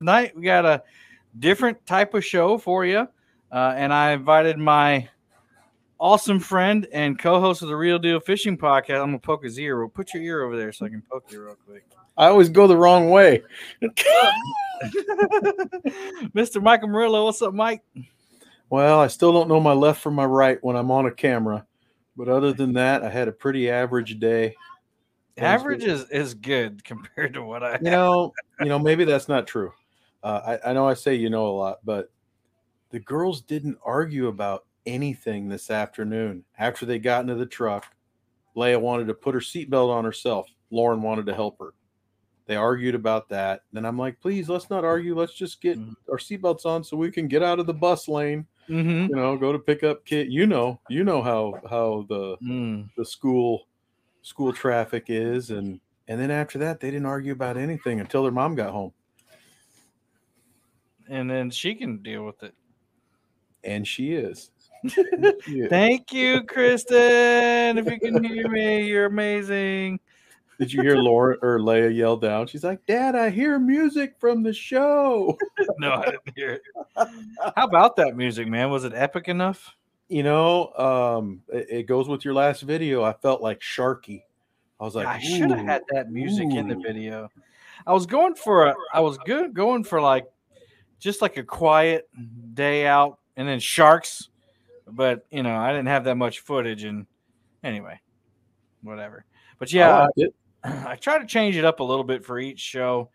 tonight we got a different type of show for you, uh, and I invited my awesome friend and co-host of the Real Deal Fishing Podcast. I'm gonna poke his ear. Put your ear over there so I can poke you real quick. I always go the wrong way. Mr. mike Murillo, what's up, Mike? Well, I still don't know my left from my right when I'm on a camera, but other than that, I had a pretty average day. Average is, is good compared to what I. You know, you know, maybe that's not true. Uh, I, I know I say you know a lot, but the girls didn't argue about anything this afternoon. After they got into the truck, Leia wanted to put her seatbelt on herself. Lauren wanted to help her. They argued about that. Then I'm like, please, let's not argue. Let's just get Mhm. our seatbelts on so we can get out of the bus lane. Mhm. You know, go to pick up kid. You know, you know how how the Mm. the school school traffic is, and and then after that, they didn't argue about anything until their mom got home, And then she can deal with it. and she is. Yeah. Thank you, Kristen. If you can hear me, you're amazing. Did you hear Laura or Leia yell down? She's like, "Dad, I hear music from the show." No, I didn't hear it. How about that music, man? Was it epic enough? You know, um, it, it goes with your last video. I felt like Sharky. I was like, I should have had that music in the video. I was going for a. I was good going for like, just like a quiet day out, and then sharks. But you know, I didn't have that much footage, and anyway, whatever. But yeah, it. I try to change it up a little bit for each show,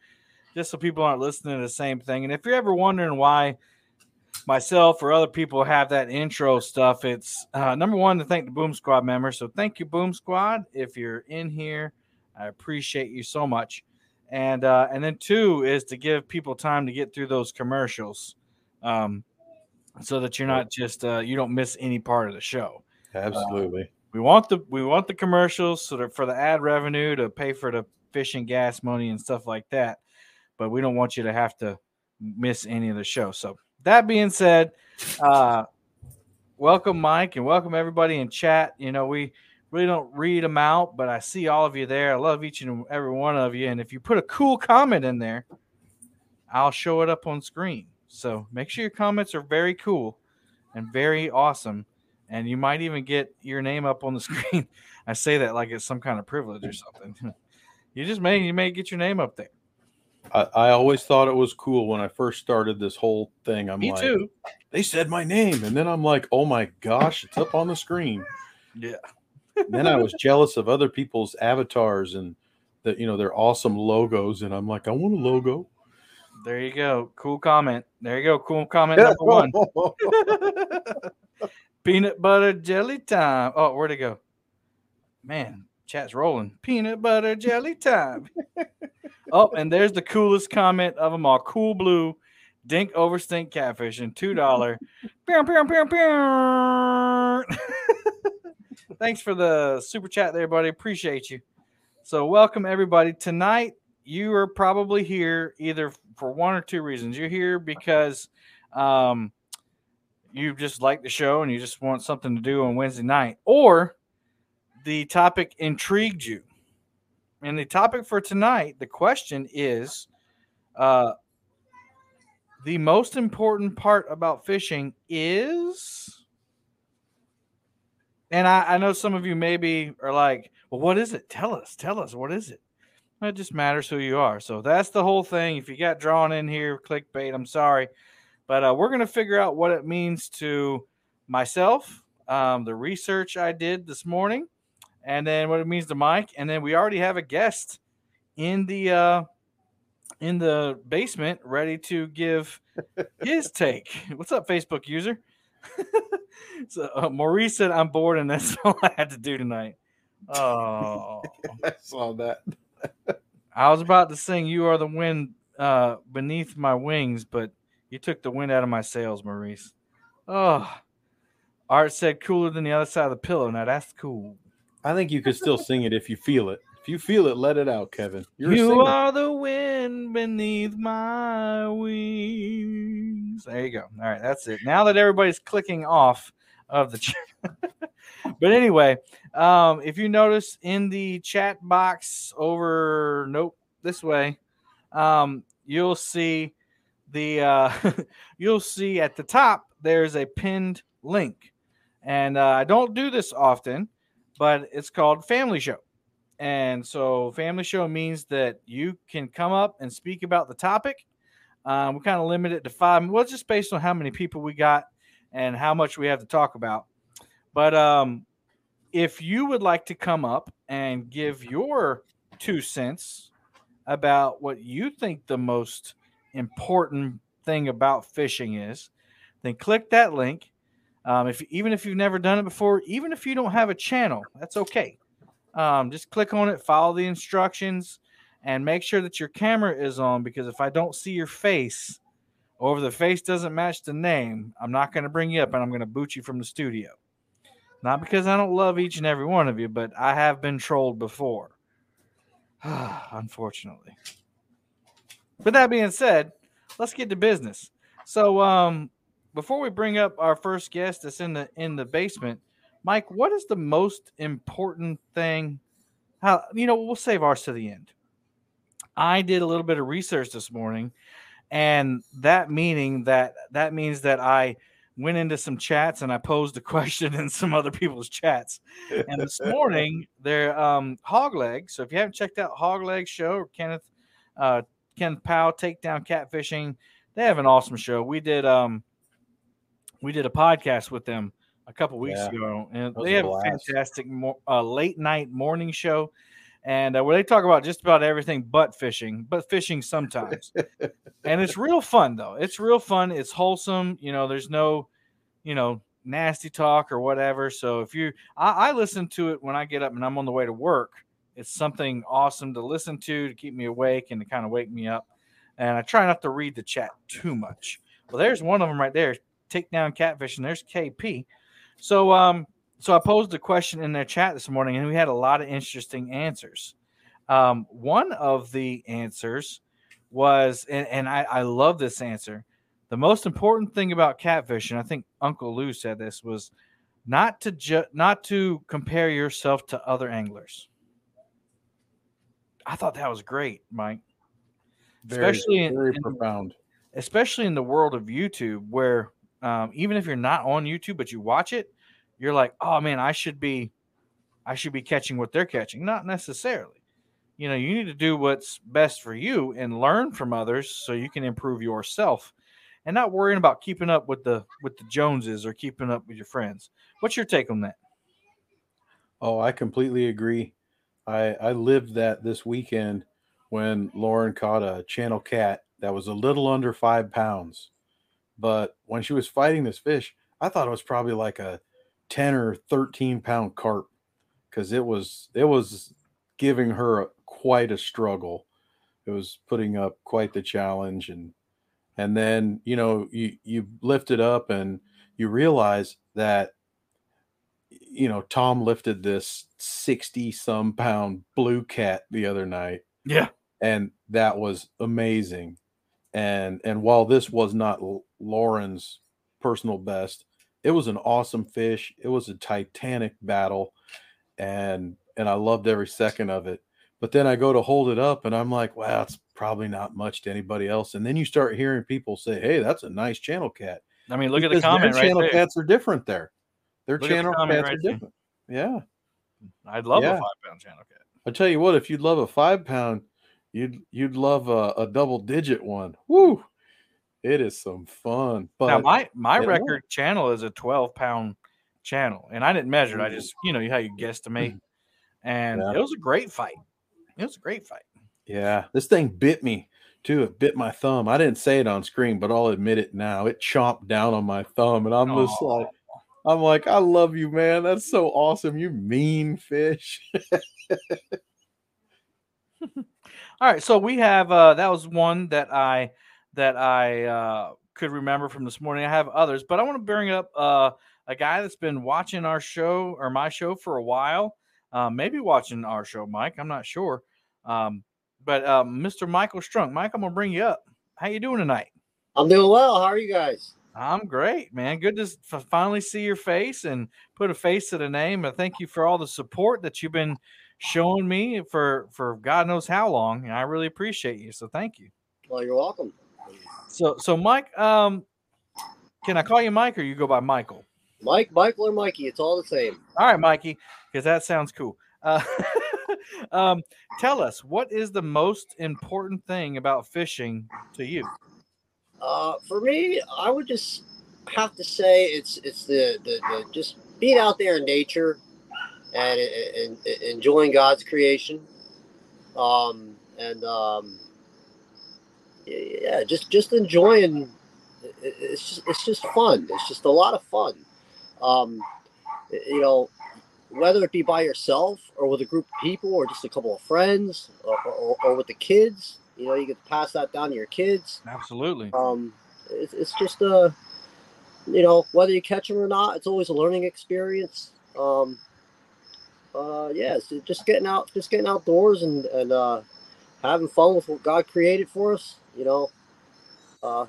just so people aren't listening to the same thing. And if you're ever wondering why myself or other people have that intro stuff, it's uh, number one to thank the Boom Squad members. So thank you, Boom Squad. If you're in here, I appreciate you so much. And uh, and then two is to give people time to get through those commercials, um, so that you're not just uh, you don't miss any part of the show. Absolutely. we want the we want the commercials so that for the ad revenue to pay for the fish and gas money and stuff like that but we don't want you to have to miss any of the show. So that being said uh welcome mike and welcome everybody in chat. You know we really don't read them out but i see all of you there i love each and every one of you and if you put a cool comment in there i'll show it up on screen so make sure your comments are very cool and very awesome and you might even get your name up on the screen. I say that like it's some kind of privilege or something. you just may you may get your name up there. I, I always thought it was cool when I first started this whole thing. I'm Me like, too. they said my name, and then I'm like, oh my gosh, it's up on the screen. Yeah. Then I was jealous of other people's avatars and that you know their awesome logos, and I'm like, I want a logo. There you go. Cool comment. There you go. Cool comment number one. Peanut butter jelly time. Oh, where'd it go? Man, chat's rolling. Peanut butter jelly time. oh, and there's the coolest comment of them all. Cool blue, dink over stink catfish and two dollar. Thanks for the super chat there, buddy. Appreciate you. So, welcome everybody. Tonight, you are probably here either for one or two reasons. You're here because um, you just like the show and you just want something to do on Wednesday night, or the topic intrigued you. And the topic for tonight, the question is uh, the most important part about fishing is. And I, I know some of you maybe are like, well, what is it? Tell us, tell us, what is it? It just matters who you are. So that's the whole thing. If you got drawn in here, clickbait, I'm sorry. But uh, we're going to figure out what it means to myself, um, the research I did this morning, and then what it means to Mike. And then we already have a guest in the uh, in the basement ready to give his take. What's up, Facebook user? so uh, Maurice said, "I'm bored, and that's all I had to do tonight." Oh, I saw that. I was about to sing "You Are the Wind" uh, beneath my wings, but you took the wind out of my sails, Maurice. Oh, Art said cooler than the other side of the pillow. Now that's cool. I think you could still sing it if you feel it. If you feel it, let it out, Kevin. You're you are the wind beneath my wings. There you go. All right, that's it. Now that everybody's clicking off of the chat. but anyway, um, if you notice in the chat box over, nope, this way, um, you'll see the uh, you'll see at the top there's a pinned link, and uh, I don't do this often, but it's called Family Show. And so, family show means that you can come up and speak about the topic. Um, we kind of limit it to five. Well, just based on how many people we got and how much we have to talk about. But um, if you would like to come up and give your two cents about what you think the most important thing about fishing is, then click that link. Um, if even if you've never done it before, even if you don't have a channel, that's okay. Um, just click on it, follow the instructions, and make sure that your camera is on because if I don't see your face or if the face doesn't match the name, I'm not going to bring you up and I'm going to boot you from the studio. Not because I don't love each and every one of you, but I have been trolled before. Unfortunately. But that being said, let's get to business. So, um, before we bring up our first guest that's in the in the basement, Mike, what is the most important thing? How you know we'll save ours to the end. I did a little bit of research this morning, and that meaning that that means that I went into some chats and I posed a question in some other people's chats. And this morning they're um Hogleg. So if you haven't checked out Hogleg show or Kenneth uh Kenneth Powell Takedown Catfishing, they have an awesome show. We did um we did a podcast with them a couple weeks Yeah. ago, and they have a fantastic mo- uh, late night morning show, and uh, where they talk about just about everything but fishing, but fishing sometimes, and it's real fun though. It's real fun. It's wholesome. You know, there's no, you know, nasty talk or whatever. So if you, I, I listen to it when I get up and I'm on the way to work. It's something awesome to listen to to keep me awake and to kind of wake me up. And I try not to read the chat too much. Well, there's one of them right there. Take down catfish, and there's KP. So, um, so I posed a question in their chat this morning, and we had a lot of interesting answers. Um, one of the answers was, and, and I, I love this answer. The most important thing about catfish, and I think Uncle Lou said this, was not to ju- not to compare yourself to other anglers. I thought that was great, Mike. Very, Especially in- very in- profound. especially in the world of YouTube, where um, even if you're not on YouTube but you watch it, you're like, oh man, I should be, I should be catching what they're catching. Not necessarily. You know, you need to do what's best for you and learn from others so you can improve yourself, and not worrying about keeping up with the with the Joneses or keeping up with your friends. What's your take on that? Oh, I completely agree. I I lived that this weekend when Lauren caught a channel cat that was a little under five pounds. But when she was fighting this fish, I thought it was probably like a 10 or 13 pound carp because it was it was giving her a, quite a struggle. It was putting up quite the challenge and and then you know you you lift it up and you realize that you know Tom lifted this 60 some pound blue cat the other night. Yeah, and that was amazing and and while this was not Lauren's personal best it was an awesome fish. It was a titanic battle and and I loved every second of it. But then I go to hold it up and I'm like wow it's probably not much to anybody else. And then you start hearing people say hey that's a nice channel cat. I mean, look at the Because their comment right channel there. cats are different there. Their Look at the channel cats right are there. different. Yeah. I'd love a five pound channel cat. I tell you what, if you'd love a five pound, you'd you'd love a, a double digit one. Woo! It is some fun. But now my my record channel is a 12 pound channel and i didn't measure it i just you know how you guesstimate mm-hmm. and Yeah. it was a great fight it was a great fight yeah, this thing bit me too. It bit my thumb. I didn't say it on screen, but I'll admit it now. It chomped down on my thumb, and I'm just like, I'm like, I love you, man. That's so awesome. You mean fish. all right so we have uh that was one that i that i uh could remember from this morning i have others but i want to bring up uh a guy that's been watching our show or my show for a while uh, maybe watching our show mike i'm not sure um but um mr michael strunk mike i'm gonna bring you up how you doing tonight I'm doing well. How are you guys? I'm great, man. Good to finally see your face and put a face to the name. And thank you for all the support that you've been showing me for for God knows how long. And I really appreciate you. So thank you. Well, you're welcome. So so Mike, um, can I call you Mike or you go by Michael? Mike, Michael, or Mikey, it's all the same. All right, Mikey, because that sounds cool. Uh, um, tell us what is the most important thing about fishing to you? Uh, for me, I would just have to say it's it's the, the, the just being out there in nature and, and, and enjoying God's creation. Um, and um, yeah, just just enjoying. It's just it's just fun. It's just a lot of fun. Um, you know, whether it be by yourself or with a group of people or just a couple of friends or, or, or with the kids. You know, you can pass that down to your kids. Absolutely. Um, it's, it's just a, you know, whether you catch them or not, it's always a learning experience. Um, uh, yeah, it's just getting out, just getting outdoors and and uh, having fun with what God created for us. You know, uh,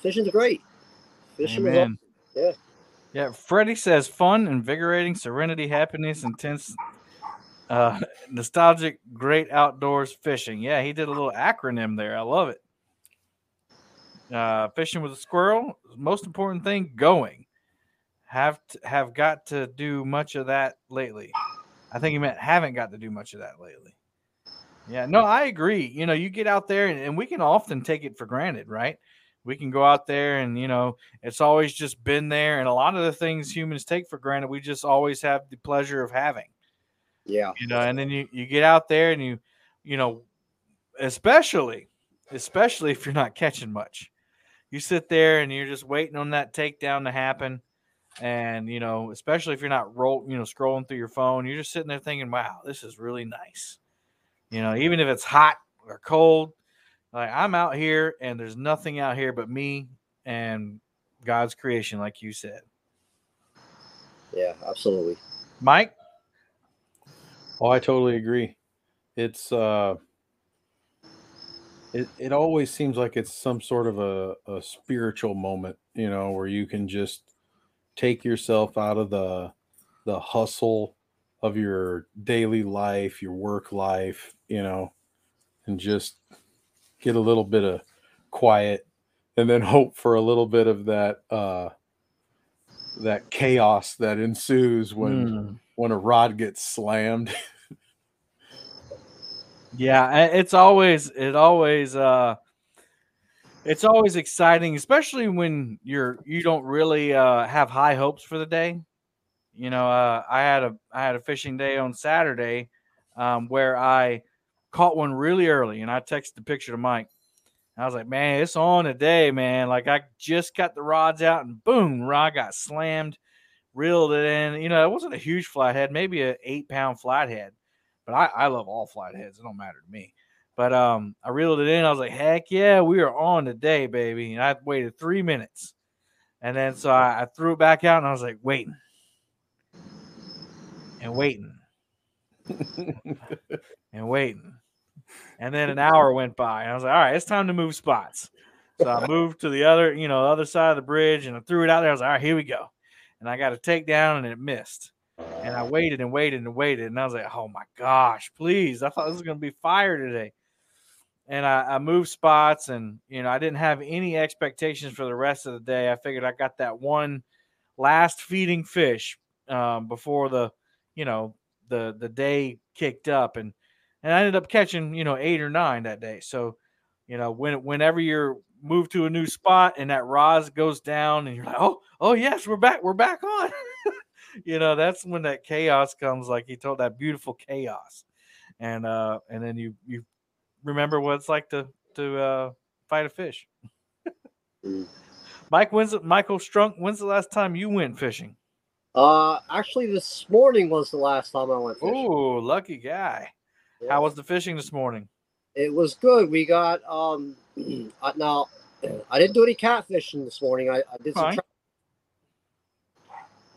fishing's great. Fishing, awesome. yeah. Yeah, Freddie says fun, invigorating, serenity, happiness, intense, uh, nostalgic, great outdoors fishing. Yeah, he did a little acronym there. I love it. Uh, fishing with a squirrel, most important thing, going. Have to, have got to do much of that lately. I think he meant haven't got to do much of that lately. Yeah, no, I agree. You know, you get out there and, and we can often take it for granted, right? We can go out there and, you know, it's always just been there. And a lot of the things humans take for granted, we just always have the pleasure of having, Yeah. you know, and then you, you get out there and you, you know, especially, especially if you're not catching much, you sit there and you're just waiting on that takedown to happen. And, you know, especially if you're not roll, you know, scrolling through your phone, you're just sitting there thinking, wow, this is really nice. You know, even if it's hot or cold, like I'm out here and there's nothing out here but me and God's creation, like you said. Yeah. Absolutely. Mike? Oh, I totally agree. It's uh it, it always seems like it's some sort of a, a spiritual moment, you know, where you can just take yourself out of the the hustle of your daily life, your work life, you know, and just get a little bit of quiet and then hope for a little bit of that uh that chaos that ensues when Mm. when a rod gets slammed. Yeah, it's always it always uh it's always exciting, especially when you're you don't really uh have high hopes for the day. You know, uh I had a I had a fishing day on Saturday um where I caught one really early and I texted the picture to Mike. I was like, man, it's on today, man. Like I just got the rods out and boom, rod got slammed, reeled it in. You know, it wasn't a huge flathead, maybe a eight pound flathead but I, I love all flatheads. It don't matter to me. But um, I reeled it in. I was like, heck yeah, we are on today, baby. And I waited three minutes. And then so I, I threw it back out and I was like, waiting and waiting and waiting. And then an hour went by. And I was like, all right, it's time to move spots. So I moved to the other, you know, other side of the bridge and I threw it out there. I was like, all right, here we go. And I got a takedown and it missed. And I waited and waited and waited. And I was like, oh my gosh, please. I thought this was going to be fire today. And I, I moved spots and, you know, I didn't have any expectations for the rest of the day. I figured I got that one last feeding fish um, before the, you know, the, the day kicked up. And, and I ended up catching, you know, eight or nine that day. So, you know, when, whenever you're moved to a new spot and that Roz goes down and you're like, oh, oh yes, we're back. We're back on. you know that's when that chaos comes like he told that beautiful chaos and uh and then you you remember what it's like to to uh fight a fish Mm. mike when's it michael strunk when's the last time you went fishing Uh, actually, this morning was the last time I went fishing. oh lucky guy Yeah. how was the fishing this morning It was good. We got um now I didn't do any catfishing this morning. I, I did some trout.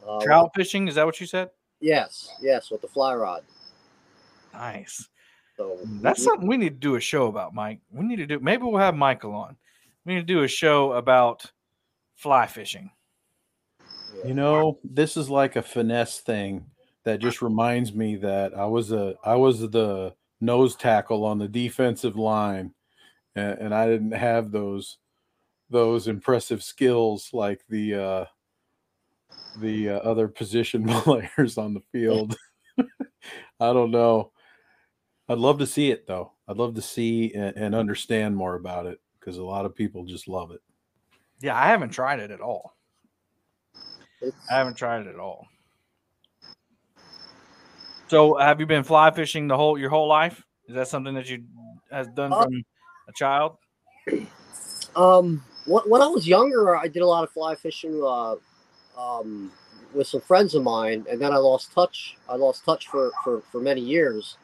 Uh, trout fishing is that what you said Yes, yes, with the fly rod. nice So that's something we need to do a show about mike we need to do maybe we'll have michael on we need to do a show about fly fishing. You know, this is like a finesse thing that just reminds me that I was a I was the nose tackle on the defensive line, and, and I didn't have those those impressive skills like the uh, the uh, other position players on the field. I don't know. I'd love to see it though. I'd love to see and, and understand more about it because a lot of people just love it. Yeah, I haven't tried it at all. It's, I haven't tried it at all. So, have you been fly fishing the whole your whole life? Is that something that you has done Uh, from a child? Um, when, when I was younger, I did a lot of fly fishing uh, um, with some friends of mine, and then I lost touch. I lost touch for for, for many years.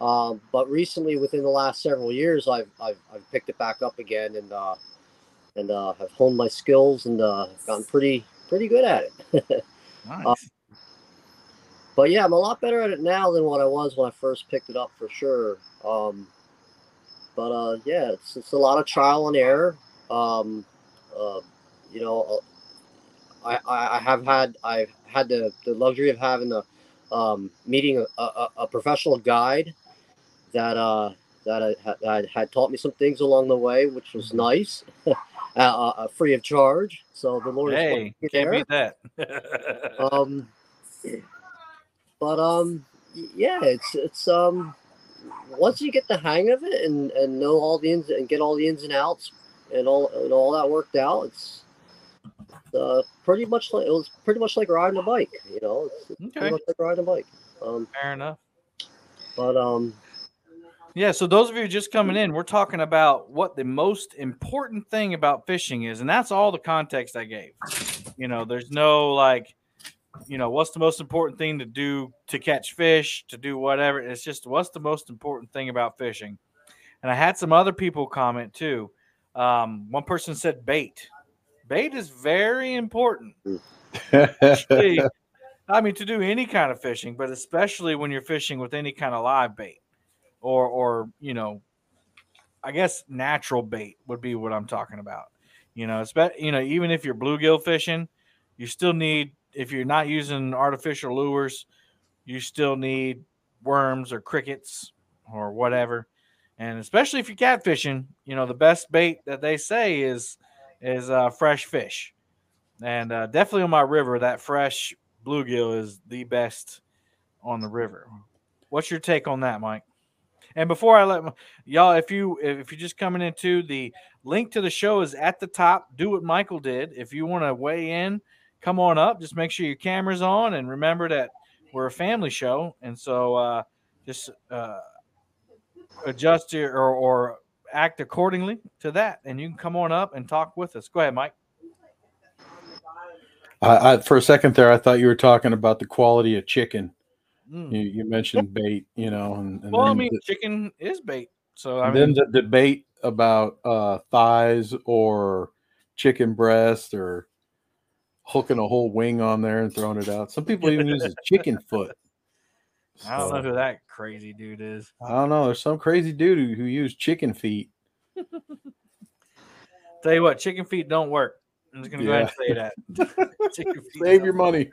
Um, but recently, within the last several years, I've I've, I've picked it back up again, and uh, and uh, have honed my skills and uh, gotten pretty pretty good at it. Nice. but yeah, I'm a lot better at it now than what I was when I first picked it up for sure. Um, but uh, yeah, it's, it's a lot of trial and error. Um, uh, you know, uh, I, I, I have had I've had the, the luxury of having the um, meeting a, a, a professional guide that uh, that I, had- that had taught me some things along the way, which was nice, uh, uh, free of charge. So the Lord is hey, me can't there beat that. um but um yeah it's it's um once you get the hang of it and and know all the ins and get all the ins and outs and all and all that worked out it's uh pretty much like it was pretty much like riding a bike you know it's, it's Okay. pretty much like riding a bike um Fair enough. but um Yeah, so those of you just coming in, we're talking about what the most important thing about fishing is, and that's all the context I gave. You know, there's no like, you know, what's the most important thing to do to catch fish, to do whatever. It's just what's the most important thing about fishing. And I had some other people comment too. Um, one person said bait. Bait is very important. I mean, to do any kind of fishing, but especially when you're fishing with any kind of live bait, or or you know, I guess natural bait would be what I'm talking about. You know, espe- you know, even if you're bluegill fishing, you still need if you're not using artificial lures, you still need worms or crickets or whatever. And especially if you're catfishing, you know, the best bait that they say is is uh, fresh fish. And uh, definitely on my river, that fresh bluegill is the best on the river. What's your take on that, Mike? And before I let y'all, if you if you're just coming into the link to the show is at the top. Do what Michael did. If you want to weigh in, come on up. Just make sure your camera's on, and remember that we're a family show, and so uh, just uh, adjust your or, or act accordingly to that, and you can come on up and talk with us. Go ahead, Mike. I, I, for a second there, I thought you were talking about the quality of chicken. Mm. You, you mentioned bait, you know, and, and Well, I mean, the- chicken is bait, so I mean, then the debate about uh, thighs or chicken breast or hooking a whole wing on there and throwing it out. Some people even use a chicken foot. I don't know who that crazy dude is. I don't know. There's some crazy dude who, who used chicken feet. Tell you what, chicken feet don't work. I'm just gonna go ahead and say that. Save your money.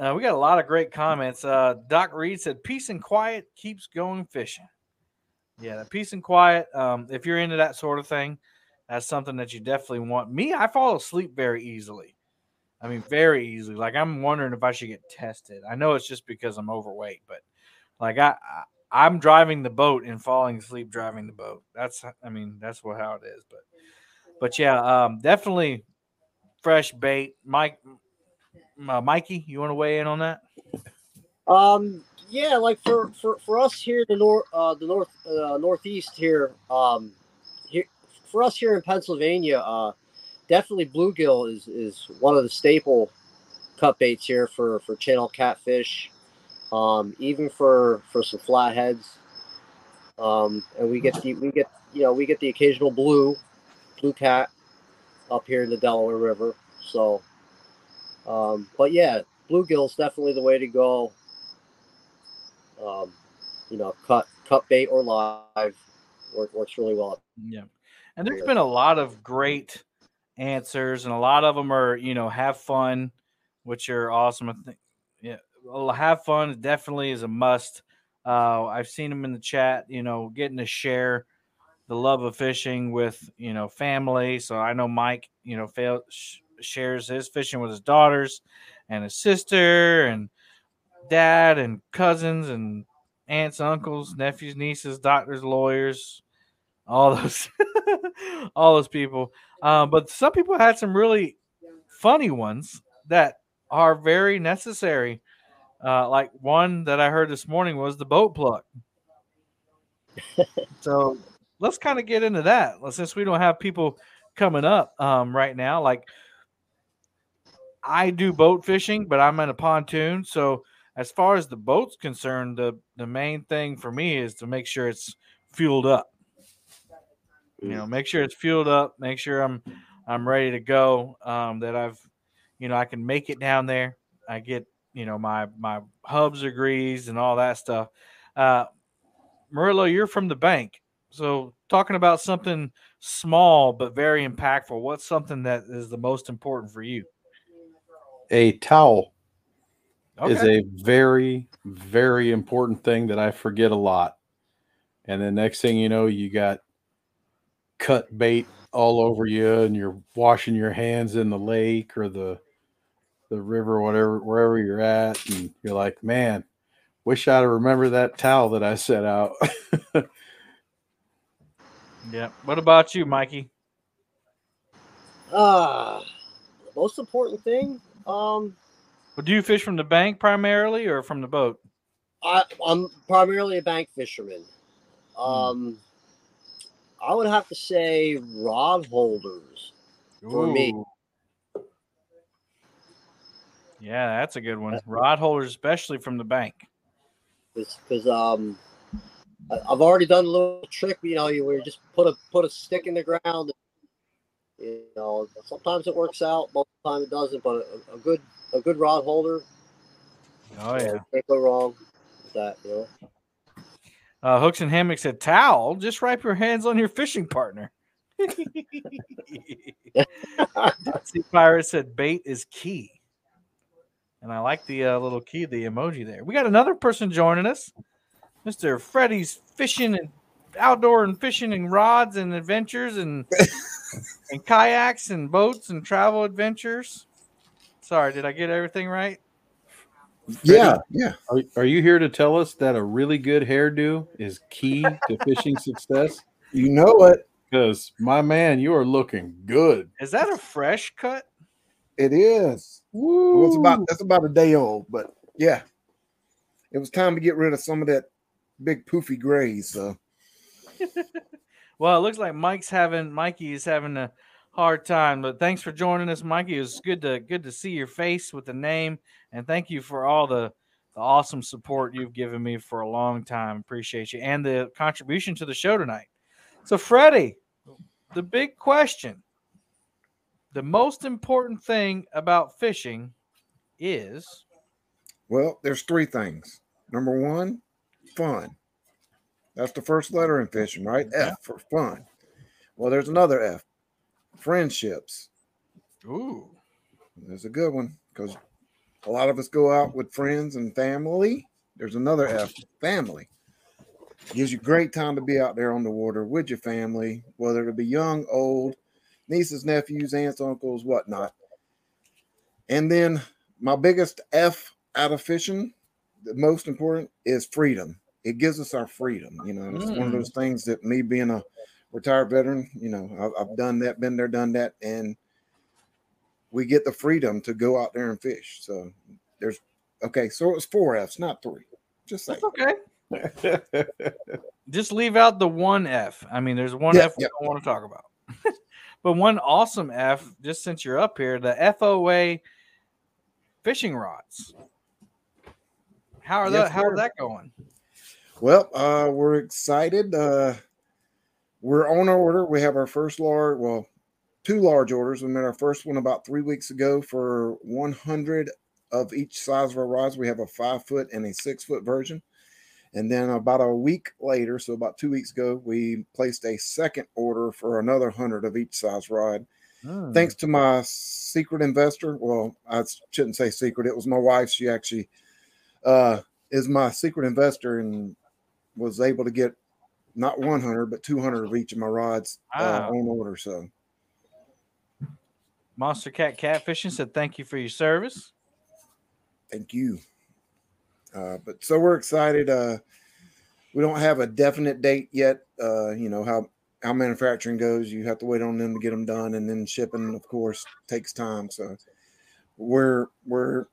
Uh, we got a lot of great comments. Uh, Doc Reed said, "Peace and quiet keeps going fishing." Yeah, peace and quiet. Um, if you're into that sort of thing, that's something that you definitely want. Me, I fall asleep very easily. I mean, very easily. Like I'm wondering if I should get tested. I know it's just because I'm overweight, but like I, I I'm driving the boat and falling asleep driving the boat. That's I mean that's what how it is. But but yeah, um, definitely fresh bait. Mike, uh, Mikey, you want to weigh in on that? Um, yeah, like for, for, for us here in the north, uh, the north, uh, northeast here, um, here for us here in Pennsylvania, uh, definitely bluegill is is one of the staple cut baits here for for channel catfish, um, even for for some flatheads, um, and we get the we get you know we get the occasional blue, blue cat, up here in the Delaware River. So, um, but yeah, bluegill is definitely the way to go um, you know, cut cut bait or live work, works really well. Yeah. And there's been a lot of great answers, and a lot of them are, you know, have fun, which are awesome. I think, yeah, well, have fun definitely is a must. Uh, Uh, I've seen them in the chat, you know, getting to share the love of fishing with you know family. So I know Mike, you know, fail, sh- shares his fishing with his daughters and his sister and dad and cousins and aunts, uncles, nephews, nieces, doctors, lawyers, all those, all those people. Um, but some people had some really funny ones that are very necessary. Uh, like one that I heard this morning was the boat plug. so let's kind of get into that since we don't have people coming up um, right now. Like I do boat fishing, but I'm in a pontoon. So as far as the boat's concerned, the the main thing for me is to make sure it's fueled up. You know, make sure it's fueled up. Make sure I'm I'm ready to go. Um, that I've, you know, I can make it down there. I get, you know, my my hubs are greased and all that stuff. Uh, Murillo, you're from the bank. So, talking about something small but very impactful, what's something that is the most important for you? A towel Okay. is a very, very important thing that I forget a lot. And then next thing you know, you got cut bait all over you, and you're washing your hands in the lake or the the river, whatever, wherever you're at, and you're like, man, wish I'd remember that towel that I set out. yeah. What about you, Mikey? Uh, the most important thing, um, Well, do you fish from the bank primarily or from the boat? I, I'm primarily a bank fisherman. Um, I would have to say rod holders. For me. Yeah, that's a good one. Rod holders, especially from the bank. because um I've already done a little trick, you know, you where you just put a put a stick in the ground. You know, sometimes it works out, most of the time it doesn't. But a, a good a good rod holder, Oh yeah. can't go wrong with that. You know, Uh, Hooks and hammocks said, "Towel. Just wipe your hands on your fishing partner." Sea Pirate said, "Bait is key," and I like the uh, little key, the emoji there. We got another person joining us, Mister Freddy's fishing and outdoor and fishing and rods and adventures and and kayaks and boats and travel adventures. Sorry, did I get everything right? Yeah, yeah. are, are you here to tell us that a really good hairdo is key to fishing success? You know it. Because my man, you are looking good. Is that a fresh cut? It is. Well, it's about that's about a day old, but yeah. It was time to get rid of some of that big poofy gray. So Well, it looks like Mike's having Mikey is having a hard time, but thanks for joining us, Mikey. It was good to good to see your face with the name, and thank you for all the, the awesome support you've given me for a long time. Appreciate you and the contribution to the show tonight. So, Freddie, the big question, the most important thing about fishing is well, there's three things. Number one, fun. That's the first letter in fishing, right? F for fun. Well, there's another F. Friendships. ooh, There's a good one because a lot of us go out with friends and family. There's another F, family. Gives you great time to be out there on the water with your family, whether it be young, old, nieces, nephews, aunts, uncles, whatnot. And then my biggest F out of fishing, the most important is freedom. It gives us our freedom. You know, it's one of Mm. those things that me being a retired veteran, you know, I've, I've done that, been there, done that, and we get the freedom to go out there and fish. So there's okay. So it's four F's, not three. Just say that's okay. Just leave out the one F. I mean, there's one Yeah, F we yeah. don't want to talk about. but one awesome F, just since you're up here, the FOA fishing rods. How are Yes, that? How's sir. that going? Well, uh, we're excited. Uh, we're on our order. We have our first large, well, two large orders. We made our first one about three weeks ago for 100 of each size of our rods. We have a five foot and a six foot version. And then about a week later, so about two weeks ago, we placed a second order for another 100 of each size rod. Hmm. thanks to my secret investor. Well, I shouldn't say secret. It was my wife. She actually uh, is my secret investor and was able to get not 100 but 200 of each of my rods uh, on order. So Monster Cat Catfishing said thank you for your service. thank you. Uh, but so we're excited. Uh, we don't have a definite date yet. Uh, you know how how manufacturing goes. You have to wait on them to get them done, and then shipping, of course, takes time. So we're we're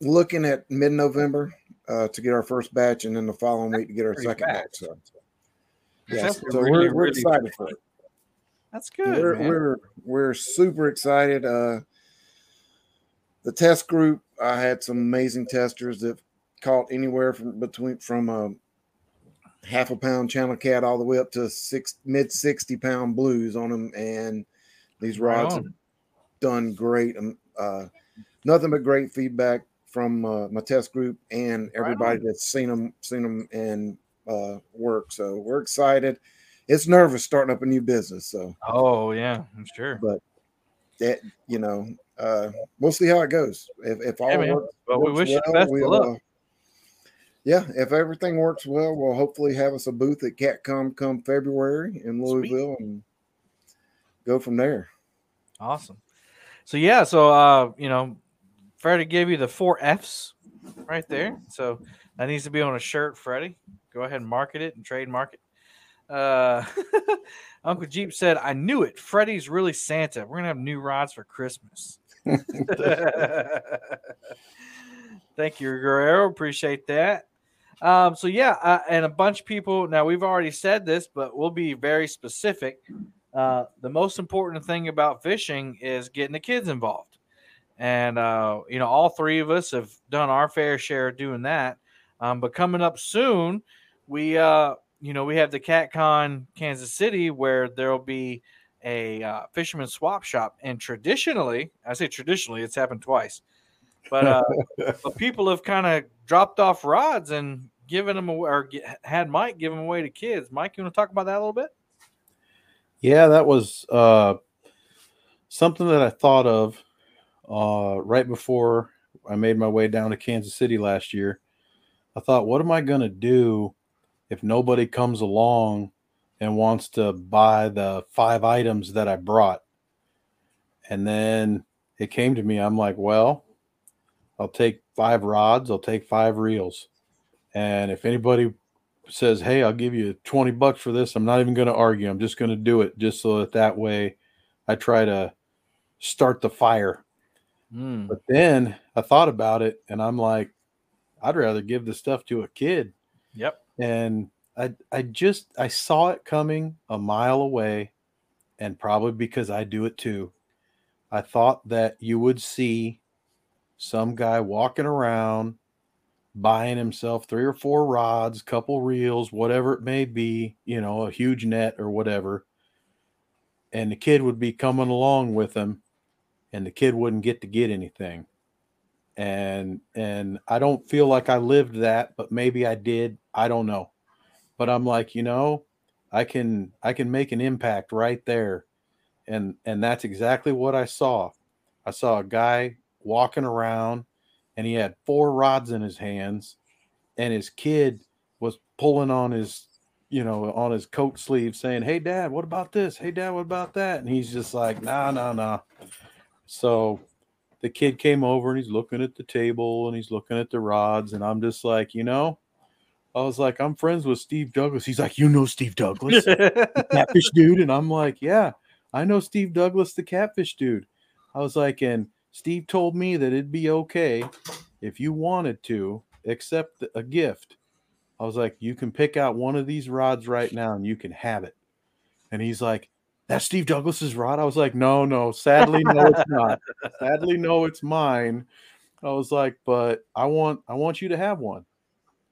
looking at mid November uh, to get our first batch, and then the following week to get our second batch. So yeah, That's so really, we're, we're really excited for it. That's good. we're man. we're we're super excited. Uh, the test group, I had some amazing testers that caught anywhere from between from a half a pound channel cat all the way up to six mid sixty pound blues on them, and these rods have done great. Um, uh, nothing but great feedback from uh, my test group and everybody that's seen them seen them and uh, work. So we're excited. It's nervous starting up a new business. So Oh yeah, I'm sure. but that you know, uh, we'll see how it goes. If if all Yeah, works, But we wish you the well, best we'll, luck. uh, yeah, if everything works well, we'll hopefully have us a booth at CatCon come February in Sweet. Louisville and go from there. Awesome. So yeah, so uh, you know, Freddie gave you the four F's right there. So that needs to be on a shirt, Freddie. Go ahead and market it and trademark it. Uh, Uncle Jeep said, "I knew it. Freddie's really Santa. We're gonna have new rods for Christmas." Thank you, Guerrero. Appreciate that. Um, so yeah, uh, and a bunch of people. Now we've already said this, but we'll be very specific. Uh, the most important thing about fishing is getting the kids involved, and uh, you know, all three of us have done our fair share of doing that. Um, but coming up soon, we uh, you know we have the CatCon Kansas City where there'll be a uh, fisherman swap shop, and traditionally, I say traditionally, it's happened twice, but uh, but people have kind of dropped off rods and given them away, or get, had Mike give them away to kids. Mike, you want to talk about that a little bit? Yeah, that was uh, something that I thought of uh, right before I made my way down to Kansas City last year. I thought, what am I going to do if nobody comes along and wants to buy the five items that I brought? And then it came to me, I'm like, well, I'll take five rods, I'll take five reels. And if anybody says, "Hey, I'll give you 20 bucks for this." I'm not even going to argue. I'm just going to do it just so that that way I try to start the fire. Mm, But then I thought about it and I'm like I'd rather give the stuff to a kid. yep. And I I just I saw it coming a mile away and probably because I do it too. I thought that you would see some guy walking around buying himself three or four rods, couple reels, whatever it may be, you know, a huge net or whatever. And the kid would be coming along with him and the kid wouldn't get to get anything. And and I don't feel like I lived that, but maybe I did. I don't know. But I'm like, you know, I can I can make an impact right there. And and that's exactly what I saw. I saw a guy walking around and he had four rods in his hands and his kid was pulling on his you know on his coat sleeve saying hey dad what about this hey dad what about that and he's just like nah nah nah so the kid came over and he's looking at the table and he's looking at the rods and i'm just like you know i was like i'm friends with steve douglas. He's like you know steve douglas the catfish dude? And i'm like yeah i know steve douglas the catfish dude. I was like and steve told me that it'd be okay if you wanted to accept a gift. I was like you can pick out one of these rods right now and you can have it. And he's like steve douglas's rod? I was like no no sadly no it's not. Sadly no it's mine. I was like but i want i want you to have one.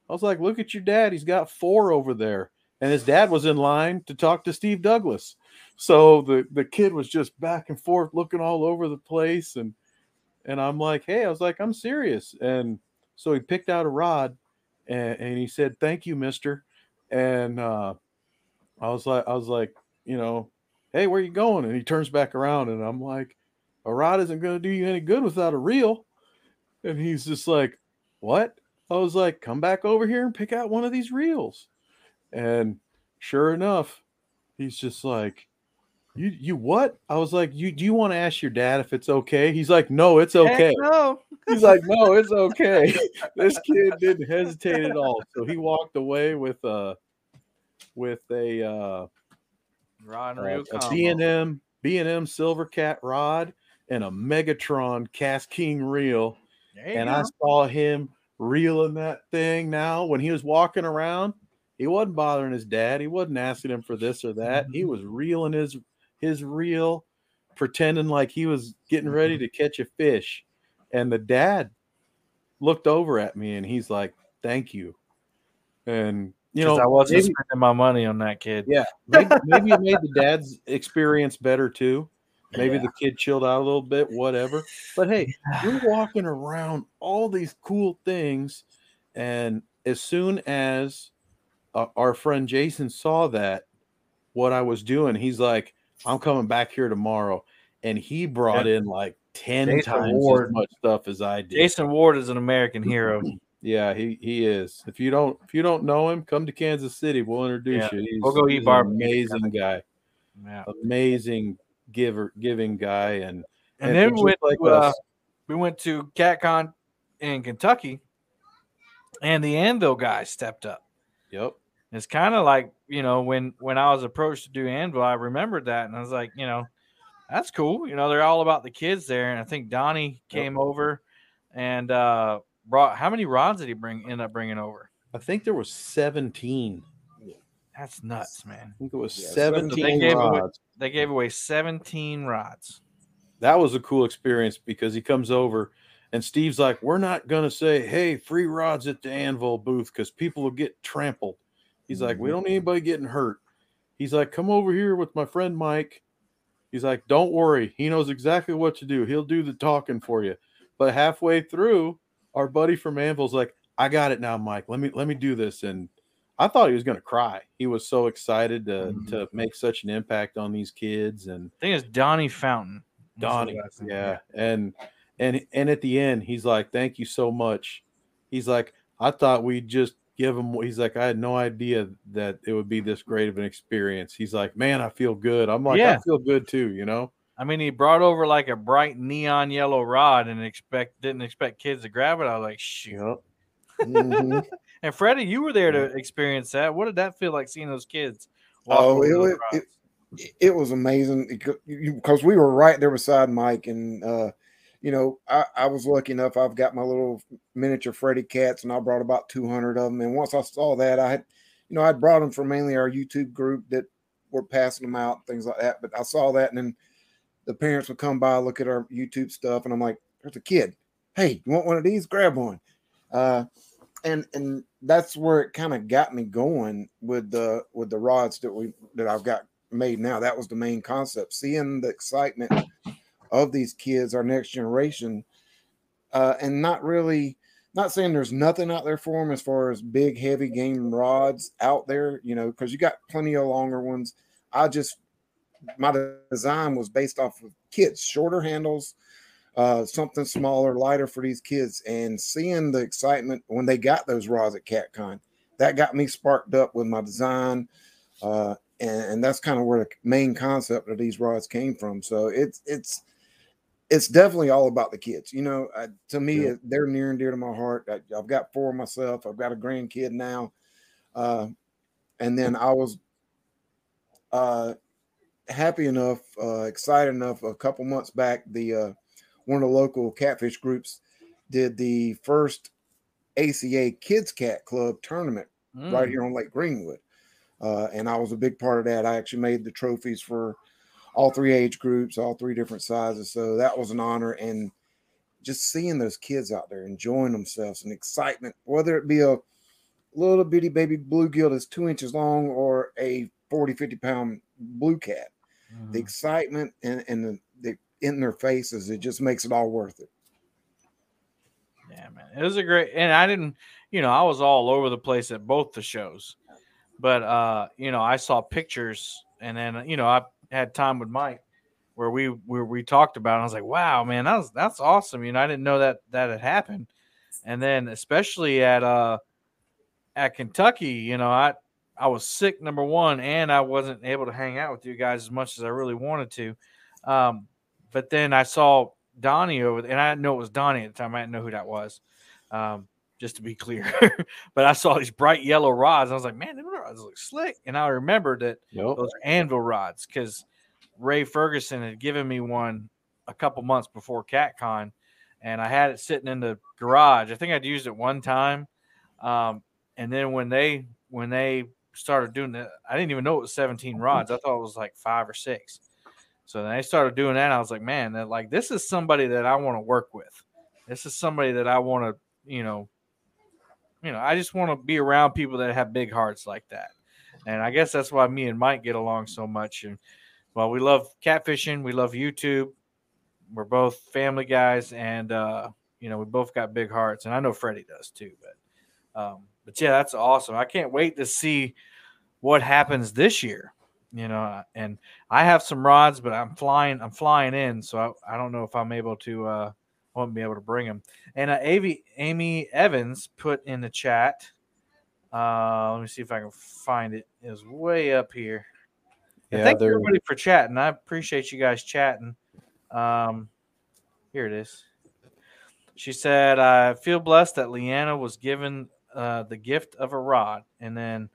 I was like look at your dad he's got four over there. And his dad was in line to talk to steve douglas. So the the kid was just back and forth looking all over the place and and i'm like hey i was like i'm serious. And so he picked out a rod and, and he said thank you mister. And uh i was like i was like you know hey where you going and he turns back around and i'm like a rod isn't going to do you any good without a reel and he's just like what I was like, come back over here and pick out one of these reels. And sure enough, he's just like, you you what? I was like, you do you want to ask your dad if it's okay? He's like, no, it's okay. no. He's like, no, it's okay. this kid didn't hesitate at all. So he walked away with a with a uh Rod and uh, reel a combo. B&M B&M Silver Cat rod and a Megatron KastKing reel and go. I saw him reeling that thing now when he was walking around. He wasn't bothering his dad. He wasn't asking him for this or that. He Mm-hmm. was reeling his his reel, pretending like he was getting ready to catch a fish. And the dad looked over at me and he's like, "Thank you." And you know, I wasn't maybe- spending my money on that kid. yeah, maybe, maybe it made the dad's experience better too. Maybe Yeah. the kid chilled out a little bit, whatever. But hey, you're walking around all these cool things, and as soon as uh, our friend Jason saw that, what I was doing, he's like, "I'm coming back here tomorrow," and he brought in like ten Jason times Ward. as much stuff as I did. Jason Ward is an American hero. Yeah, he he is. If you don't if you don't know him, come to Kansas City. We'll introduce Yeah, you. He's, we'll go eat he's an barbecue amazing guy Yeah. amazing giver giving guy and And then we went, like to, uh, we went to CatCon in Kentucky, and the Anvil guy stepped up. yep It's kind of like you know when when I was approached to do Anvil, I remembered that, and I was like, you know, that's cool. You know, they're all about the kids there, and I think Donnie Yep. came over and uh brought how many rods did he bring end up bringing over? i think there was 17 That's nuts, man. i think it was Yeah, 17 they gave away- rods. They gave away 17 rods. that was a cool experience because he comes over and steve's like we're not going to say hey free rods at the anvil booth because people will get trampled. He's like we mm-hmm. don't need anybody getting hurt. He's like come over here with my friend mike. He's like don't worry. He knows exactly what to do. He'll do the talking for you. But halfway through our buddy from anvil's like i got it now mike let me let me do this and i thought he was going to cry he was so excited to Mhm. to make such an impact on these kids and I think it's Donnie Fountain. Donnie, yeah, and and and at the end, he's like, "Thank you so much." He's like, "I thought we'd just give him." He's like, "I had no idea that it would be this great of an experience." He's like, "Man, I feel good." I'm like, Yeah. "I feel good too," you know. I mean, he brought over like a bright neon yellow rod and expect didn't expect kids to grab it. I was like, shoot. Mhm. And Freddie, you were there to experience that. What did that feel like seeing those kids? Oh, it was rods? it, it was amazing because we were right there beside Mike, and uh, you know I, I was lucky enough. I've got my little miniature Freddy cats, and I brought about two hundred of them. And once I saw that, I had, you know, I'd brought them for mainly our YouTube group that were passing them out, things like that. But I saw that, and then the parents would come by, look at our YouTube stuff, and I'm like, "There's a kid. Hey, you want one of these? Grab one." Uh, and and that's where it kind of got me going with the with the rods that we that I've got made now. That was the main concept. Seeing the excitement of these kids, our next generation, uh, and not really not saying there's nothing out there for them as far as big heavy game rods out there, you know, because you got plenty of longer ones. I just my design was based off of kids, shorter handles, uh, something smaller, lighter for these kids, and seeing the excitement when they got those rods at CatCon, that got me sparked up with my design, uh, and, and that's kind of where the main concept of these rods came from. So it's it's it's definitely all about the kids. You know, I, to me, Yeah. they're near and dear to my heart. I, I've got four myself. I've got a grandkid now, uh, and then I was uh, happy enough, uh, excited enough. A couple months back, the uh, one of the local catfish groups did the first ACA Kids Cat Club tournament right Mm. here on Lake Greenwood. Uh, and I was a big part of that. I actually made the trophies for all three age groups, all three different sizes. So that was an honor. And just seeing those kids out there enjoying themselves and excitement, whether it be a little bitty baby bluegill that's two inches long or a 40, 50 pound blue cat, Mhm. the excitement and, and the, the in their faces, it just makes it all worth it. Yeah, man. It was a great and I didn't, you know, I was all over the place at both the shows. But uh, you know, I saw pictures and then you know, I had time with Mike where we where we talked about it. I was like, wow, man, that was that's awesome. You know, I didn't know that that had happened. and then especially at uh at Kentucky, you know, I I was sick number one, and I wasn't able to hang out with you guys as much as I really wanted to. Um, but then I saw Donnie over there, and I didn't know it was Donnie at the time. I didn't know who that was. Um, just to be clear. but I saw these bright yellow rods. And I was like, man, those rods look slick. And I remembered that Yep. those are anvil rods because Ray Ferguson had given me one a couple months before CatCon, and I had it sitting in the garage. I think I'd used it one time, um, and then when they when they started doing that, I didn't even know it was 17 rods. I thought it was like five or six. So then they started doing that. I was like, man, that like this is somebody that I want to work with. This is somebody that I want to, you know, you know, I just want to be around people that have big hearts like that. And I guess that's why me and Mike get along so much. And well, we love catfishing, we love YouTube. We're both family guys, and uh, you know, we both got big hearts, and I know Freddie does too. But um, but yeah, that's awesome. I can't wait to see what happens this year. You know, and I have some rods, but I'm flying. I'm flying in, so I, I don't know if I'm able to. Uh, won't be able to bring them. And uh, Amy, Amy Evans put in the chat. Uh, let me see if I can find it. It was way up here. Yeah, thank you they're- everybody for chatting. I appreciate you guys chatting. Um, here it is. She said, "I feel blessed that Leanna was given uh, the gift of a rod." And then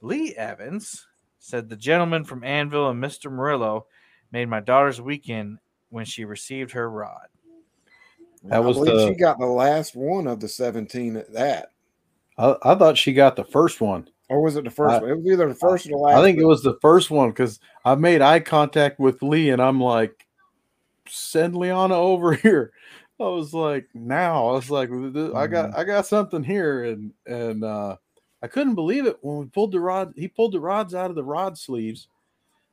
Lee Evans said, "The gentleman from Anvil and Mister Murillo made my daughter's weekend when she received her rod." That I was believe the- she got the last one of the 17 at that. I, I thought she got the first one. Or was it the first I- one? It was either the first or the last. I think it was the first one because I made eye contact with Lee and I'm like, send Liana over here. I was like, now I was like, I got I got something here, and and uh, I couldn't believe it when we pulled the rod. He pulled the rods out of the rod sleeves.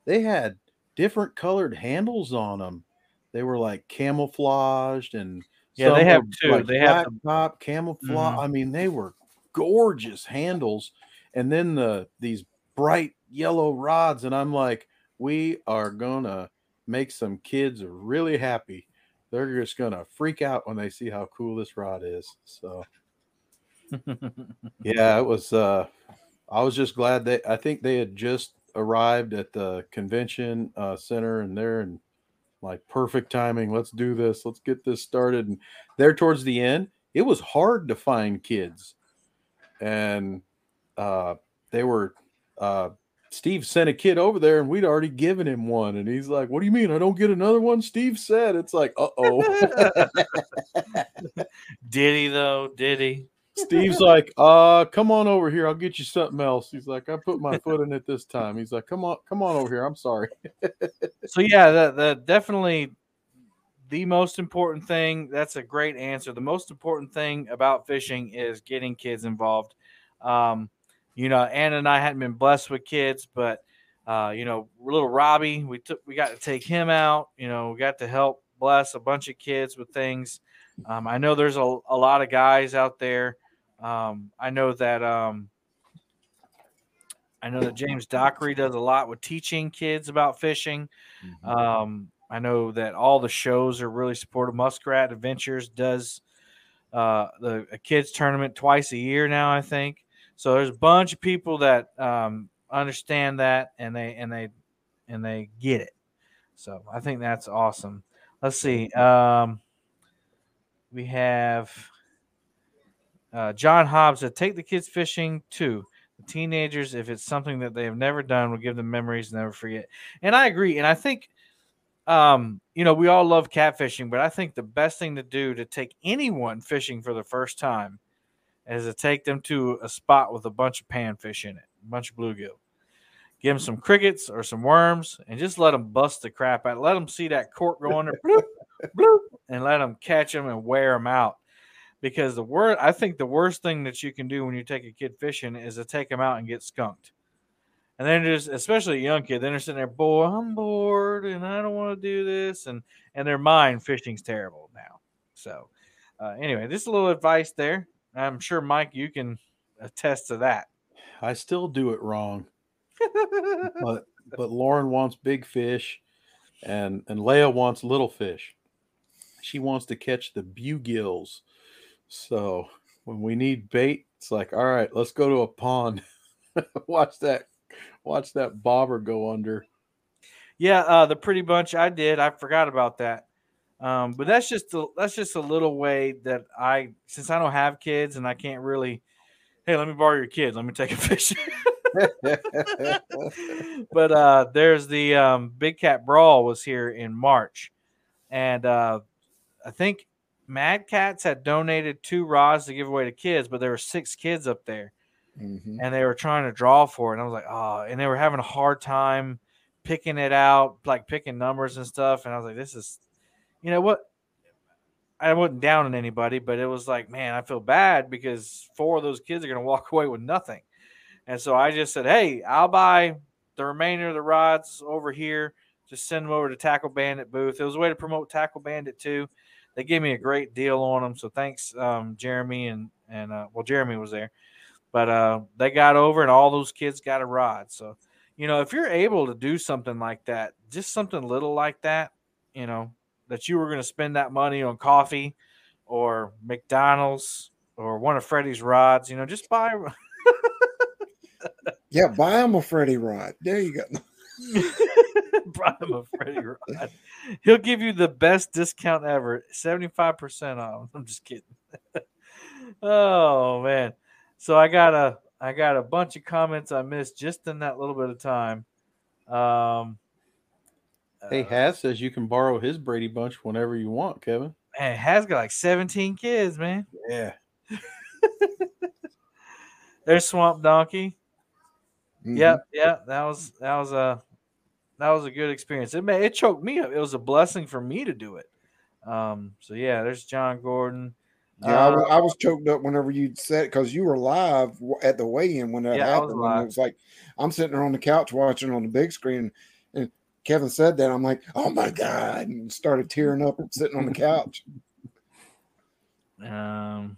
They had different colored handles on them. They were like camouflaged and Yeah, they have two. like, They have top camouflage. Mhm. I mean, they were gorgeous handles, and then the these bright yellow rods, and I'm like, we are gonna make some kids really happy. They're just gonna freak out when they see how cool this rod is. So yeah, it was. uh I was just glad they. I think they had just arrived at the convention uh, center, and they're in like perfect timing. Let's do this. Let's get this started. And there towards the end, it was hard to find kids, and uh, they were. Uh, Steve sent a kid over there, and we'd already given him one, and he's like, "What do you mean I don't get another one?" Steve said, "It's like, uh oh." Did he though? Did he? Steve's like, uh, come on over here. I'll get you something else. He's like, I put my foot in it this time. He's like, come on, come on over here. I'm sorry. So yeah, that, the definitely the most important thing. That's a great answer. The most important thing about fishing is getting kids involved. Um, you know, Anna and I hadn't been blessed with kids, but uh, you know, little Robbie, we took we got to take him out. You know, we got to help bless a bunch of kids with things. Um, I know there's a, a lot of guys out there. Um, I know that um, I know that James Dockery does a lot with teaching kids about fishing. Um, I know that all the shows are really supportive. Muskrat Adventures does uh, the a kids tournament twice a year now, I think. So there's a bunch of people that um, understand that and they and they and they get it. So I think that's awesome. Let's see. Um, we have uh, John Hobbs said, "Take the kids fishing too." The teenagers, if it's something that they have never done, will give them memories and never forget. And I agree. And I think, um, you know, we all love catfishing, but I think the best thing to do to take anyone fishing for the first time is to take them to a spot with a bunch of panfish in it, a bunch of bluegill. Give them some crickets or some worms, and just let them bust the crap out. Let them see that cork go there, bloop, bloop, and let them catch them and wear them out because the word I think the worst thing that you can do when you take a kid fishing is to take them out and get skunked. And then just especially a young kid, then they're sitting there, boy, I'm bored and I don't want to do this, and and their mind fishing's terrible now. So uh, anyway, just a little advice there. I'm sure Mike, you can attest to that. I still do it wrong, but but Lauren wants big fish, and and Leia wants little fish. She wants to catch the bugills. So when we need bait, it's like, all right, let's go to a pond. watch that, watch that bobber go under. Yeah, uh, the pretty bunch I did. I forgot about that. Um, but that's just a, that's just a little way that I since I don't have kids and I can't really. Hey, let me borrow your kid. Let me take a picture. but uh, there's the um, Big Cat Brawl was here in March, and uh, I think Mad Cats had donated two rods to give away to kids, but there were six kids up there, Mhm. and they were trying to draw for it. And I was like, oh, and they were having a hard time picking it out, like picking numbers and stuff. And I was like, this is, you know what? I wasn't down on anybody, but it was like, man, I feel bad because four of those kids are going to walk away with nothing. And so I just said, hey, I'll buy the remainder of the rods over here. Just send them over to Tackle Bandit booth. It was a way to promote Tackle Bandit too. They gave me a great deal on them, so thanks, um, Jeremy and and uh, well, Jeremy was there, but uh, they got over and all those kids got a rod. So you know, if you're able to do something like that, just something little like that, you know, that you were going to spend that money on coffee or McDonald's or one of Freddie's rods, you know, just buy. Yeah, buy him a Freddy rod. There you go. buy him a Freddie rod. He'll give you the best discount ever, seventy five percent off. I'm just kidding. oh man, so I got a I got a bunch of comments I missed just in that little bit of time. Um, Hey, uh, Has says you can borrow his Brady Bunch whenever you want, Kevin. man, has got like seventeen kids, man. Yeah. There's Swamp Donkey. Mhm. Yep, yeah, that was that was a that was a good experience. It may, it choked me up. It was a blessing for me to do it. Um, so yeah, there's John Gordon. Yeah, I, Uh, was, I was choked up whenever you said because you were live at the weigh-in when that Yeah, I was happened. And live. it was like I'm sitting there on the couch watching on the big screen, and Kevin said that I'm like, "Oh my god!" and started tearing up sitting on the couch. Um,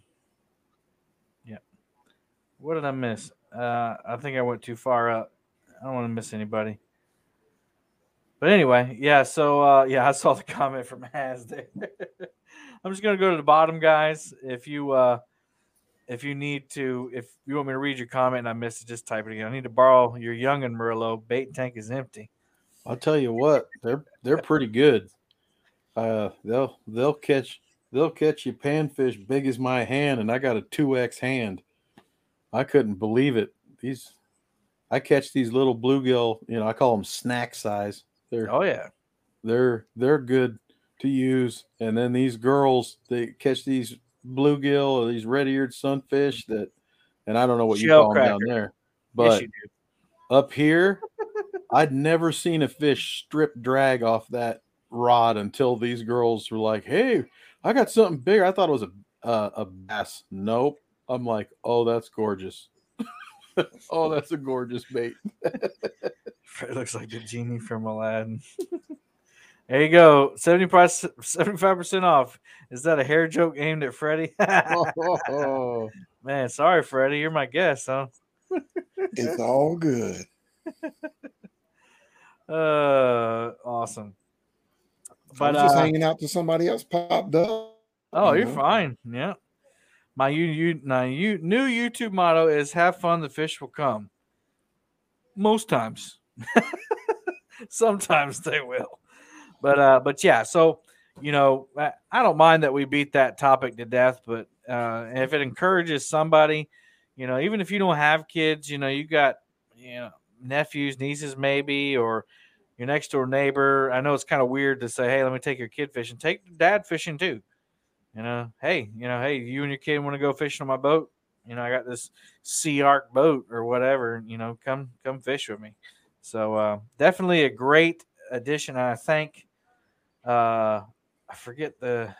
yeah. What did I miss? Uh, I think I went too far up. I don't want to miss anybody. But anyway, yeah. So uh, yeah, I saw the comment from Has there. I'm just gonna go to the bottom, guys. If you uh, if you need to, if you want me to read your comment and I missed it, just type it again. I need to borrow your young and Murillo. Bait tank is empty. I'll tell you what, they're they're pretty good. Uh, they'll they'll catch they'll catch you panfish big as my hand, and I got a two X hand. I couldn't believe it. These, I catch these little bluegill. You know, I call them snack size. They're Oh yeah, they're they're good to use. And then these girls, they catch these bluegill or these red-eared sunfish that, and I don't know what you call them down there, but do. up here, I'd never seen a fish strip drag off that rod until these girls were like, "Hey, I got something bigger." I thought it was a uh, a bass. Nope. I'm like, "Oh, that's gorgeous." oh, that's a gorgeous bait. it looks like the genie from Aladdin. there you go. 75 percent off. Is that a hair joke aimed at Freddie? oh, Man, sorry, Freddie. You're my guest, huh? It's all good. Uh, awesome. But just uh, hanging out to somebody else popped up. oh, you you're know? fine. Yeah. My you you now you new YouTube motto is have fun. The fish will come. Most times. Sometimes they will. But uh, but yeah. So you know, I, I don't mind that we beat that topic to death. But uh, if it encourages somebody, you know, even if you don't have kids, you know, you got you know nephews, nieces, maybe, or your next door neighbor. I know it's kind of weird to say, "Hey, let me take your kid fishing." Take dad fishing too. You know, hey, you know, hey, you and your kid want to go fishing on my boat? You know, I got this SeaArk boat or whatever. You know, come come fish with me. So uh, definitely a great addition. I think uh, I forget the.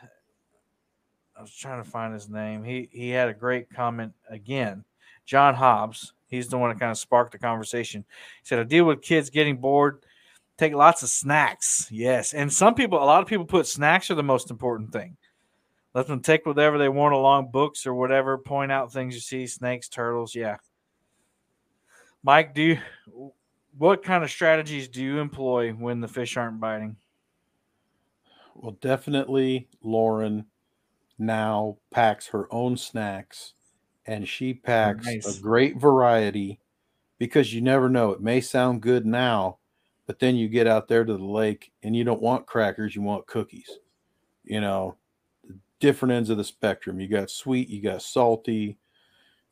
I was trying to find his name. He he had a great comment again. John Hobbs. He's the one that kind of sparked the conversation. He said, "I deal with kids getting bored. Take lots of snacks. Yes, and some people, a lot of people put snacks are the most important thing. Let them take whatever they want along, books or whatever. Point out things you see, snakes, turtles. Yeah. Mike, do you, what kind of strategies do you employ when the fish aren't biting? well, definitely Lauren now packs her own snacks and she packs Nice. a great variety because you never know. It may sound good now, but then you get out there to the lake and you don't want crackers, you want cookies. You know, different ends of the spectrum. You got sweet, you got salty,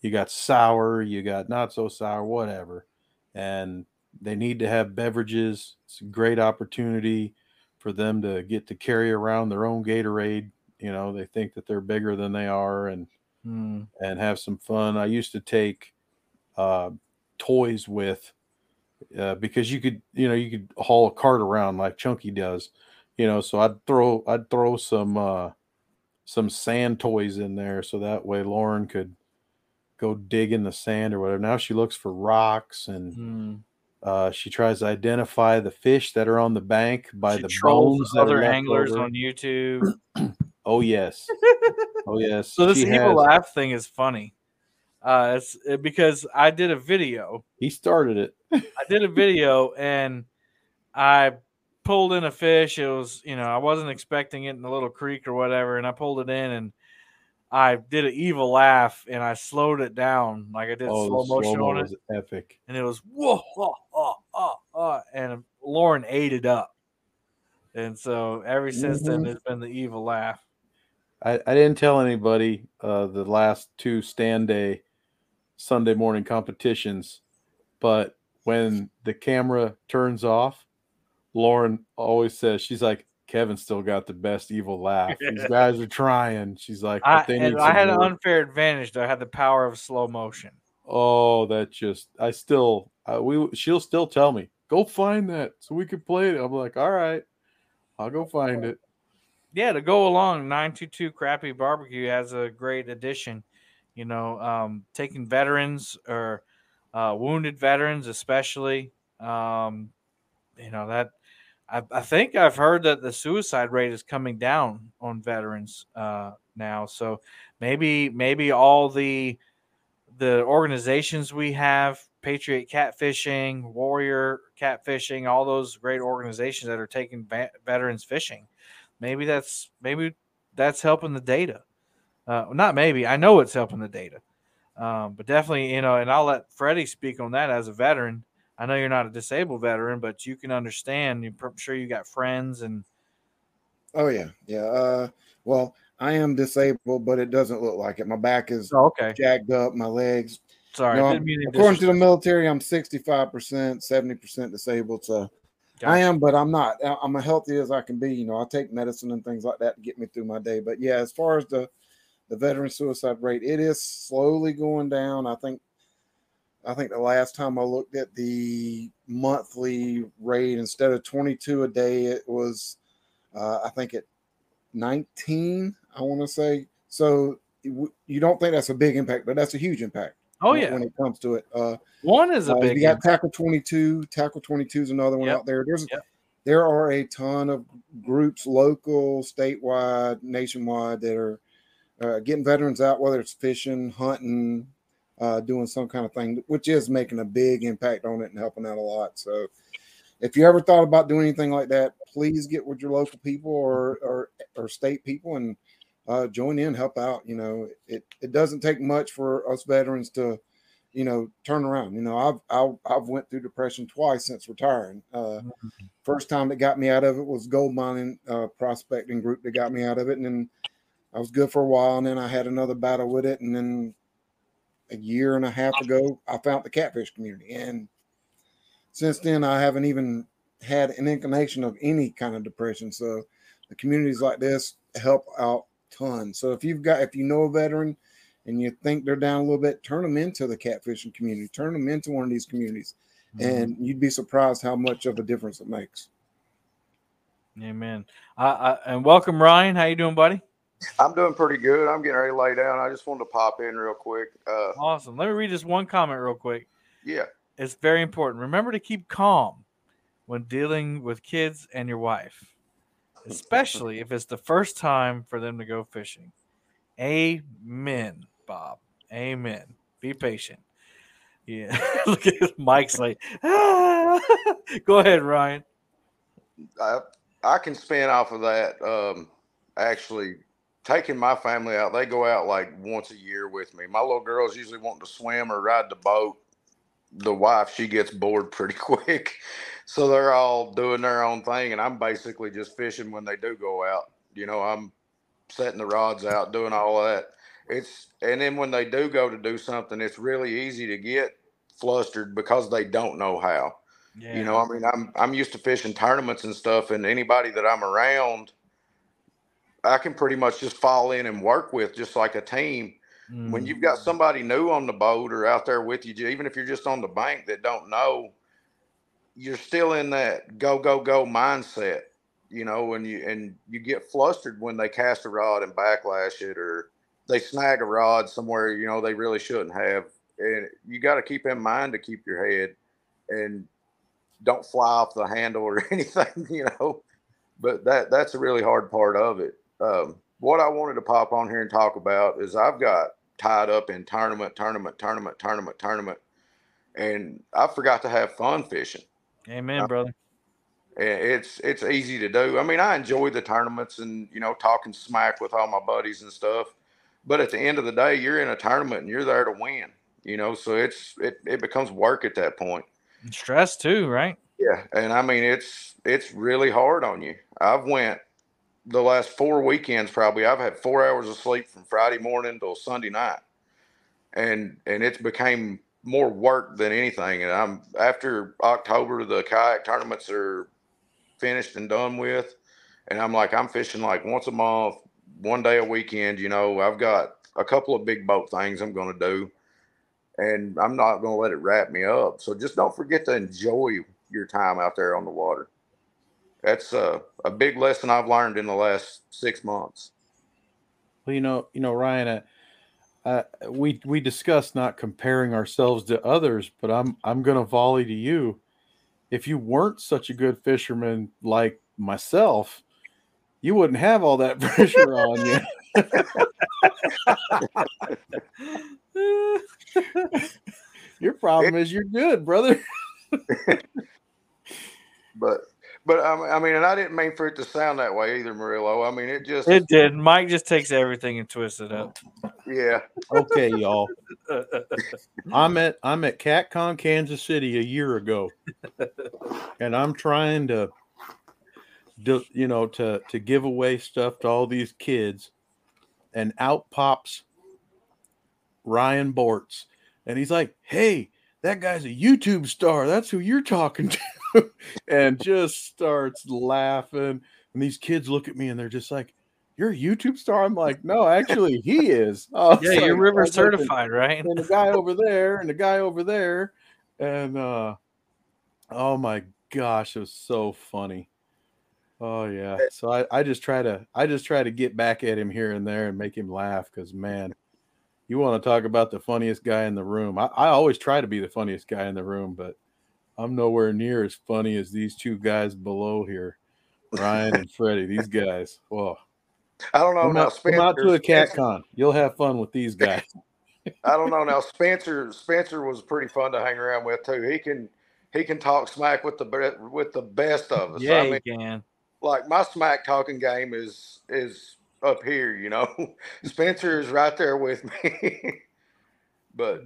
you got sour, you got not so sour, whatever. And they need to have beverages. It's a great opportunity for them to get to carry around their own Gatorade. You know, they think that they're bigger than they are and Hmm. and have some fun. I used to take uh, toys with uh, because you could, you know, you could haul a cart around like Chunky does, you know. So I'd throw, I'd throw some uh, some sand toys in there, so that way Lauren could go dig in the sand or whatever. Now she looks for rocks and Hmm. uh, she tries to identify the fish that are on the bank by She the trolls bones other anglers over. on YouTube. Oh yes, oh yes. So this She evil has- laugh thing is funny. Uh, it's it- because I did a video. he started it. I did a video and I pulled in a fish. It was you know I wasn't expecting it in a little creek or whatever, and I pulled it in and I did an evil laugh and I slowed it down like I did oh, slow the motion slow-mo on it, was epic. and it was whoa, oh, oh, oh, oh, and Lauren ate it up. And so ever since then, Mhm. it's been the evil laugh. I, I didn't tell anybody uh, the last two stand day Sunday morning competitions, but when the camera turns off, Lauren always says she's like Kevin still got the best evil laugh. These guys are trying. She's like, I, but they need I had an unfair advantage. Though I had the power of slow motion. Oh, that just I still uh, we she'll still tell me go find that so we can play it. I'm like, all right, I'll go find it. Yeah, to go along, 922 Crappy Barbecue has a great addition. You know, um, taking veterans or uh, wounded veterans, especially. Um, you know that I, I think I've heard that the suicide rate is coming down on veterans uh, now. So maybe maybe all the the organizations we have, Patriot Catfishing, Warrior Catfishing, all those great organizations that are taking va- veterans fishing maybe that's maybe that's helping the data. Uh, not maybe, I know it's helping the data, um, but definitely, you know. And I'll let Freddie speak on that as a veteran. I know you're not a disabled veteran, but you can understand. I'm sure you got friends and Oh yeah, yeah. Uh, well, I am disabled, but it doesn't look like it. My back is oh, okay. jacked up. My legs. Sorry, No, I didn't mean to According to the military, I'm 65 percent, 70 percent disabled. So I am, but I'm not. I'm as healthy as I can be. You know, I take medicine and things like that to get me through my day. But yeah, as far as the the veteran suicide rate, it is slowly going down. I think. I think the last time I looked at the monthly rate, instead of 22 a day, it was, uh, I think, at 19. I want to say. So you don't think that's a big impact, but that's a huge impact. Oh yeah, when it comes to it. Uh, one is a uh, big. you got. Tackle 22. Tackle 22 is another one Yep. out there. There's Yep. there are a ton of groups, local, statewide, nationwide, that are uh, getting veterans out, whether it's fishing, hunting, uh, doing some kind of thing, which is making a big impact on it and helping out a lot. So, if you ever thought about doing anything like that, please get with your local people or or, or state people and uh, join in, help out. You know, it it doesn't take much for us veterans to, you know, turn around. You know, I've I've, I've went through depression twice since retiring. Uh, first time that got me out of it was gold mining uh, prospecting group that got me out of it, and then I was good for a while, and then I had another battle with it, and then a year and a half ago, I found the catfish community, and since then, I haven't even had an inclination of any kind of depression. So, the communities like this help out tons. So, if you've got, if you know a veteran and you think they're down a little bit, turn them into the catfishing community, turn them into one of these communities, Mhm. and you'd be surprised how much of a difference it makes. Amen. Uh, uh, and welcome, Ryan. How you doing, buddy? I'm doing pretty good. I'm getting ready to lay down. I just wanted to pop in real quick. Uh, Awesome. Let me read this one comment real quick. yeah, It's very important. Remember to keep calm when dealing with kids and your wife, especially if it's the first time for them to go fishing. Amen, Bob. Amen. Be patient. Yeah. Look at Mike's like, "Ah." go ahead, Ryan. I I can spin off of that. Um, actually, taking my family out, they go out like once a year with me. My little girls usually want to swim or ride the boat. The wife, she gets bored pretty quick. So they're all doing their own thing. And I'm basically just fishing when they do go out. You know, I'm setting the rods out, doing all that. It's, and then when they do go to do something, it's really easy to get flustered because they don't know how. Yeah. You know, I mean, I'm I'm used to fishing tournaments and stuff, and anybody that I'm around, I can pretty much just fall in and work with just like a team. When Mm. you've got somebody new on the boat or out there with you, even if you're just on the bank that don't know, you're still in that go go go mindset. You know, and you and you get flustered when they cast a rod and backlash it, or they snag a rod somewhere you know they really shouldn't have. And you got to keep in mind to keep your head and don't fly off the handle or anything, you know. But that that's a really hard part of it. Um, what I wanted to pop on here and talk about is I've got tied up in tournament, tournament, tournament, tournament, tournament, and I forgot to have fun fishing. Amen, uh, brother. It's it's easy to do. I mean, I enjoy the tournaments and you know talking smack with all my buddies and stuff. But at the end of the day, you're in a tournament and you're there to win. You know, so it's it, it becomes work at that point. And stress too, right? Yeah, and I mean it's it's really hard on you. I've went the last four weekends probably. I've had four hours of sleep from Friday morning till Sunday night, and and it's became more work than anything. And I'm after October, the kayak tournaments are finished and done with, and I'm like I'm fishing like once a month, one day a weekend. You know, I've got a couple of big boat things I'm going to do, and I'm not going to let it wrap me up. So just don't forget to enjoy your time out there on the water. That's a, a big lesson I've learned in the last six months. Well, you know, you know, Ryan, uh, uh, we we discussed not comparing ourselves to others, but I'm I'm going to volley to you. If you weren't such a good fisherman like myself, you wouldn't have all that pressure on you. Your problem is you're good, brother. But but um, I mean, and I didn't mean for it to sound that way either, Murillo. I mean, it just It did. Mike just takes everything and twists it up. yeah. Okay, y'all. I'm at I'm at CatCon Kansas City a year ago, and I'm trying to, do, you know, to to give away stuff to all these kids, and out pops Ryan Bortz, and he's like, "Hey, that guy's a YouTube star. That's who you're talking to," and just starts laughing. And these kids look at me and they're just like, "You're a YouTube star?" I'm like, "No, actually, he is." I was Yeah, you're river was "And- certified, right? and the guy over there and the guy over there and uh oh my gosh it was so funny oh yeah so i i just try to i just try to get back at him here and there and make him laugh because man you want to talk about the funniest guy in the room I, I always try to be the funniest guy in the room but i'm nowhere near as funny as these two guys below here ryan and freddie these guys well, I don't know come now. out, come out to a CatCon you'll have fun with these guys I don't know now. Spencer Spencer was pretty fun to hang around with too. He can he can talk smack with the be- with the best of us. Yeah, I you mean, can. like my smack talking game is is up here. You know, Spencer is right there with me. but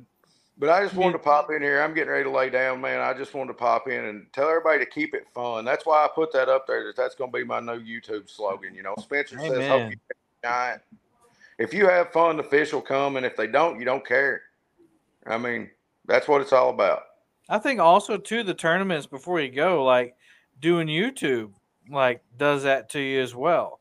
but I just wanted to pop in here. I'm getting ready to lay down, man. I just wanted to pop in and tell everybody to keep it fun. That's why I put that up there. That that's going to be my new YouTube slogan. You know, Spencer says, "Hope you catch giant." If you have fun, the fish will come, and if they don't, you don't care. I mean, that's what it's all about. I think also too the tournaments before you go, like doing YouTube, like does that to you as well.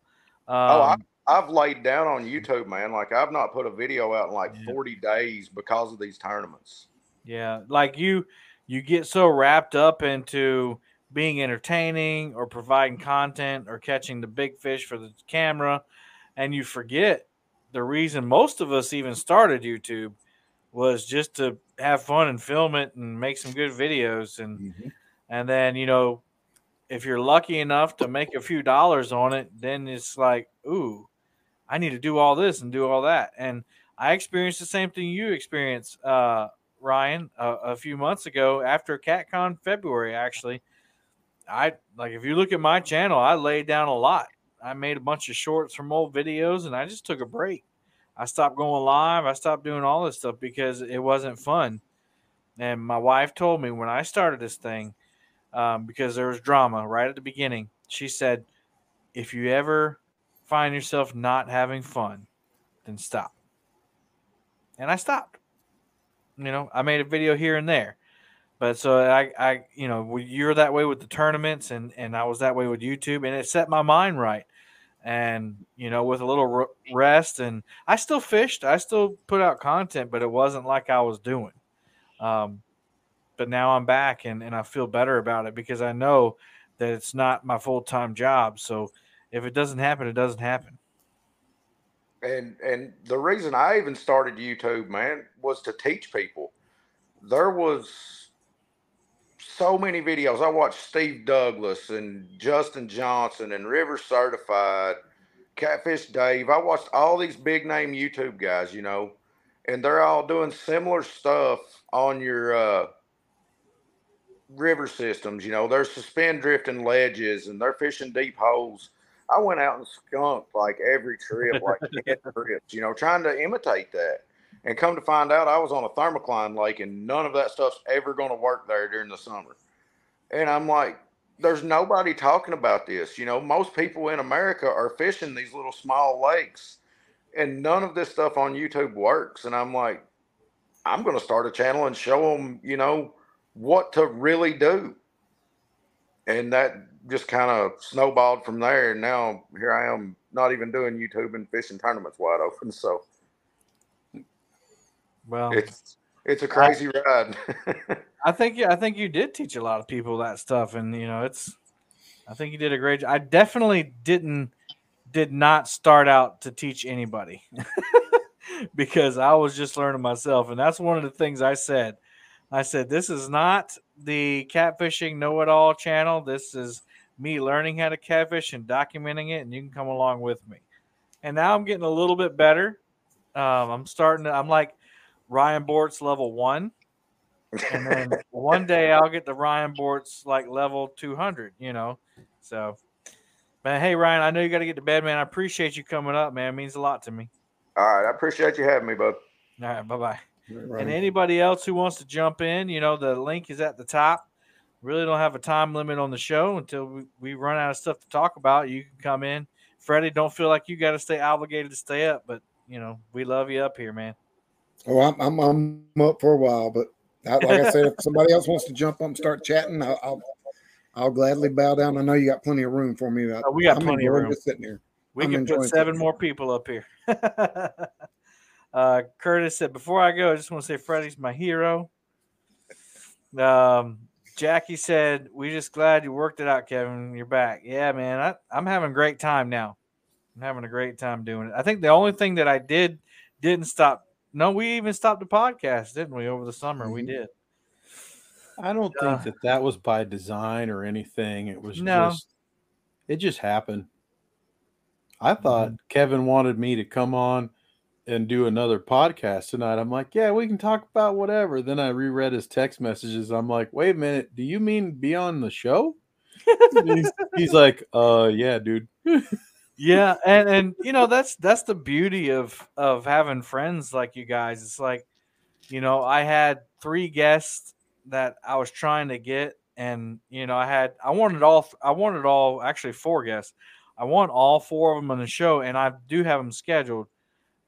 Um, oh, I, I've laid down on mm-hmm. YouTube, man. Like I've not put a video out in like Yeah. 40 days because of these tournaments. Yeah, like you you get so wrapped up into being entertaining or providing content or catching the big fish for the camera and you forget the reason most of us even started YouTube was just to have fun and film it and make some good videos and mm-hmm. and then you know if you're lucky enough to make a few dollars on it then it's like ooh i need to do all this and do all that and i experienced the same thing you experienced uh ryan a, a few months ago after catcon february actually i like if you look at my channel i laid down a lot I made a bunch of shorts from old videos, and I just took a break. I stopped going live. I stopped doing all this stuff because it wasn't fun. And my wife told me when I started this thing, um, because there was drama right at the beginning. She said, "If you ever find yourself not having fun, then stop." And I stopped. You know, I made a video here and there, but so I, I, you know, you're that way with the tournaments, and and I was that way with YouTube, and it set my mind right. And you know, with a little rest, and I still fished, I still put out content, but it wasn't like I was doing. Um, but now I'm back and, and I feel better about it because I know that it's not my full time job. So if it doesn't happen, it doesn't happen. And and the reason I even started YouTube, man, was to teach people. There was so many videos. I watched Steve Douglas and Justin Johnson and River Certified, Catfish Dave. I watched all these big name YouTube guys, you know, and they're all doing similar stuff on your uh, river systems. You know, they're suspend drifting ledges and they're fishing deep holes. I went out and skunked like every trip, like 10 trips, you know, trying to imitate that. And come to find out, I was on a thermocline lake and none of that stuff's ever going to work there during the summer. And I'm like, there's nobody talking about this. You know, most people in America are fishing these little small lakes and none of this stuff on YouTube works. And I'm like, I'm going to start a channel and show them, you know, what to really do. And that just kind of snowballed from there. And now here I am, not even doing YouTube and fishing tournaments wide open. So, well, it's it's a crazy I, ride. I think I think you did teach a lot of people that stuff, and you know, it's. I think you did a great job. I definitely didn't did not start out to teach anybody because I was just learning myself, and that's one of the things I said. I said, This is not the catfishing know it all channel. This is me learning how to catfish and documenting it, and you can come along with me. And now I'm getting a little bit better. Um, I'm starting to, I'm like Ryan Bortz level one. And then one day I'll get the Ryan Bortz like level 200, you know. So, but hey, Ryan, I know you got to get to bed, man. I appreciate you coming up, man. It means a lot to me. All right. I appreciate you having me, bud. All right. Bye bye. Right. And anybody else who wants to jump in, you know, the link is at the top. Really don't have a time limit on the show until we, we run out of stuff to talk about. You can come in. Freddie, don't feel like you got to stay obligated to stay up, but you know, we love you up here, man. Oh, I'm I'm, I'm up for a while, but like I said, if somebody else wants to jump up and start chatting, I'll, I'll, I'll gladly bow down. I know you got plenty of room for me. Oh, we got I'm plenty of room. Just sitting here. We I'm can put seven more people up here. Uh, Curtis said, "Before I go, I just want to say Freddie's my hero." Um, Jackie said, "We just glad you worked it out, Kevin. You're back. Yeah, man. I, I'm having a great time now. I'm having a great time doing it. I think the only thing that I did didn't stop. No, we even stopped the podcast, didn't we? Over the summer, mm-hmm. we did. I don't uh, think that that was by design or anything. It was no. just it just happened. I thought mm-hmm. Kevin wanted me to come on and do another podcast tonight. I'm like, yeah, we can talk about whatever. Then I reread his text messages. I'm like, wait a minute, do you mean be on the show? he's, he's, like, uh, yeah, dude. yeah, and and you know that's that's the beauty of of having friends like you guys. It's like, you know, I had three guests that I was trying to get, and you know, I had I wanted all I wanted all actually four guests. I want all four of them on the show, and I do have them scheduled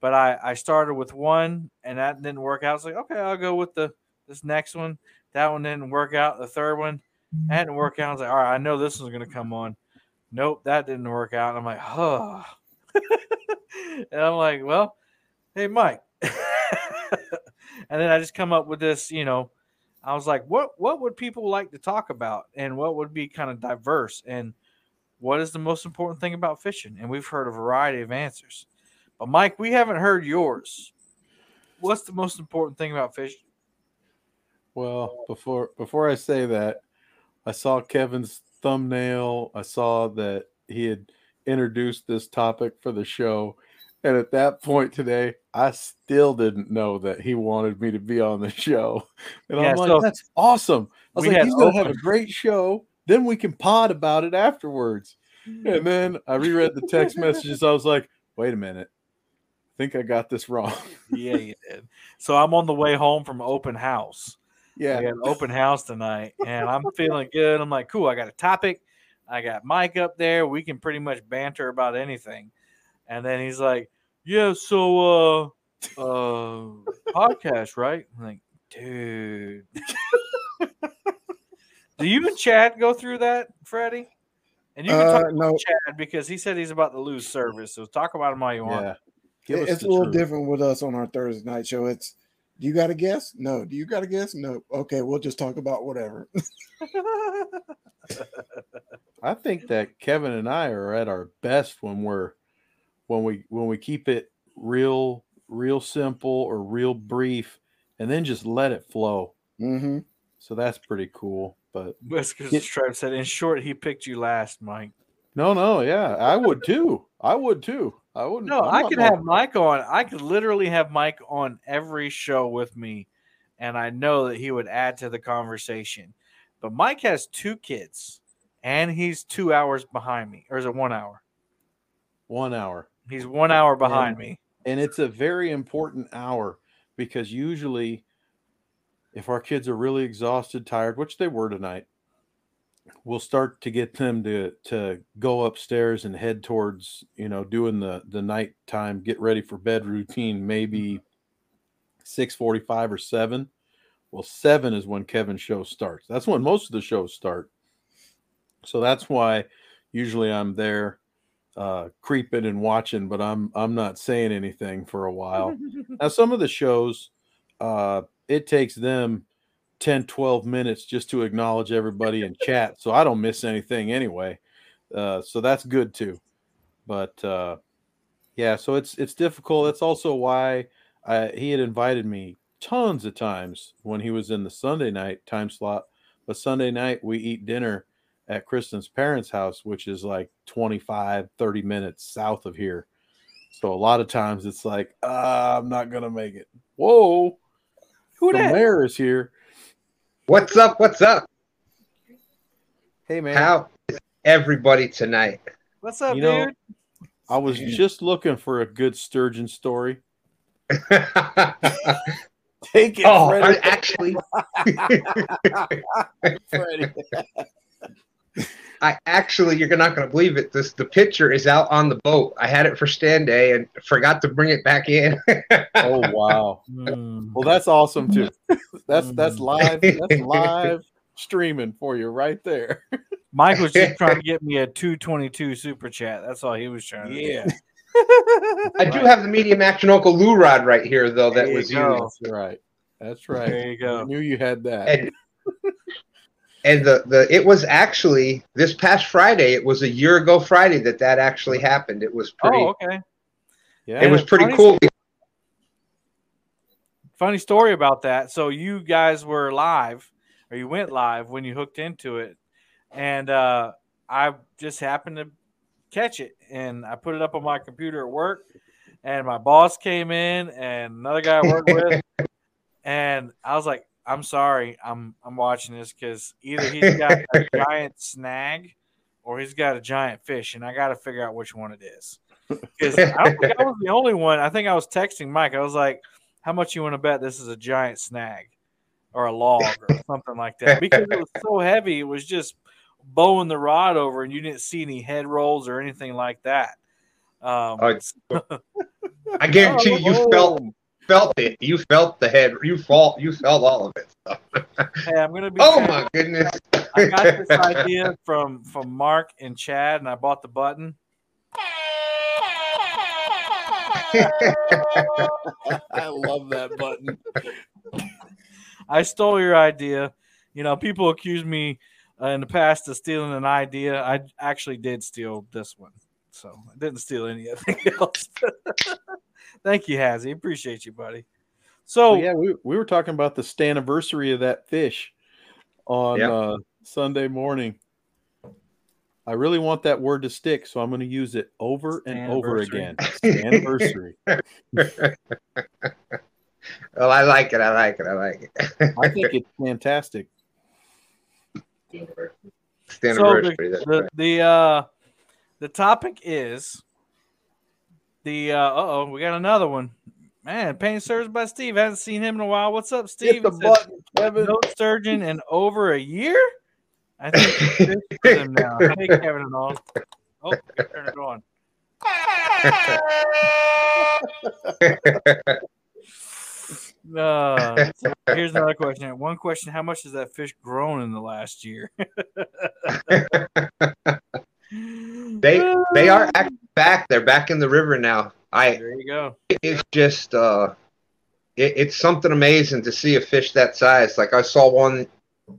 but I, I started with one and that didn't work out. I was like, okay, I'll go with the this next one. That one didn't work out. The third one that didn't work out. I was like, all right, I know this one's gonna come on. Nope, that didn't work out. And I'm like, oh. and I'm like, well, hey Mike. and then I just come up with this, you know. I was like, what what would people like to talk about and what would be kind of diverse and what is the most important thing about fishing? And we've heard a variety of answers. But Mike, we haven't heard yours. What's the most important thing about fishing? Well, before before I say that, I saw Kevin's thumbnail. I saw that he had introduced this topic for the show. And at that point today, I still didn't know that he wanted me to be on the show. And yeah, I'm like, so that's awesome. I was like, he's going to have a great show. Then we can pod about it afterwards. And then I reread the text messages. I was like, wait a minute. I think I got this wrong. yeah, you did. So I'm on the way home from open house. Yeah. We had an open house tonight, and I'm feeling good. I'm like, cool. I got a topic. I got Mike up there. We can pretty much banter about anything. And then he's like, yeah, so uh, uh, podcast, right? I'm like, dude. Do you and Chad go through that, Freddie? And you can Uh, talk about no. Chad because he said he's about to lose service. So talk about him all you want. Yeah. Give us it's a little truth. different with us on our Thursday night show. It's do you got a guess? No. Do you got a guess? No. Okay, we'll just talk about whatever. I think that Kevin and I are at our best when we're when we when we keep it real real simple or real brief and then just let it flow. hmm So that's pretty cool. But Whiskers Yeah. Stripe said, in short, he picked you last, Mike. no, no, yeah, I would too. I would too. I wouldn't. No, I'm I could have Mike on. I could literally have Mike on every show with me, and I know that he would add to the conversation. But Mike has two kids, and he's two hours behind me, or is it one hour? one hour. He's one hour behind me. and it's a very important hour because usually if our kids are really exhausted tired which they were tonight we'll start to get them to to go upstairs and head towards you know doing the the nighttime get ready for bed routine maybe 645 or 7 well 7 is when kevin's show starts. That's when most of the shows start. So that's why usually i'm there uh creeping and watching but i'm i'm not saying anything for a while. Now some of the shows uh it takes them 10 12 minutes just to acknowledge everybody and chat so i don't miss anything anyway uh so that's good too. But uh yeah so it's it's difficult. That's also why I, he had invited me tons of times when he was in the sunday night time slot but sunday night we eat dinner at kristen's parents house which is like 25 30 minutes south of here. So a lot of times it's like uh, i'm not gonna make it. Whoa! Who the that? mayor is here What's up? What's up? hey man How is everybody tonight? What's up, You know- dude? i was just looking for a good sturgeon story oh, take it oh, I Freddie. actually, Freddie. I actually, you're not going to believe it. This the picture is out on the boat. I had it for stand day and forgot to bring it back in. oh wow Mm. well that's awesome too that's that's Mm. live that's live streaming for you right there Mike was just trying to get me a 222 super chat. That's all he was trying to yeah do. I do have the medium action Uncle Lou rod right here, though. That There you go. that's right that's right There you go. i go. knew you had that and and the the it was actually this past Friday. It was a year ago Friday that that actually happened. It was pretty. Oh, okay. yeah it was pretty funny- cool. Funny story about that. So you guys were live, or you went live when you hooked into it, and uh, I just happened to catch it, and I put it up on my computer at work, and my boss came in, and another guy I work with, and I was like, "I'm sorry, I'm I'm watching this because either he's got a giant snag, or he's got a giant fish, and I got to figure out which one it is." Because I don't think I was the only one. I think I was texting Mike. I was like, "How much you want to bet this is a giant snag, or a log, or something like that?" Because it was so heavy, it was just bowing the rod over, and you didn't see any head rolls or anything like that. Um, Oh, I guarantee you Oh, felt felt it. You felt the head. You felt you felt all of it. hey, I'm gonna be. Oh fair. my goodness! I got this idea from from Mark and Chad, and I bought the button. i love that button I stole your idea. You know, people accuse me uh, in the past of stealing an idea. I actually did steal this one, so I didn't steal anything else. Thank you, Hazzy. Appreciate you, buddy. So Oh yeah, we, we were talking about the anniversary of that fish on Yep. uh, Sunday morning. I really want that word to stick, so I'm going to use it over and over again. Anniversary. Anniversary. well, I like it. I like it. I like it. I think it's fantastic. It's the So anniversary. that's the right. the uh the topic is the uh oh, we got another one. Man, pain service by Steve. haven't seen him in a while. What's up, Steve? Hit the It button, Kevin. No sturgeon in over a year. I think we fixed him now. Hey, Kevin and all. Oh, turn it on. Uh, so here's another question. One question: How much has that fish grown in the last year? They they are back. They're back in the river now. I There you go. it's just uh it, it's something amazing to see a fish that size like i saw one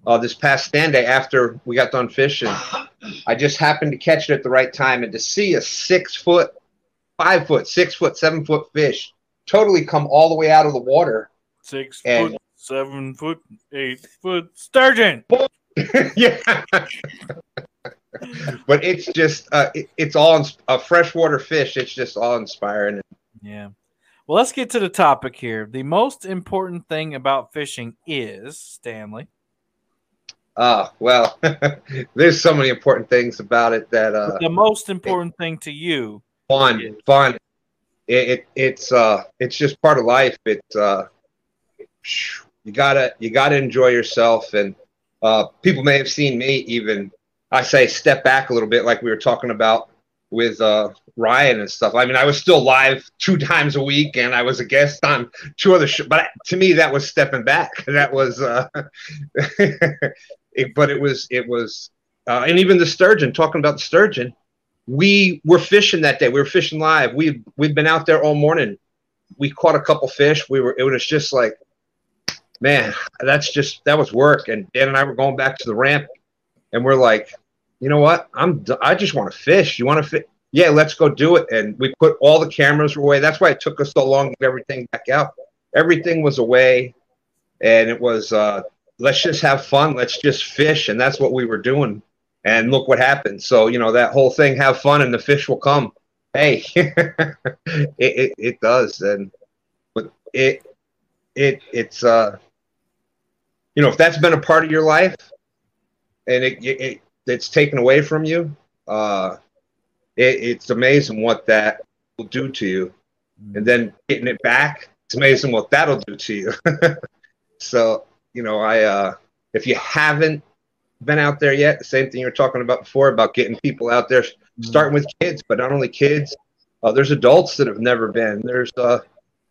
uh this past stand day after we got done fishing i just happened to catch it at the right time and to see a six foot five foot six foot seven foot fish totally come all the way out of the water Six And- foot, seven foot, eight foot sturgeon. yeah but it's just uh it, it's all ins- a freshwater fish it's just all inspiring Yeah. Well, let's get to the topic here. The most important thing about fishing is Stanley. uh well there's so many important things about it that uh the most important thing to you. fun Yes. fun it, it it's uh it's just part of life it's uh you gotta you gotta enjoy yourself and uh people may have seen me even i say step back a little bit like we were talking about with uh ryan and stuff i mean i was still live two times a week and i was a guest on two other shows but to me that was stepping back that was uh it, but it was it was uh, and even the sturgeon talking about the sturgeon we were fishing that day. We were fishing live. We we've been out there all morning. We caught a couple fish. We were it was just like, man, that's just that was work. And Dan and I were going back to the ramp, and we're like, you know what? I'm I just want to fish. You want to fish? Yeah, let's go do it. And we put all the cameras away. That's why it took us so long to get everything back out. Everything was away, and it was uh, let's just have fun. Let's just fish, and that's what we were doing and look what happened. So you know that whole thing, have fun, and the fish will come. Hey, it, it it does, and but it it it's uh you know if that's been a part of your life, and it it, it's taken away from you, uh, it, it's amazing what that will do to you, and then getting it back, it's amazing what that'll do to you. so you know I uh if you haven't been out there yet. The same thing you were talking about before about getting people out there, starting with kids, but not only kids. Uh, there's adults that have never been. There's uh,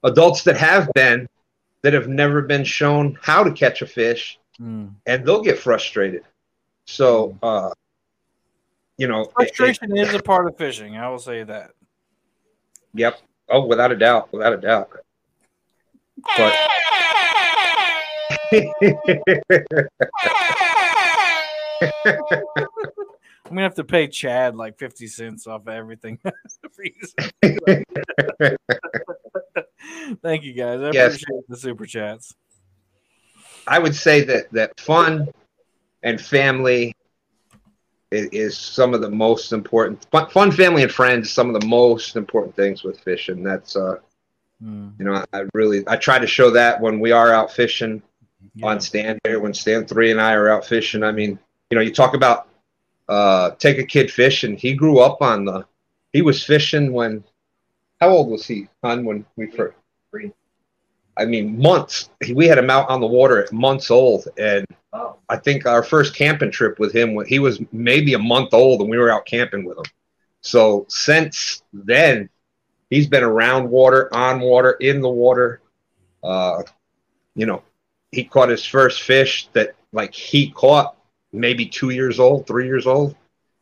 adults that have been that have never been shown how to catch a fish, Mm. and they'll get frustrated. So, uh, you know, it- it- Frustration is a part of fishing. I will say that. yep. Oh, without a doubt, without a doubt. But I'm gonna have to pay Chad like fifty cents off of everything. Thank you guys. I Yes. appreciate the super chats. I would say that that fun and family i- is some of the most important. Fun, fun family and friends, is some of the most important things with fishing. That's uh, Mm, you know, I really I try to show that when we are out fishing yeah. on stand here, when Stan three and I are out fishing. I mean, you know, you talk about uh, take a kid fishing. He grew up on the. He was fishing when. How old was he, hon, when we first? I mean, months. We had him out on the water at months old, and I think our first camping trip with him, he was maybe a month old, and we were out camping with him. So since then, he's been around water, on water, in the water. Uh, you know, he caught his first fish that like he caught maybe two years old, three years old.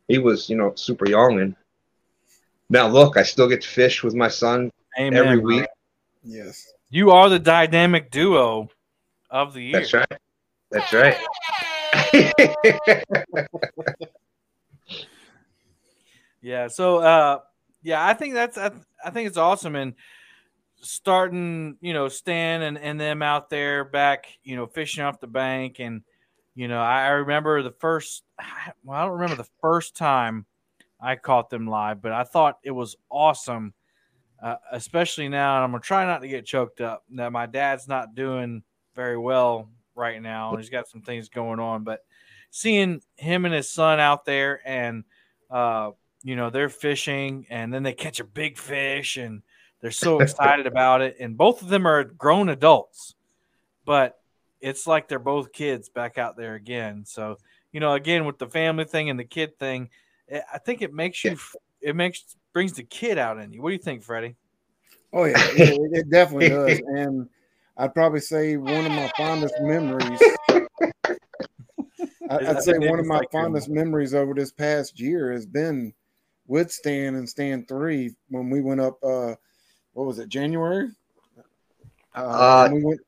He was, you know, super young. And now look, I still get to fish with my son Amen, every bro. week. Yes. You are the dynamic duo of the year. That's right. That's right. Yeah. So, uh, yeah, I think that's I, I think it's awesome and starting, you know, Stan and, and them out there back, you know, fishing off the bank and you know, I, I remember the first well, I don't remember the first time I caught them live, but I thought it was awesome. Uh, especially now, and I'm gonna try not to get choked up. That my dad's not doing very well right now. He's got some things going on, but seeing him and his son out there and uh, you know, they're fishing and then they catch a big fish and they're so excited about it. And both of them are grown adults, but it's like they're both kids back out there again. So, you know, again, with the family thing and the kid thing, eh, I think it makes you, it makes, brings the kid out in you. What do you think, Freddie? Oh, yeah, it, it definitely does. And I'd probably say one of my fondest memories. I'd say one of my fondest memories over this past year has been with Stan and Stan three when we went up. Uh, what was it? January. Uh, uh we went.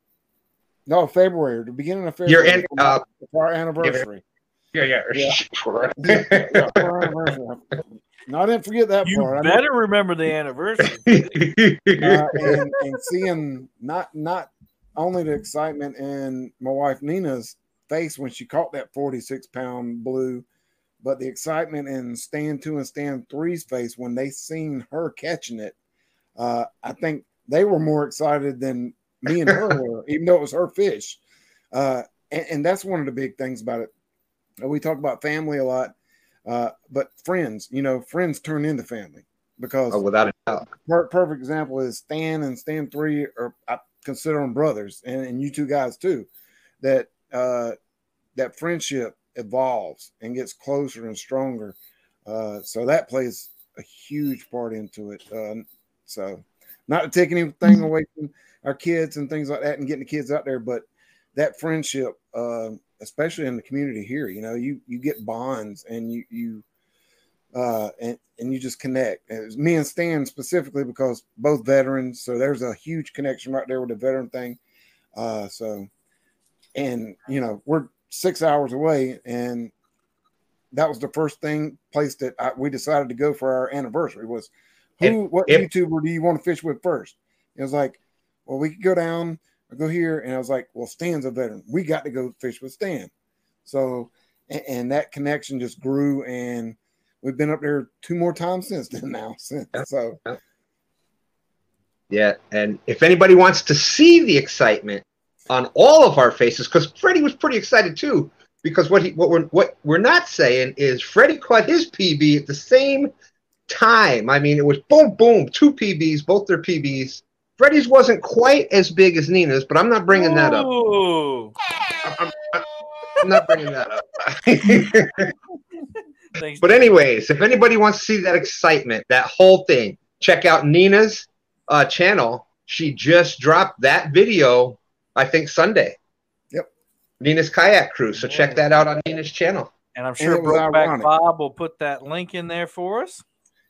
No, February. The beginning of February. You're in uh, our anniversary. Yeah, yeah. yeah. yeah, yeah no, I didn't forget that you part. better remember the anniversary. uh, and, and seeing not not only the excitement in my wife Nina's face when she caught that 46 pound blue, but the excitement in Stan two and Stan three's face when they seen her catching it, uh, I think they were more excited than me and her were, even though it was her fish. Uh, and, and, that's one of the big things about it. We talk about family a lot, uh, but friends, you know, friends turn into family because oh, without a doubt. Per- perfect example is Stan and Stan three are I consider them brothers, and, and you two guys too. That uh, that friendship evolves and gets closer and stronger. Uh, so that plays a huge part into it. Uh, so, not to take anything away from our kids and things like that, and getting the kids out there, but that friendship, uh, especially in the community here, you know, you you get bonds and you you uh, and and you just connect. Me and Stan specifically because both veterans, so there's a huge connection right there with the veteran thing. Uh, so, and you know, we're six hours away, and that was the first thing place that I, we decided to go for our anniversary was who, what if, YouTuber do you want to fish with first? It was like, well, we could go down or go here, and I was like, well, Stan's a veteran. We got to go fish with Stan. So, and, and that connection just grew, and we've been up there two more times since then. Now, since so. Yeah, and if anybody wants to see the excitement on all of our faces because Freddie was pretty excited too. Because what he what we're what we're not saying is Freddie caught his PB at the same time. I mean, it was boom, boom, two PBs, both their PBs. Freddie's wasn't quite as big as Nina's, but I'm not bringing that up. I'm, I'm, I'm not bringing that up. Thanks, but anyways, if anybody wants to see that excitement, that whole thing, check out Nina's uh, channel. She just dropped that video I think Sunday. Yep. Nina's kayak cruise. So check that out on Nina's channel. And I'm sure Brokeback Bob will put that link in there for us.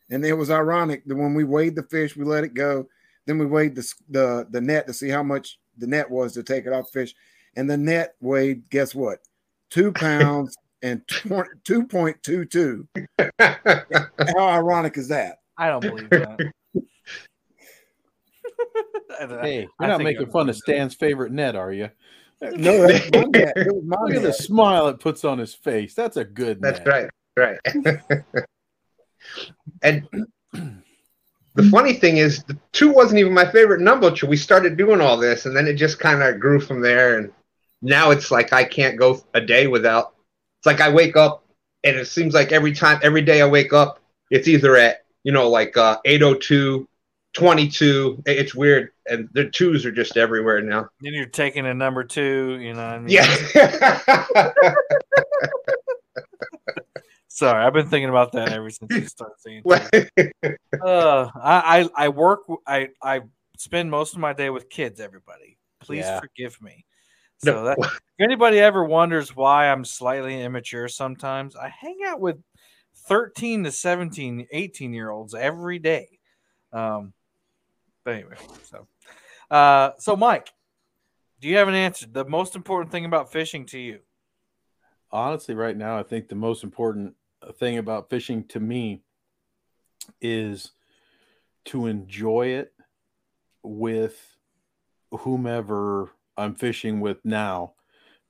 And it was ironic that when we weighed the fish, we let it go. Then we weighed the, the, the net to see how much the net was to take it off the fish. And the net weighed, guess what? Two pounds and 2.22. how ironic is that? I don't believe that. hey, you're not making fun of Stan's favorite net, are you? No, that's my net. It was my Look net. at the smile it puts on his face. That's a good That's net. right. Right. and the funny thing is, the two wasn't even my favorite number until we started doing all this, and then it just kind of grew from there. And now it's like I can't go a day without. It's like I wake up, and it seems like every time, every day I wake up, it's either at you know like uh, 802 22. It's weird, and the twos are just everywhere now. Then you're taking a number two, you know. I mean? Yeah. Sorry, I've been thinking about that ever since you started saying. uh, I, I I work. I I spend most of my day with kids. Everybody, please yeah. forgive me. So no. that, if anybody ever wonders why I'm slightly immature sometimes, I hang out with 13 to 17, 18 year olds every day. Um, but anyway, so uh, so Mike, do you have an answer? The most important thing about fishing to you? Honestly, right now, I think the most important thing about fishing to me is to enjoy it with whomever I'm fishing with now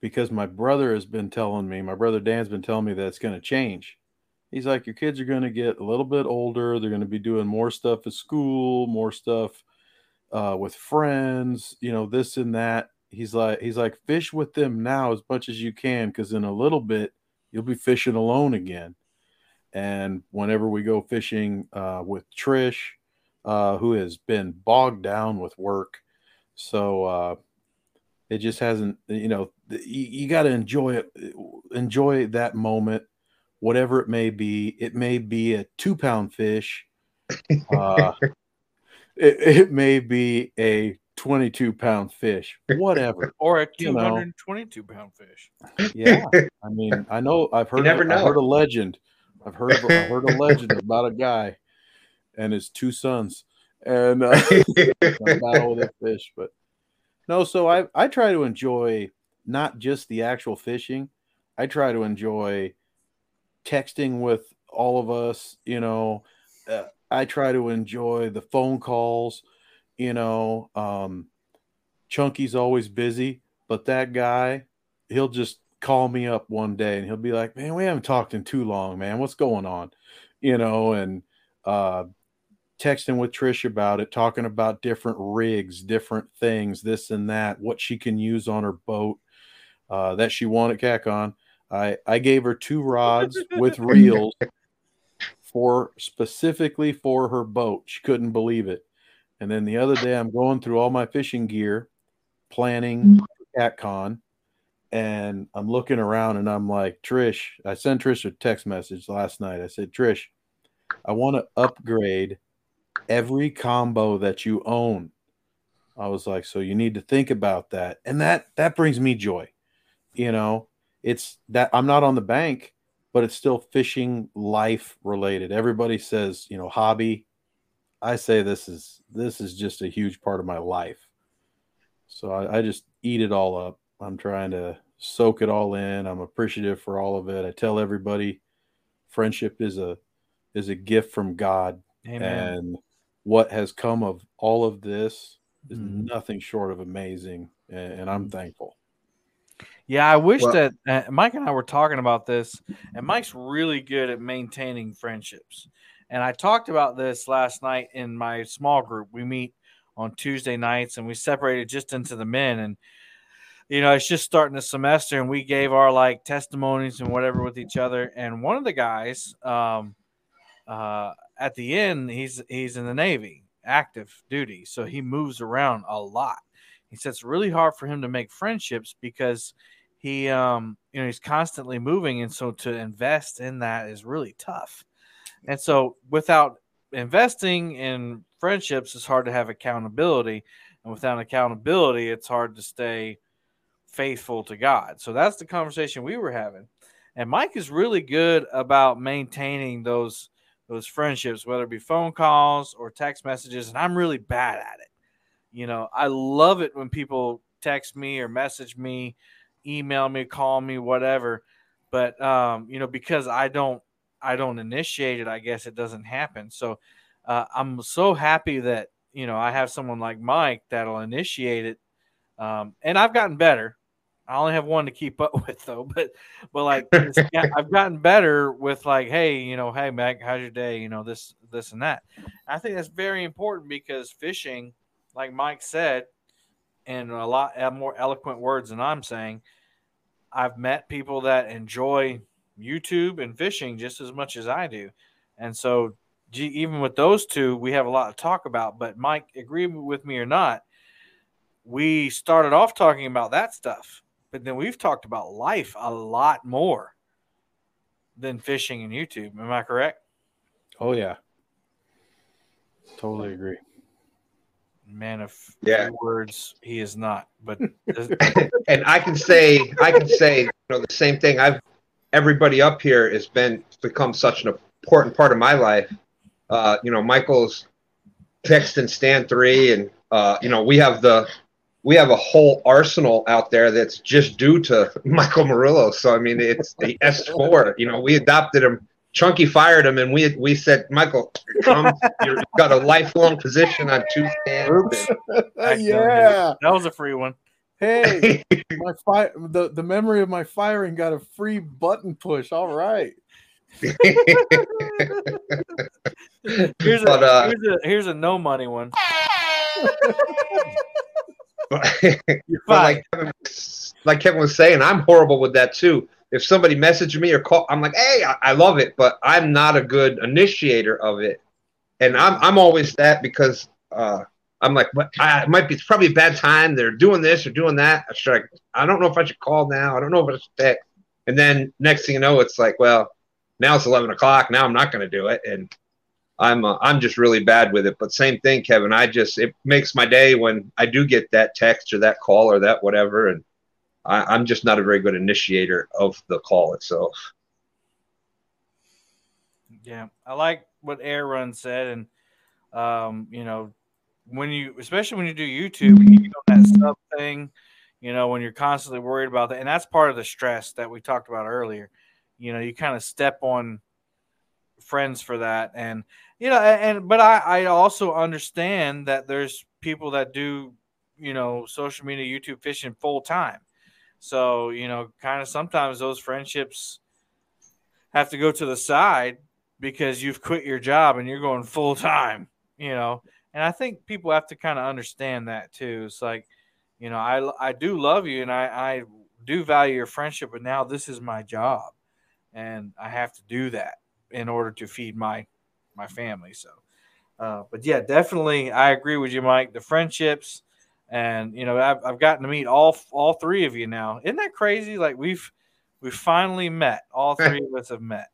because my brother has been telling me, my brother Dan's been telling me that it's going to change. He's like, your kids are going to get a little bit older. They're going to be doing more stuff at school, more stuff uh, with friends, you know, this and that. He's like, he's like, fish with them now as much as you can, because in a little bit you'll be fishing alone again. And whenever we go fishing uh, with Trish, uh, who has been bogged down with work, so uh, it just hasn't. You know, you, you got to enjoy it, enjoy that moment, whatever it may be. It may be a two pound fish. Uh, it, it may be a 22 pound fish, whatever. Or a You know. 222 pound fish. Yeah, I mean, I know I've heard. never I've heard a legend. I've heard. Of, I've heard a legend about a guy and his two sons, and uh, a battle with a fish. But no, so I I try to enjoy not just the actual fishing. I try to enjoy texting with all of us. You know, uh, I try to enjoy the phone calls. You know, um, Chunky's always busy, but that guy, he'll just call me up one day and he'll be like, "Man, we haven't talked in too long, man. What's going on?" You know, and uh, texting with Trish about it, talking about different rigs, different things, this and that, what she can use on her boat uh, that she wanted CatCon. I I gave her two rods with reels for specifically for her boat. She couldn't believe it. And then the other day, I'm going through all my fishing gear, planning CatCon, and I'm looking around and I'm like, Trish, I sent Trish a text message last night. I said, Trish, I want to upgrade every combo that you own. I was like, so you need to think about that. And that that brings me joy. You know, it's that I'm not on the bank, but it's still fishing life related. Everybody says, you know, hobby. I say this is this is just a huge part of my life. So I, I just eat it all up. I'm trying to soak it all in. I'm appreciative for all of it. I tell everybody friendship is a is a gift from God Amen. and what has come of all of this is Mhm. nothing short of amazing and, and i'm thankful Yeah, I wish Well- that uh, Mike and I were talking about this, and Mike's really good at maintaining friendships. And I talked about this last night in my small group. We meet on Tuesday nights, and we separated just into the men. And you know, it's just starting the semester, and we gave our like testimonies and whatever with each other. And one of the guys, um, uh, at the end, he's he's in the Navy, active duty, so he moves around a lot. He said it's really hard for him to make friendships because he um you know he's constantly moving and so to invest in that is really tough. And so without investing in friendships it's hard to have accountability and without accountability it's hard to stay faithful to god. So that's the conversation we were having. And mike is really good about maintaining those those friendships whether it be phone calls or text messages and i'm really bad at it you know i love it when people text me or message me email me, call me, whatever. But um, you know, because I don't I don't initiate it, I guess it doesn't happen. So uh, I'm so happy that you know I have someone like Mike that'll initiate it. Um, and I've gotten better. I only have one to keep up with though, but but like I've gotten better with like, hey, you know, hey Mike, how's your day? You know, this this and that. I think that's very important because fishing, like Mike said, in a lot uh, more eloquent words than I'm saying, I've met people that enjoy YouTube and fishing just as much as I do. And so, gee, even with those two, we have a lot to talk about. But, Mike, agree with me or not, we started off talking about that stuff, but then we've talked about life a lot more than fishing and YouTube. Am I correct? oh yeah totally agree Man of Yeah. few words, he is not. But and I can say I can say you know the same thing. I've everybody up here has been become such an important part of my life. Uh, you know, Michael's text and stand three, and uh, you know we have the we have a whole arsenal out there that's just due to Michael Murillo. So I mean, it's the S four. You know, we adopted him. Chunky fired him, and we we said, Michael, come. You've got a lifelong position on two stands. Oops. Yeah that was a free one. hey my fi- the, the memory of my firing got a free button push all right Here's a, But, uh, here's a here's a no money one. But But like Kevin, like Kevin was saying, I'm horrible with that too. if somebody messaged me or call, I'm like, hey, I, I love it, but I'm not a good initiator of it, and I'm I'm always that because uh, I'm like, but I, it might be it's probably a bad time. They're doing this or doing that. I should I, I don't know if I should call now. I don't know if I should text. And then next thing you know, it's like, well, now it's 11 o'clock. Now I'm not going to do it, and I'm uh, I'm just really bad with it. But same thing, Kevin. I just it makes my day when I do get that text or that call or that whatever, and I, am just not a very good initiator of the call itself. Yeah, I like what Air Run said, and um, you know, when you, especially when you do YouTube, you know that sub thing, you know, when you're constantly worried about that, and that's part of the stress that we talked about earlier. You know, you kind of step on friends for that, and you know, and but I, I also understand that there's people that do, you know, social media, YouTube fishing full time so, you know, kind of sometimes those friendships have to go to the side because you've quit your job and you're going full time, you know. And I think people have to kind of understand that too. It's like, you know, I, I do love you and I, I do value your friendship, but now this is my job and I have to do that in order to feed my my family. So, uh, but yeah, definitely, I agree with you, Mike. The friendships, and you know I've, I've gotten to meet all all three of you now. Isn't that crazy? Like we've we finally met. All three of us have met.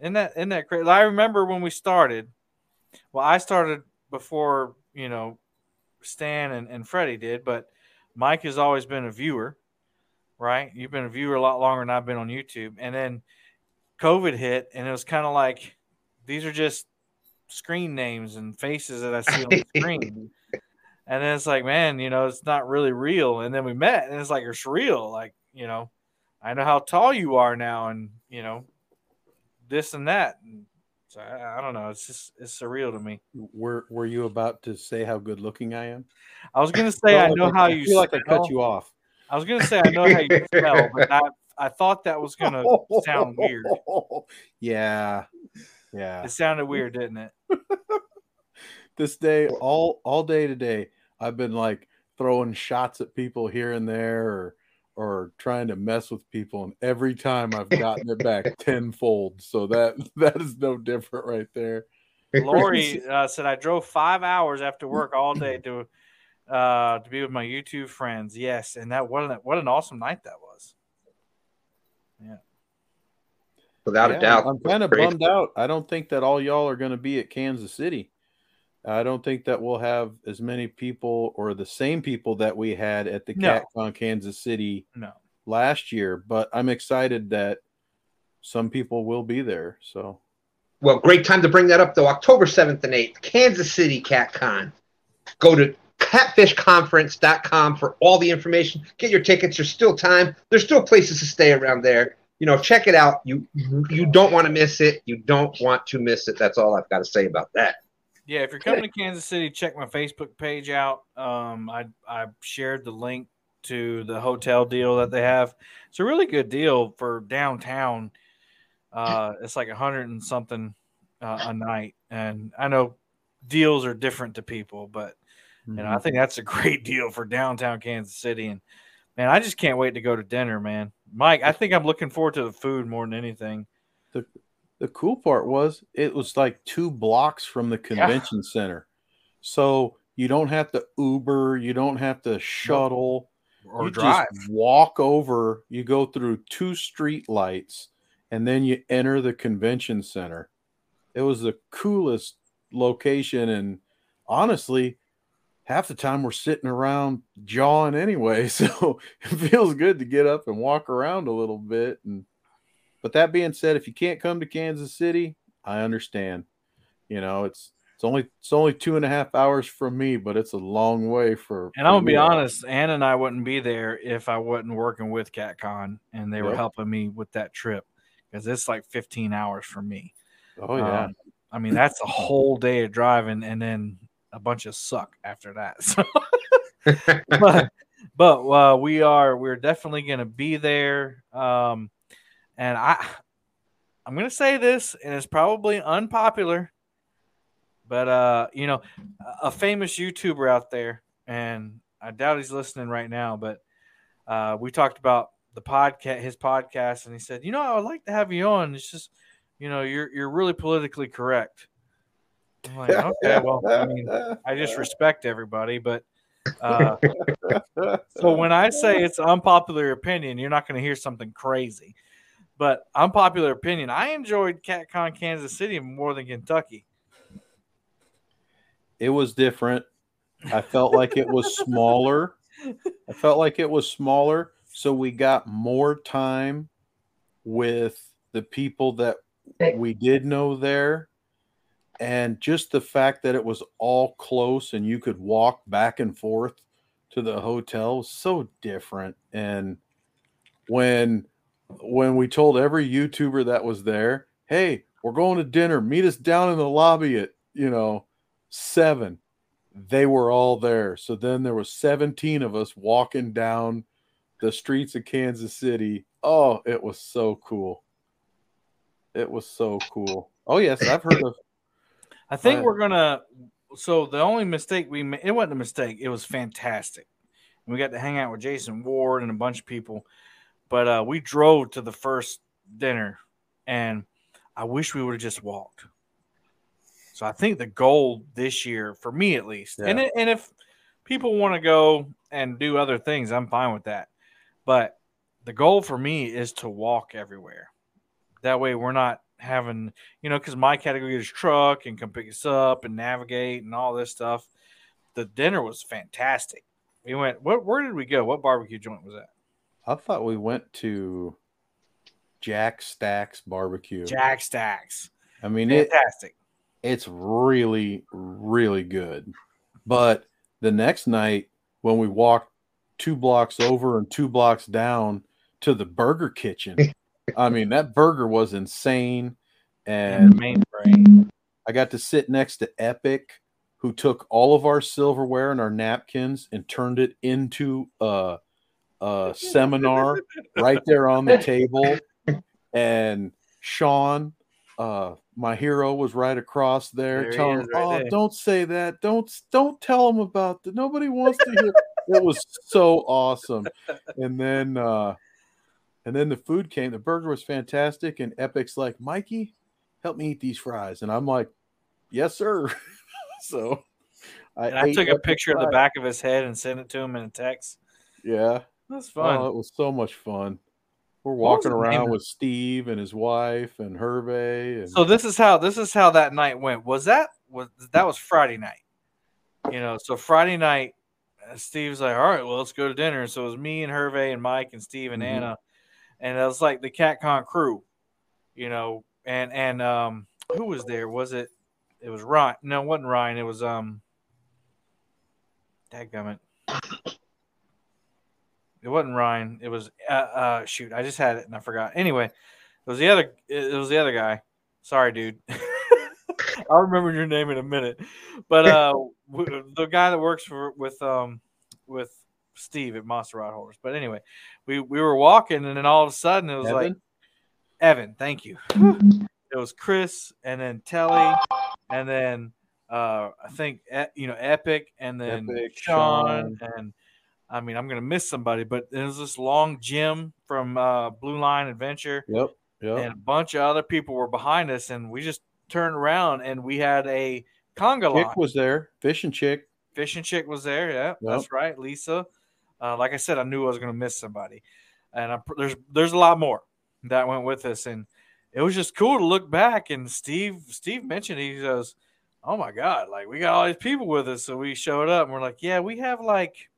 Isn't that isn't that crazy? I remember when we started. Well, I started before you know Stan and, and Freddie did, but Mike has always been a viewer, right? You've been a viewer a lot longer than I've been on YouTube, and then COVID hit, and it was kind of like these are just screen names and faces that I see on the screen. And then it's like, man, you know, it's not really real. And then we met, and it's like it's real. Like, you know, I know how tall you are now, and you know, this and that. And so I, I don't know. It's just it's surreal to me. Were Were you about to say how good looking I am? I was gonna say I know how I you feel like smell. I cut you off. I was gonna say I know how you smell, but I, I thought that was gonna sound weird. Yeah, yeah. It sounded weird, didn't it? this day, all all day today, I've been like throwing shots at people here and there or or trying to mess with people and every time I've gotten it back tenfold. So that that is no different right there. Lori uh, said I drove five hours after work all day to uh, to be with my YouTube friends. Yes, and that what an, what an awesome night that was. Yeah, Without Yeah, a doubt. I'm kind of bummed out. I don't think that all y'all are going to be at Kansas City. I don't think that we'll have as many people or the same people that we had at the No. CatCon Kansas City no, last year, but I'm excited that some people will be there. So Well, great time to bring that up though. October 7th and 8th, Kansas City CatCon. Go to catfishconference.com for all the information. Get your tickets. There's still time. There's still places to stay around there. You know, check it out. You you don't want to miss it. You don't want to miss it. That's all I've got to say about that. yeah. If you're coming to Kansas City, check my Facebook page out. Um, I I shared the link to the hotel deal that they have. It's a really good deal for downtown. Uh, it's like a hundred and something uh, a night, and I know deals are different to people, but you know, I think that's a great deal for downtown Kansas City. And man, I just can't wait to go to dinner, man. Mike, I think I'm looking forward to the food more than anything. the the cool part was it was like two blocks from the convention center. So you don't have to Uber, you don't have to shuttle. Or you drive. just walk over, you go through two street lights, and then you enter the convention center. It was the coolest location, and honestly, half the time we're sitting around jawing anyway. So it feels good to get up and walk around a little bit. And but that being said, if you can't come to Kansas City, I understand. You know, it's it's only it's only two and a half hours from me, but it's a long way for. And I'm gonna be honest, Ann and I wouldn't be there if I wasn't working with CatCon and they were helping me with that trip because it's like 15 hours for me. Oh yeah. Um, I mean, that's a whole day of driving and then a bunch of suck after that. So, but but uh, we are we're definitely going to be there. Um, and I I'm going to say this, and it's probably unpopular, but uh, you know, a famous YouTuber out there, and I doubt he's listening right now, but uh, we talked about the podcast, his podcast, and he said, "You know, I would like to have you on. It's just, you know, you're you're really politically correct." I'm like, okay, well, I mean, I just respect everybody, but uh, so when I say it's unpopular opinion, you're not going to hear something crazy. But unpopular opinion, I enjoyed CatCon Kansas City more than Kentucky. it was different. I felt like it was smaller. I felt like it was smaller, so we got more time with the people that we did know there. And just the fact that it was all close and you could walk back and forth to the hotel was so different. And when when we told every YouTuber that was there, hey, we're going to dinner, meet us down in the lobby at, you know, seven they were all there. So then there was 17 of us walking down the streets of Kansas City. Oh, it was so cool. It was so cool. Oh yes, I've heard of I think we're gonna. So the only mistake we made, it wasn't a mistake. It was fantastic. We got to hang out with Jason Ward and a bunch of people, but uh, we drove to the first dinner, and I wish we would have just walked. So I think the goal this year, for me at least, and it, and if people want to go and do other things, I'm fine with that. But the goal for me is to walk everywhere. That way, we're not having you know, because my category is truck and come pick us up and navigate and all this stuff. The dinner was fantastic. We went. What? Where did we go? What barbecue joint was that? I thought we went to Jack Stacks barbecue. Jack Stacks. I mean it Fantastic. it's really really good. But the next night when we walked two blocks over and two blocks down to the burger kitchen, I mean that burger was insane And mainframe. I got to sit next to Epic, who took all of our silverware and our napkins and turned it into a, a seminar right there on the table. And Sean, uh, my hero, was right across there, There telling, right "Oh, there." don't say that! Don't don't tell him about that. Nobody wants to hear." it was so awesome. And then, uh, and then the food came. The burger was fantastic, and Epic's like, "Mikey, help me eat these fries," and I'm like, "Yes, sir." so I, I took a picture of the back of his head and sent it to him in a text. Yeah. That's fun. Oh, it was so much fun. We're walking around with Steve and his wife and Hervey. And So this is how this is how that night went. Was that was that was Friday night? You know, so Friday night, uh, Steve's like, "All right, well, let's go to dinner." So it was me and Hervey and Mike and Steve and Mhm. Anna, and it was like the CatCon crew, you know, and and um, who was there? Was it? It was Ryan. No, it wasn't Ryan. It was um. Dadgummit. It wasn't Ryan. It was uh, uh shoot. I just had it and I forgot. Anyway, it was the other. It was the other guy. Sorry, dude. I'll remember your name in a minute. But uh, the guy that works for with um with Steve at Monster Rod Holders. But anyway, we we were walking and then all of a sudden it was like Evan? Evan. Thank you. it was Chris and then Telly and then uh I think you know Epic and then Epic, Sean, Sean. and I mean I'm gonna miss somebody, but there's this long Jim from uh, Blue Line Adventure Yep. Yep. and a bunch of other people were behind us, and we just turned around and we had a conga line. Chick was there. Fish and chick. Fish and chick was there. Yeah, Yep. that's right, Lisa. Uh, like I said, I knew I was going to miss somebody, and I, there's there's a lot more that went with us, and it was just cool to look back. And Steve Steve mentioned he goes, "Oh my God, like we got all these people with us." So we showed up, and we're like, "Yeah, we have like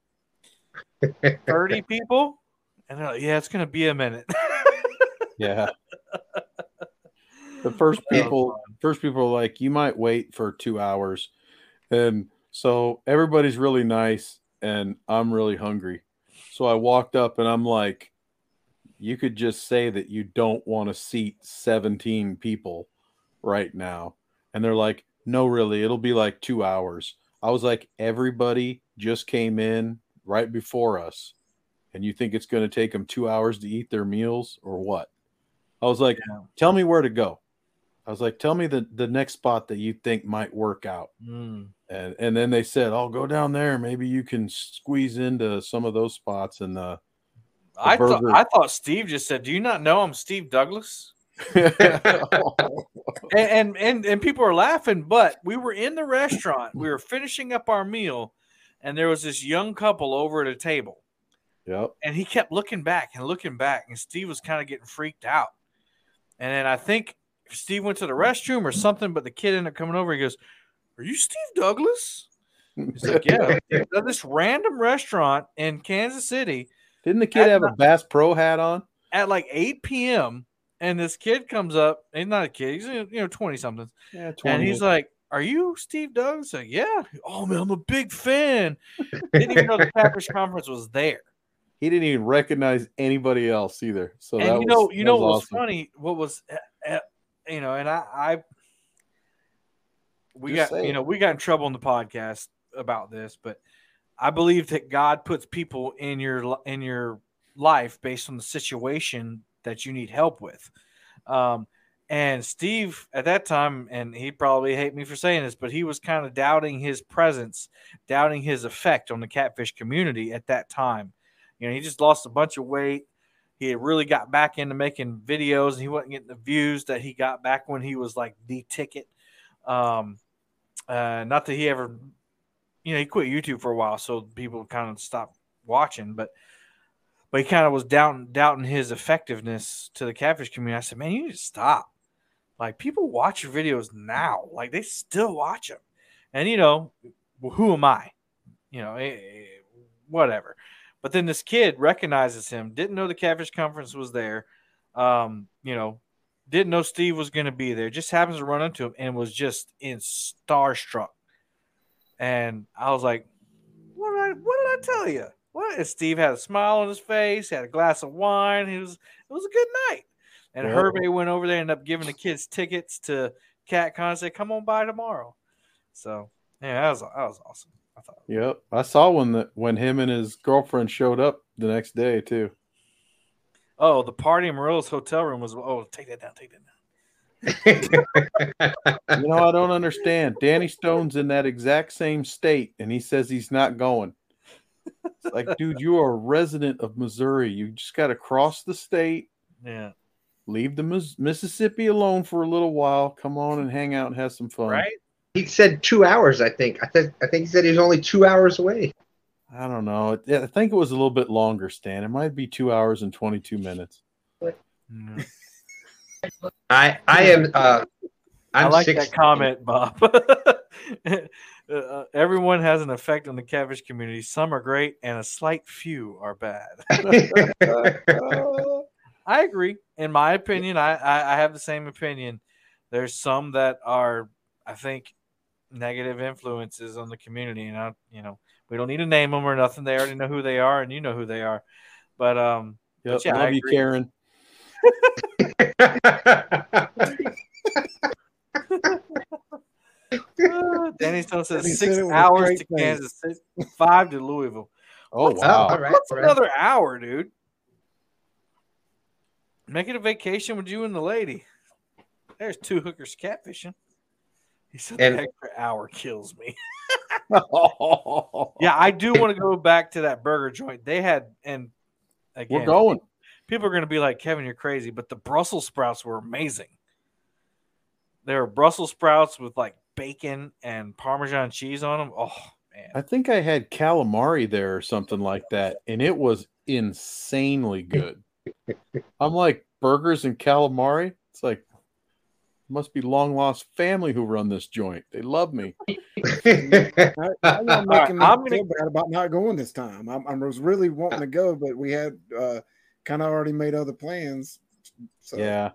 thirty people," and they're like, "Yeah, it's going to be a minute." Yeah. the first people first people like, you might wait for two hours. And so everybody's really nice and I'm really hungry. So I walked up and I'm like, you could just say that you don't want to seat 17 people right now. And they're like, no, really, it'll be like two hours. I was like, everybody just came in right before us. And you think it's going to take them two hours to eat their meals or what? I was like, Yeah. tell me where to go. I was like, tell me the, the next spot that you think might work out. Mm. And and then they said, I'll "Oh, go down there. Maybe you can squeeze into some of those spots." And uh, I thought. I thought Steve just said, "Do you not know I'm Steve Douglas?" and, and and and people are laughing, but we were in the restaurant. We were finishing up our meal, and there was this young couple over at a table, yep. and he kept looking back and looking back, and Steve was kind of getting freaked out. And then I think Steve went to the restroom or something, but the kid ended up coming over. He goes, "Are you Steve Douglas?" He's like, "Yeah." At this random restaurant in Kansas City Didn't the kid have a Bass Pro hat on? at like 8 p.m. And this kid comes up. He's not a kid. He's you know 20 something. Yeah, And he's like, "Are you Steve Douglas?" Like, yeah. Oh man, I'm a big fan. Didn't even know the Packers Conference was there. he didn't even recognize anybody else either. So that and you know, was, you know what was awesome. funny? What was, uh, you know, and I, I, we Just got, say you know, we got in trouble in the podcast about this, but I believe that God puts people in your in your life based on the situation that you need help with. Um, and Steve at that time, and he probably hate me for saying this, but he was kind of doubting his presence, doubting his effect on the catfish community at that time. You know, he just lost a bunch of weight. He really got back into making videos, and he wasn't getting the views that he got back when he was like the ticket. Um, uh, not that he ever, you know, he quit YouTube for a while, so people kind of stopped watching, but but he kind of was doubting doubting his effectiveness to the catfish community. I said, man, you need to stop. Like people watch your videos now, like they still watch them, and you know, who am I? You know, eh, eh, whatever. But then this kid recognizes him, didn't know the catfish conference was there, um, you know, didn't know Steve was going to be there, just happens to run into him and was just in starstruck. And I was like, what did I, what did I tell you? What? And Steve had a smile on his face, had a glass of wine. He was, it was a good night. And Yeah. Herbie went over there and ended up giving the kids tickets to CatCon and said, come on by tomorrow. So, yeah, that was, that was awesome. I thought. Yep, I saw one that when him and his girlfriend showed up the next day too. Oh, the party in Marilla's hotel room was. Oh, take that down. Take that down. You know, I don't understand. Danny Stone's in that exact same state, and he says he's not going. It's like, dude, you are a resident of Missouri. You just got to cross the state, Yeah. leave the Mis- Mississippi alone for a little while, come on and hang out and have some fun. Right. He said two hours. I think. I think. I think he said he was only two hours away. I don't know. It- I think it was a little bit longer, Stan. It might be two hours and 22 minutes. I I am. Uh, I I'm like six, that comment, Bob. Uh, everyone has an effect on the catfish community. Some are great, and a slight few are bad. I agree. In my opinion, I, I I have the same opinion. There's some that are, I think, negative influences on the community, and I, you know, we don't need to name them or nothing. They already know who they are, and you know who they are. But um, Yep, yeah, I love you. Karen. uh, Danny Stone says He said six it with a hours to face. Kansas City, five to Louisville. Oh What's- wow! all right, What's all right. another hour, dude? Make it a vacation with you and the lady. There's two hookers catfishing. He said And- the extra hour kills me. Yeah, I do want to go back to that burger joint. They had, and again, we're going. people are going to be like, Kevin, you're crazy, but the Brussels sprouts were amazing. There were Brussels sprouts with like bacon and Parmesan cheese on them. Oh, man. I think I had calamari there or something like that, and it was insanely good. I'm like burgers and calamari. It's like must be long lost family who run this joint. They love me. I, I'm not making me I'm gonna- feel bad about not going this time. I'm, I was really wanting to go, but we had uh, kind of already made other plans. So Yeah.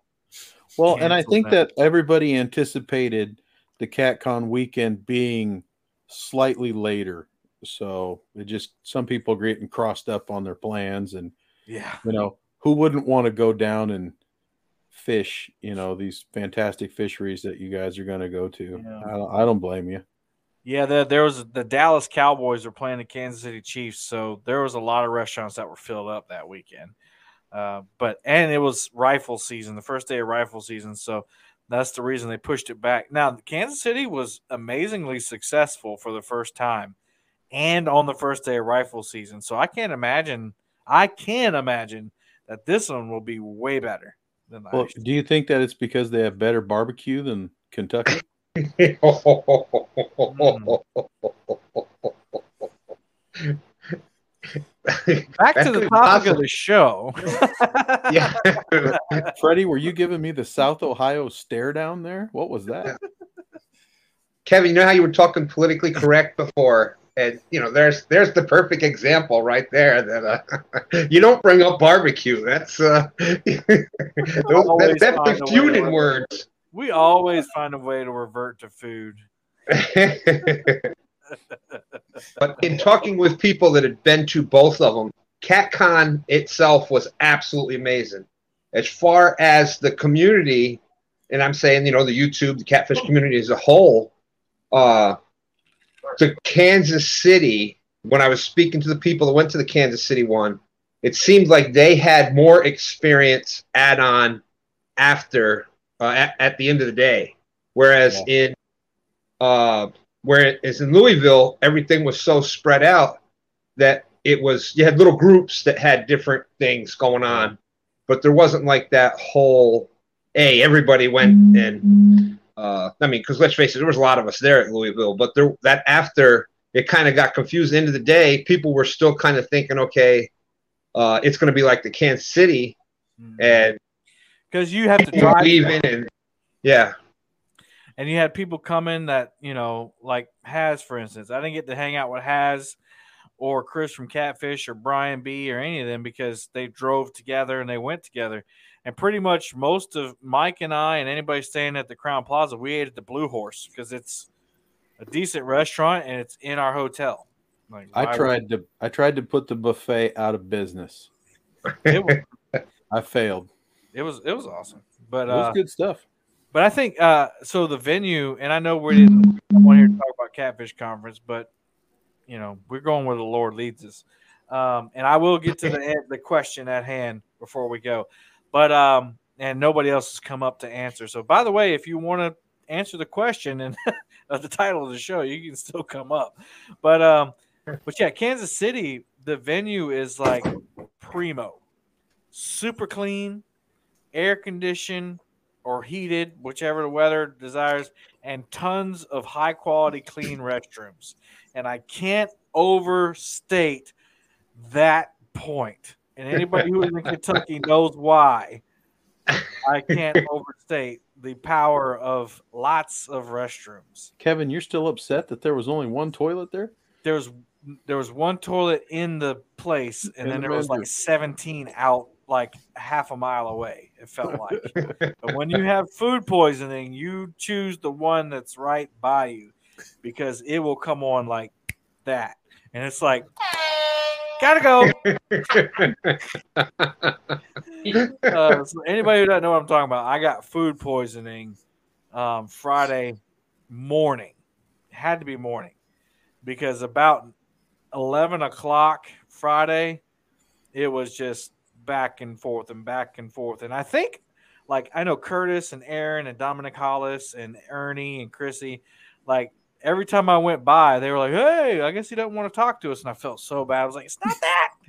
Well, and I think that. that everybody anticipated the CatCon weekend being slightly later. So it just some people getting crossed up on their plans, and Yeah. you know who wouldn't want to go down and fish? You know these fantastic fisheries that you guys are going to go to. Yeah. I, don't, I don't blame you. Yeah, there, there was the Dallas Cowboys were playing the Kansas City Chiefs, so there was a lot of restaurants that were filled up that weekend. Uh, but and it was rifle season, the first day of rifle season, so that's the reason they pushed it back. Now, Kansas City was amazingly successful for the first time, and on the first day of rifle season. So I can't imagine. I can imagine that this one will be way better than the Well, Irish. do you think that it's because they have better barbecue than Kentucky? Back to the could topic of the show. yeah. Freddie, were you giving me the South Ohio stare down there? What was that? Kevin, you know how you were talking politically correct before, and you know there's there's the perfect example right there that uh, you don't bring up barbecue. That's uh, those, that, that's the to feuding words. we always find a way to revert to food. but in talking with people that had been to both of them, CatCon itself was absolutely amazing. As far as the community, and I'm saying, you know, the YouTube, the catfish community as a whole, uh, to Kansas City, when I was speaking to the people that went to the Kansas City one, it seemed like they had more experience add on after uh, at, at the end of the day. Whereas in uh, whereas in Louisville, everything was so spread out that it was you had little groups that had different things going on, but there wasn't like that whole hey everybody went and uh, I mean because let's face it, there was a lot of us there at Louisville, but there that after it kind of got confused. Into the day, people were still kind of thinking, okay, uh, it's going to be like the Kansas City, and Because you have to drive leaving, and yeah, and you had people coming that you know like has for instance. I didn't get to hang out with has or chris from catfish or brian b or any of them because they drove together and they went together and pretty much most of mike and i and anybody staying at the Crowne Plaza we ate at the blue horse because it's a decent restaurant and it's in our hotel like I would- tried to I tried to put the buffet out of business. was, I failed. it was it was awesome but It was uh good stuff. But I think uh, so. The venue, and I know we didn't want here to talk about Catfish Conference, but you know we're going where the Lord leads us. Um, and I will get to the the question at hand before we go. But um, and nobody else has come up to answer. So by the way, if you want to answer the question and of the title of the show, you can still come up. But um, but yeah, Kansas City, the venue is like primo, super clean, air conditioned or heated, whichever the weather desires, and tons of high quality clean restrooms. And I can't overstate that point. And anybody who is in Kentucky knows why. I can't overstate the power of lots of restrooms. Kevin, you're still upset that there was only one toilet there? There was there was one toilet in the place, and In then the there was like 17 out like half a mile away. It felt like. But when you have food poisoning, you choose the one that's right by you because it will come on like that. And it's like, gotta go. Uh, so anybody who doesn't know what I'm talking about, I got food poisoning um, Friday morning. Had to be morning because about 11 o'clock Friday, it was just back and forth and back and forth. And I think, like, I know Curtis and Aaron and Dominic Hollis and Ernie and Chrissy, like, every time I went by, they were like, hey, I guess he doesn't want to talk to us. And I felt so bad. I was like, it's not that.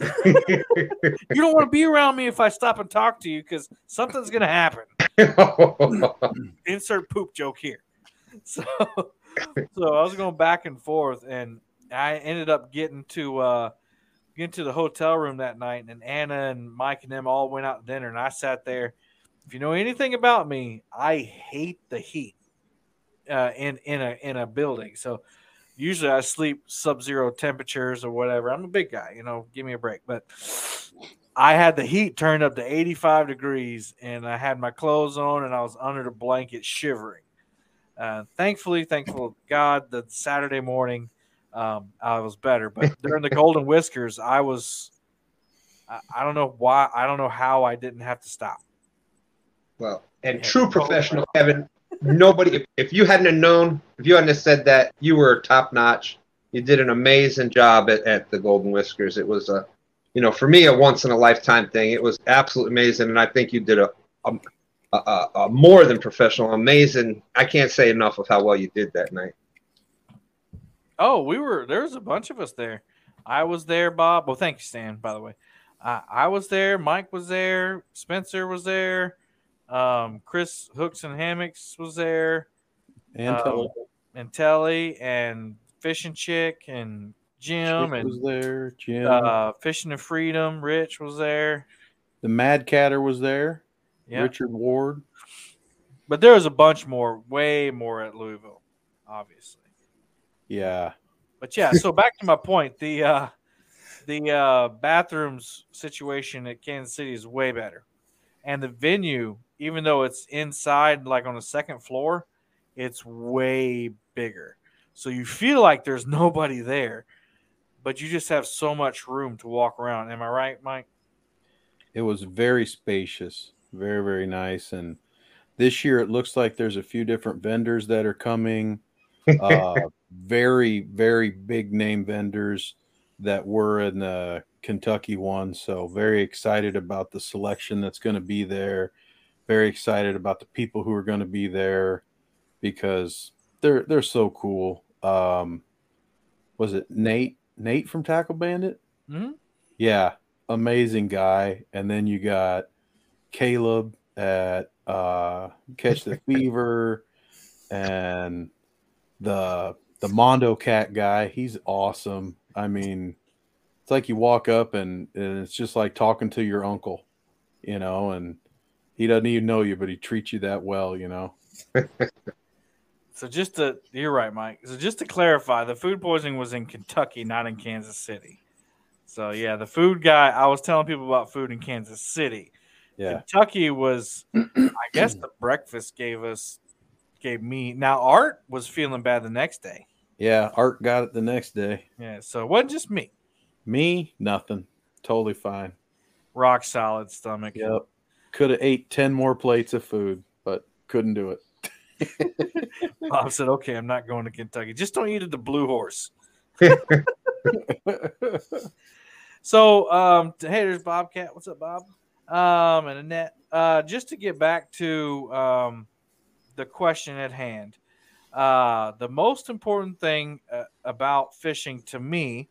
You don't want to be around me if I stop and talk to you because something's going to happen. Insert poop joke here. So, so I was going back and forth, and I ended up getting to uh, getting to the hotel room that night, and Anna and Mike and them all went out to dinner, and I sat there. If you know anything about me, I hate the heat uh, in in a in a building. So usually I sleep sub zero temperatures or whatever. I'm a big guy, you know, give me a break. But I had the heat turned up to 85 degrees and I had my clothes on and I was under the blanket shivering. Uh, thankfully, thankful God, the Saturday morning um, I was better. But during the Golden Whiskers, I was, I, I don't know why, I don't know how I didn't have to stop. Well, and true professional, Kevin. Nobody, if, if you hadn't known, if you hadn't have said that, you were top notch. You did an amazing job at, at the Golden Whiskers. It was a, you know, for me, a once in a lifetime thing. It was absolutely amazing, and I think you did a, a, a, a more than professional, amazing. I can't say enough of how well you did that night. Oh, we were there was a bunch of us there. I was there, Bob. Well, thank you, Stan. By the way, uh, I was there. Mike was there. Spencer was there. Um, Chris Hooks and Hammocks was there. And Um, Telly and Telly and Fishing Chick and Jim Chick was there. Jim, uh, Fishing of Freedom. Rich was there. the Mad Catter was there. Yeah, Richard Ward. but there was a bunch more, way more at Louisville, obviously. Yeah, But yeah, so back to my point, the uh, the uh, bathrooms situation at Kansas City is way better, and the venue, even though it's inside, like on the second floor, it's way bigger. So you feel like there's nobody there, but you just have so much room to walk around. Am I right, Mike? it was very spacious, very very nice. And this year it looks like there's a few different vendors that are coming. Uh, very very big name vendors that were in the Kentucky one. So very excited about the selection that's going to be there. Very excited about the people who are going to be there because they're they're so cool. Um, was it Nate Nate from Tackle Bandit? Mhm. Yeah, amazing guy. And then you got Caleb at uh, Catch the Fever and the the Mondo Cat guy. He's awesome. I mean, it's like you walk up and, and it's just like talking to your uncle, you know, and he doesn't even know you, but he treats you that well, you know. So just to you're right, Mike. So just to clarify, the food poisoning was in Kentucky, not in Kansas City. So yeah, the food guy. I was telling people about food in Kansas City. Yeah. Kentucky was, I guess the breakfast gave us, gave me. Now Art was feeling bad the next day. Yeah. Art got it the next day. Yeah, so it wasn't just me. Me, nothing. Totally fine. Rock solid stomach. Yep. Could have ate 10 more plates of food, but couldn't do it. Bob said, "Okay, I'm not going to Kentucky. Just don't eat at the Blue Horse." So, um, hey, there's Bobcat. What's up, Bob? Um, and Annette. Uh, just to get back to um, the question at hand, uh, the most important thing uh, about fishing to me,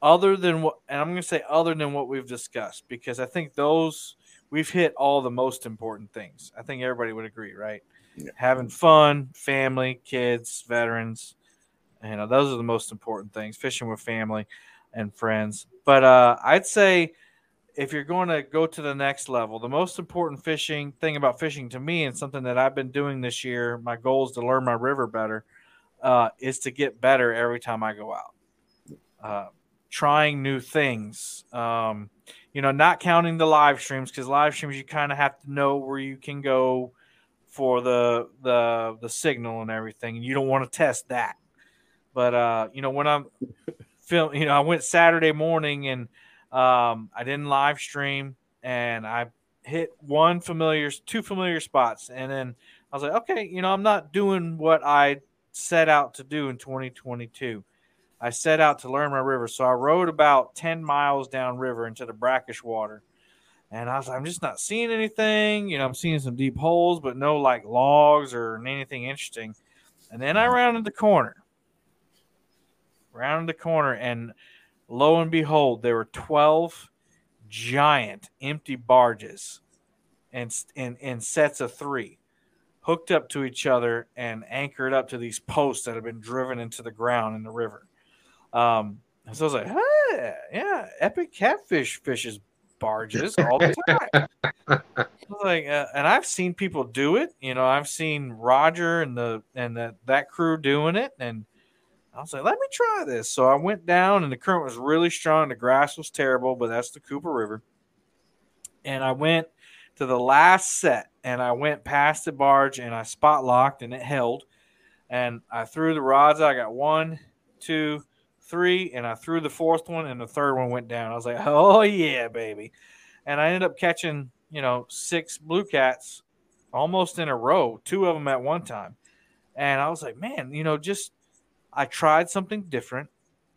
other than what, and I'm going to say other than what we've discussed, because I think those we've hit all the most important things. I think everybody would agree, right? Yeah. Having fun, family, kids, veterans. You know, those are the most important things. Fishing with family and friends. But uh, I'd say if you're going to go to the next level, the most important fishing thing about fishing to me, and something that I've been doing this year, my goal is to learn my river better, uh, is to get better every time I go out. Uh, trying new things. Um, you know, not counting the live streams because live streams you kind of have to know where you can go for the the the signal and everything, you don't want to test that. But uh, you know, when I'm film, you know, I went Saturday morning and um, I didn't live stream, and I hit one familiar, two familiar spots, and then I was like, okay, you know, I'm not doing what I set out to do in 2022. I set out to learn my river, so I rode about 10 miles down river into the brackish water. And I was like, I'm just not seeing anything. You know, I'm seeing some deep holes, but no like logs or anything interesting. And then I uh-huh. rounded the corner rounded the corner, and lo and behold, there were 12 giant empty barges and in, in sets of three hooked up to each other and anchored up to these posts that have been driven into the ground in the river. Um, so I was like, hey, yeah, epic catfish fishes barges all the time. Like, uh, and I've seen people do it. You know, I've seen Roger and the and the, that crew doing it, and I was like, let me try this. So I went down, and the current was really strong. The grass was terrible, but that's the Cooper River. And I went to the last set, and I went past the barge, and I spot locked, and it held. And I threw the rods. I got one, two, three, and I threw the fourth one, and the third one went down. I was like, oh yeah, baby. And I ended up catching, you know, six blue cats almost in a row, two of them at one time. And I was like, man, you know, just I tried something different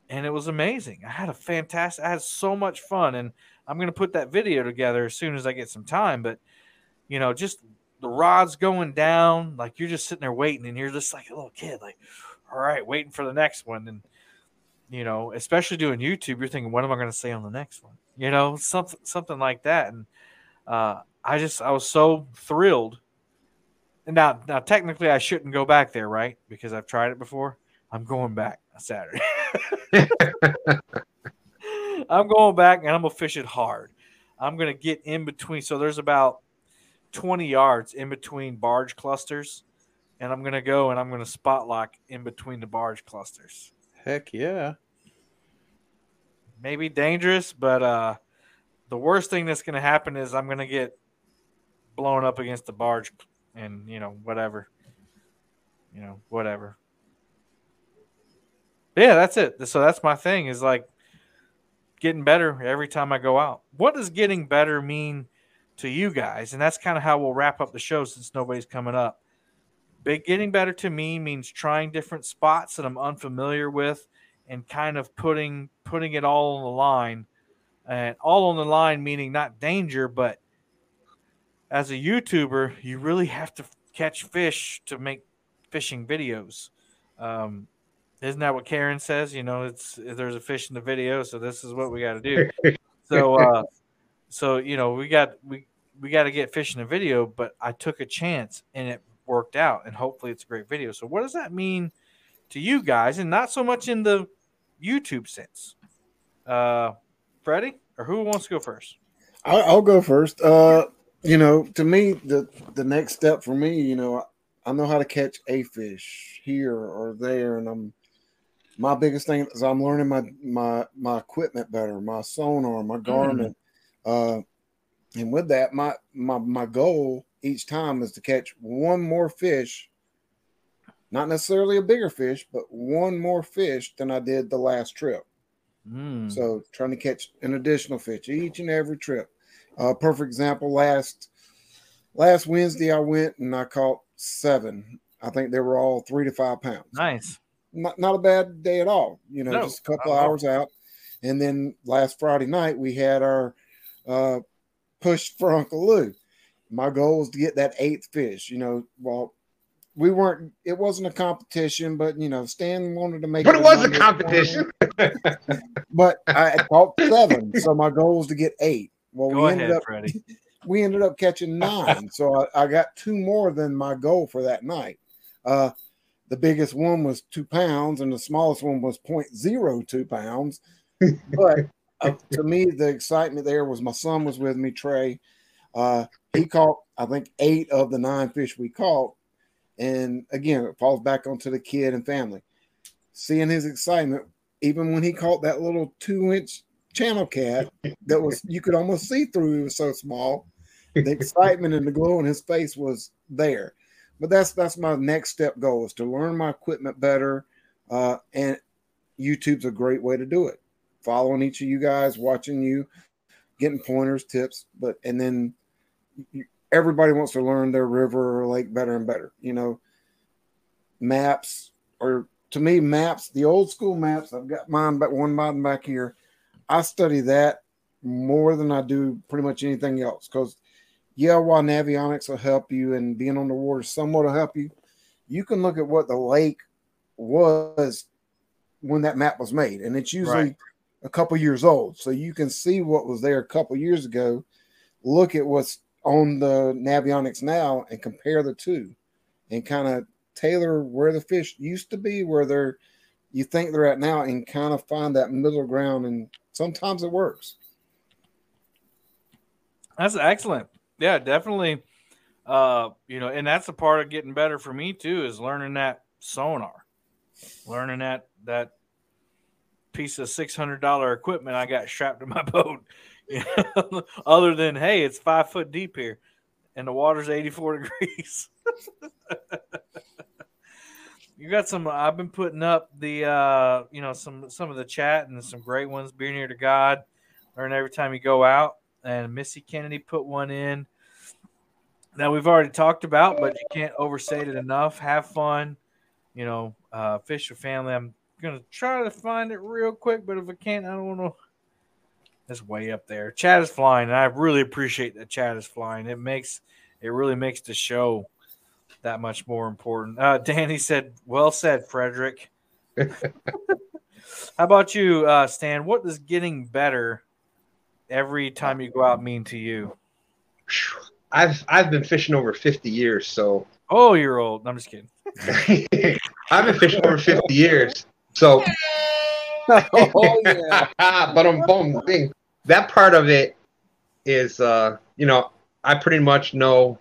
and it was amazing. I had a fantastic, I had so much fun. And I'm to put that video together as soon as I get some time. But, you know, just the rods going down, like you're just sitting there waiting and you're just like a little kid, like, all right, waiting for the next one. And you know, especially doing YouTube, you're thinking, what am I going to say on the next one? You know, something something like that. And uh, I just I was so thrilled. And now now technically I shouldn't go back there, right? Because I've tried it before. I'm going back Saturday. I'm going back and I'm gonna fish it hard. I'm gonna get in between. So there's about 20 yards in between barge clusters, and I'm gonna go and I'm gonna spot lock in between the barge clusters. Heck yeah. Maybe dangerous, but uh, the worst thing that's gonna happen is I'm gonna get blown up against the barge, and you know whatever, you know whatever. But yeah, that's it. So that's my thing is like getting better every time I go out. What does getting better mean to you guys? And that's kind of how we'll wrap up the show since nobody's coming up. But getting better to me means trying different spots that I'm unfamiliar with and kind of putting putting it all on the line. And all on the line meaning not danger, but as a YouTuber, you really have to catch fish to make fishing videos. Um, isn't that what Karen says? You know, it's there's a fish in the video, so this is what we got to do. so, uh, so you know, we got we we got to get fish in the video, but I took a chance and it worked out, and hopefully it's a great video. So, what does that mean to you guys, and not so much in the YouTube sense? Uh, Freddie, or who wants to go first? I'll, I'll go first. Uh, you know, to me, the the next step for me, you know, I know how to catch a fish here or there, and I'm my biggest thing is I'm learning my my my equipment better, my sonar, my Garmin, mm. uh, and with that, my my my goal each time is to catch one more fish, not necessarily a bigger fish, but one more fish than I did the last trip. Mm. So trying to catch an additional fish each and every trip. Uh, perfect example last last Wednesday I went and I caught seven. I think they were all three to five pounds. Nice not, not a bad day at all. You know, no, just a couple hours out. And then last Friday night we had our uh, push for Uncle Lou. My goal was to get that eighth fish. You know, well, we weren't. It wasn't a competition, but you know, Stan wanted to make. But it, it was a competition. but I caught seven, so my goal was to get eight. Well, Go we ahead, ended up. Freddie. We ended up catching nine, so I, I, got two more than my goal for that night. Uh, the biggest one was two pounds and the smallest one was 0.02 pounds. But uh, to me, the excitement there was my son was with me, Trey. Uh, he caught, I think, eight of the nine fish we caught. And again, it falls back onto the kid and family. Seeing his excitement, even when he caught that little two inch channel cat that was, you could almost see through, it was so small. The excitement and the glow in his face was there but that's that's my next step goal is to learn my equipment better uh, and youtube's a great way to do it following each of you guys watching you getting pointers tips but and then everybody wants to learn their river or lake better and better you know maps or to me maps the old school maps i've got mine but one mine back here i study that more than i do pretty much anything else because yeah, while Navionics will help you and being on the water somewhat will help you, you can look at what the lake was when that map was made, and it's usually right. a couple years old. So you can see what was there a couple years ago. Look at what's on the Navionics now and compare the two, and kind of tailor where the fish used to be, where they're you think they're at now, and kind of find that middle ground. And sometimes it works. That's excellent yeah, definitely. Uh, you know, and that's a part of getting better for me too is learning that sonar, learning that that piece of six hundred dollar equipment I got strapped to my boat. Other than hey, it's five foot deep here, and the water's eighty four degrees. you got some. I've been putting up the uh, you know some some of the chat and some great ones. Be near to God. Learn every time you go out and Missy Kennedy put one in that we've already talked about, but you can't overstate it enough. Have fun, you know, uh, fish with family. I'm gonna try to find it real quick, but if I can't, I don't know. It's way up there. Chat is flying, and I really appreciate that chat is flying. It makes it really makes the show that much more important. Uh, Danny said, "Well said, Frederick." How about you, uh, Stan? What does getting better every time you go out mean to you? I've I've been fishing over 50 years, so Oh, you're old. I'm just kidding. I've been fishing over 50 years. So oh yeah. but I'm boom thing. That part of it is uh, you know, I pretty much know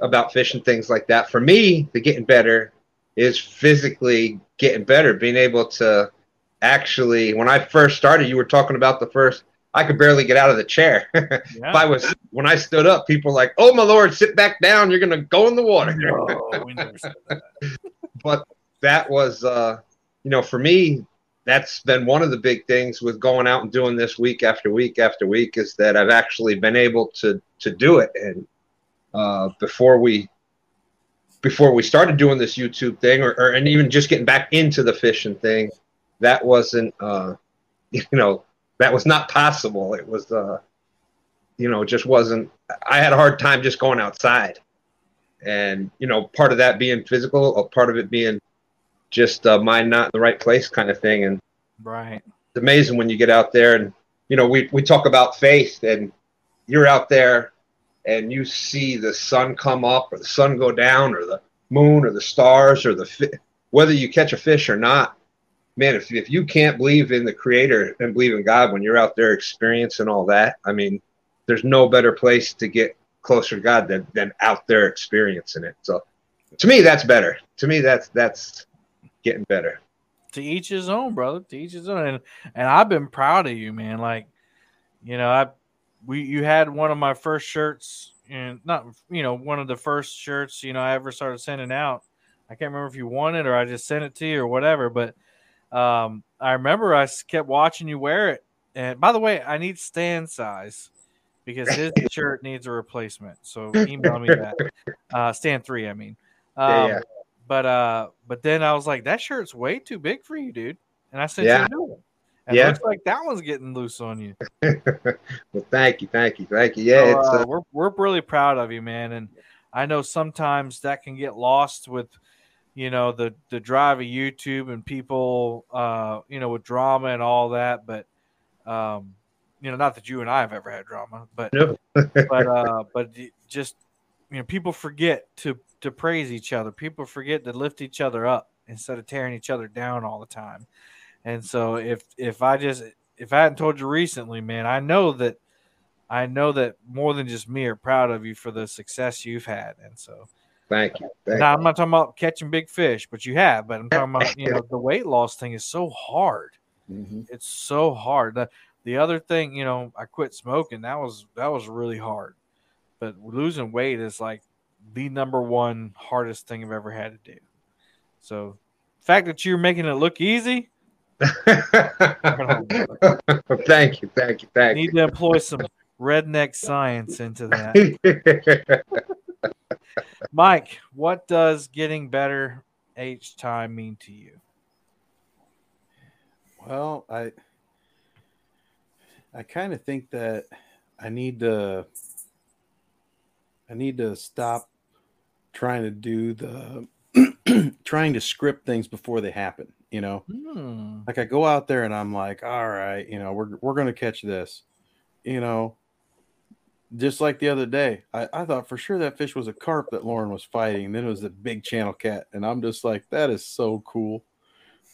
about fishing things like that. For me, the getting better is physically getting better, being able to actually when I first started, you were talking about the first I could barely get out of the chair. if I was when I stood up, people were like, "Oh my lord, sit back down! You're gonna go in the water." No, we never said that. but that was, uh, you know, for me, that's been one of the big things with going out and doing this week after week after week is that I've actually been able to to do it. And uh, before we before we started doing this YouTube thing, or, or and even just getting back into the fishing thing, that wasn't, uh, you know, that was not possible. It was, uh, you know, just wasn't. I had a hard time just going outside, and you know, part of that being physical, part of it being just uh, mind not in the right place kind of thing. And Right. it's amazing when you get out there and you know we, we talk about faith and you're out there and you see the sun come up or the sun go down or the moon or the stars or the fi- whether you catch a fish or not man if, if you can't believe in the creator and believe in god when you're out there experiencing all that i mean there's no better place to get closer to god than, than out there experiencing it so to me that's better to me that's that's getting better to each his own, brother. To each his own. And and I've been proud of you, man. Like, you know, I we you had one of my first shirts and not you know, one of the first shirts, you know, I ever started sending out. I can't remember if you won it or I just sent it to you or whatever, but um I remember I kept watching you wear it. And by the way, I need stand size because his shirt needs a replacement. So email me that. Uh Stan three, I mean. Um, Yeah, yeah. But uh, but then I was like, that shirt's way too big for you, dude. And I sent you Yeah. a new one. And Yeah. it looks like that one's getting loose on you. well, thank you, thank you, thank you. Yeah, So, it's uh, uh, we're we're really proud of you, man. And I know sometimes that can get lost with, you know, the the drive of YouTube and people, uh, you know, with drama and all that. But, um, you know, not that you and I have ever had drama, but but uh, but just you know, people forget to to praise each other. People forget to lift each other up instead of tearing each other down all the time. And so if if I just if I hadn't told you recently, man, I know that I know that more than just me are proud of you for the success you've had. And so thank you, thank now I'm not talking about catching big fish, but you have. But I'm talking about you know the weight loss thing is so hard. Mhm. It's so hard. The, the other thing, you know, I quit smoking. That was that was really hard. But losing weight is like the number one hardest thing I've ever had to do. So, the fact that you're making it look easy, thank you. thank you, thank you, need to employ some redneck science into that. Mike, what does getting better each time mean to you? Well, I I kind of think that I need to I need to stop trying to do the trying to script things before they happen, you know? Hmm. Like I go out there and I'm like, "All right, you know, we're we're going to catch this." You know, just like the other day, I, I thought for sure that fish was a carp that Lauren was fighting. And then it was a big channel cat. And I'm just like, that is so cool.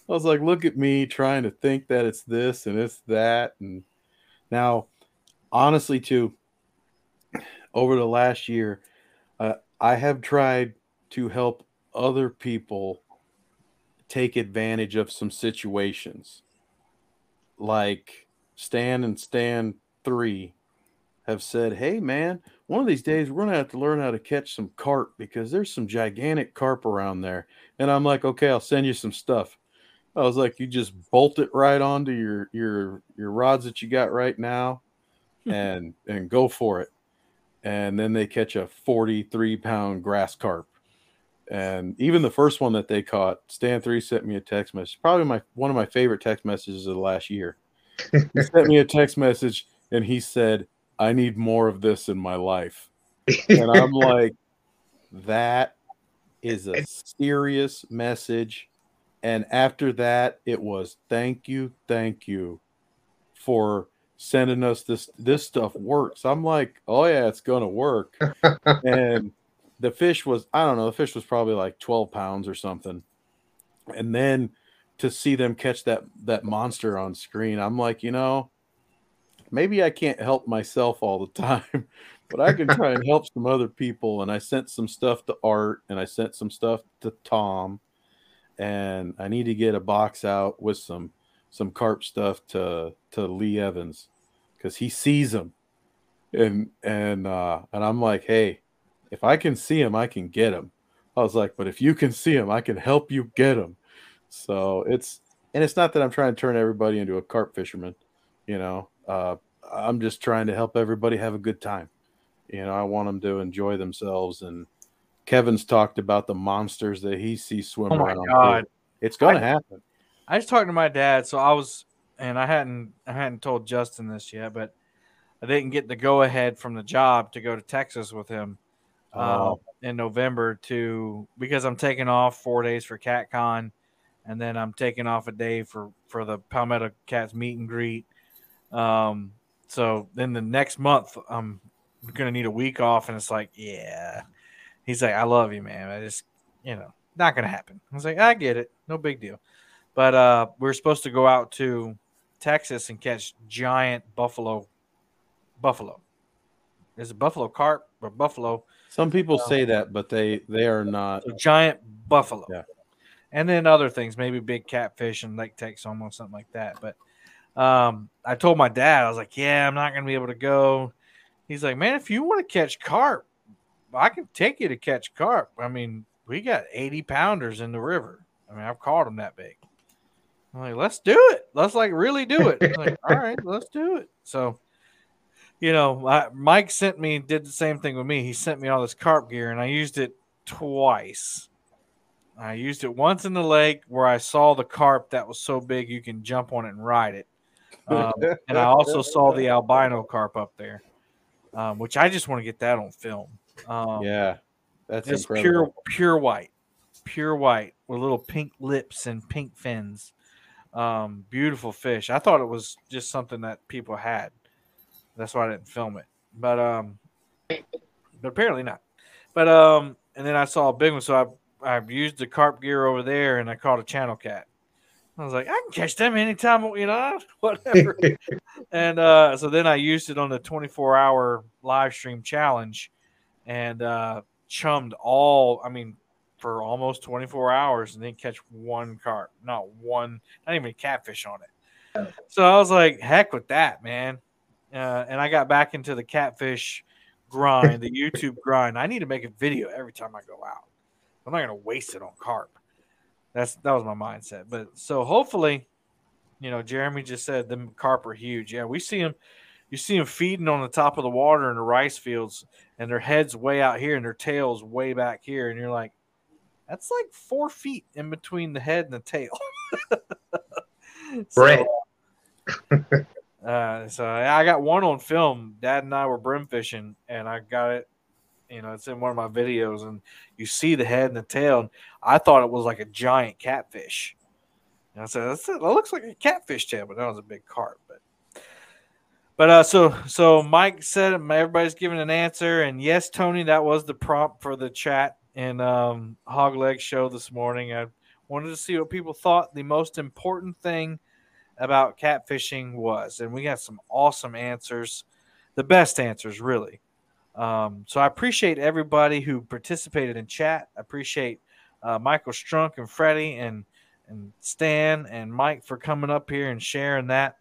I was like, look at me trying to think that it's this and it's that. And now, honestly, too, over the last year, uh, I have tried to help other people take advantage of some situations. Like Stan and Stan 3 have said, hey, man, one of these days we're going to have to learn how to catch some carp because there's some gigantic carp around there. And I'm like, okay, I'll send you some stuff. I was like, you just bolt it right onto your your your rods that you got right now, and and go for it. And then they catch a 43 pound grass carp. And even the first one that they caught, Stan three sent me a text message. Probably my one of my favorite text messages of the last year. he sent me a text message and he said, "I need more of this in my life." And I'm like, that is a serious message And after that, it was thank you, thank you for sending us this this stuff works. I'm like, oh yeah, it's gonna work. and the fish was, I don't know, the fish was probably like 12 pounds or something. And then to see them catch that that monster on screen, I'm like, you know, maybe I can't help myself all the time, but I can try and help some other people. And I sent some stuff to Art and I sent some stuff to Tom. And I need to get a box out with some some carp stuff to to Lee Evans because he sees them. And and uh and I'm like, hey, if I can see him, I can get him. I was like, but if you can see him, I can help you get him. So it's and it's not that I'm trying to turn everybody into a carp fisherman, you know. Uh, I'm just trying to help everybody have a good time. You know, I want them to enjoy themselves. And Kevin's talked about the monsters that he sees swim Oh around. God. It's going to happen. I was talking to my dad, so I was, and I hadn't, I hadn't told Justin this yet, but I didn't get the go ahead from the job to go to Texas with him uh, Oh. in November to because I'm taking off four days for CatCon, and then I'm taking off a day for for the Palmetto Cats meet and greet. Um, so then the next month I'm gonna need a week off, and it's like, yeah. He's like, I love you, man. I just, you know, not gonna happen. I was like, I get it, no big deal. But uh, we are supposed to go out to Texas and catch giant buffalo. Buffalo. Is a buffalo carp or buffalo? Some people say that, but they they are not. So giant buffalo. Yeah. And then other things, maybe big catfish and Lake Texoma or something like that. But um, I told my dad, I was like, yeah, I'm not going to be able to go. He's like, man, if you want to catch carp, I can take you to catch carp. I mean, we got 80 pounders in the river. I mean, I've caught them that big. I'm like, let's do it. Let's like really do it. Like, all right, let's do it. So, you know, I, Mike sent me, did the same thing with me. He sent me all this carp gear, and I used it twice. I used it once in the lake where I saw the carp that was so big you can jump on it and ride it. Um, and I also saw the albino carp up there, um, which I just want to get that on film. Um, Yeah, that's just incredible. pure, pure white, pure white with little pink lips and pink fins. Um, beautiful fish. I thought it was just something that people had. That's why I didn't film it. But um, but apparently not. But um, and then I saw a big one, so I I used the carp gear over there, and I caught a channel cat. I was like, I can catch them anytime, you know, whatever. and uh, so then I used it on the 24 hour live stream challenge, and uh, chummed all. I mean, for almost 24 hours, and didn't catch one carp, not one, not even a catfish on it. So I was like, heck with that, man. Uh, and I got back into the catfish grind, the YouTube grind. I need to make a video every time I go out. I'm not gonna waste it on carp. That's that was my mindset. But so hopefully, you know, Jeremy just said the carp are huge. Yeah, we see them. You see them feeding on the top of the water in the rice fields, and their heads way out here and their tails way back here, and you're like, that's like four feet in between the head and the tail. So, Right. uh, so I got one on film. Dad and I were brim fishing, and I got it. You know, it's in one of my videos, and you see the head and the tail. And I thought it was like a giant catfish. And I said, That's, "That looks like a catfish tail," but that was a big carp. But, but uh, so so Mike said everybody's giving an answer, and yes, Tony, that was the prompt for the chat in um, Show this morning. I wanted to see what people thought the most important thing about catfishing was, and we got some awesome answers, the best answers, really. Um, so I appreciate everybody who participated in chat. I appreciate uh, Michael Strunk and Freddie and and Stan and Mike for coming up here and sharing that.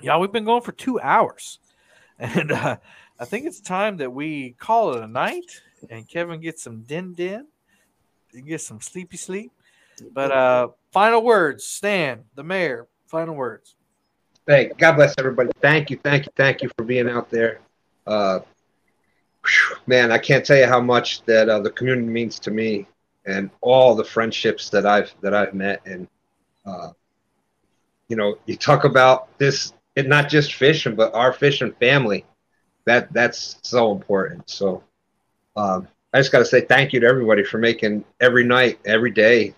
Yeah, we've been going for two hours, and uh, I think it's time that we call it a night. And Kevin gets some din din, he gets some sleepy sleep. But uh, final words, Stan, the mayor. Final words. Hey, God bless everybody. Thank you, thank you, thank you for being out there. Uh, man, I can't tell you how much that uh, the community means to me, and all the friendships that I've that I've met. And uh, you know, you talk about this, it not just fishing, but our fishing family. That that's so important. So, um, I just got to say thank you to everybody for making every night, every day,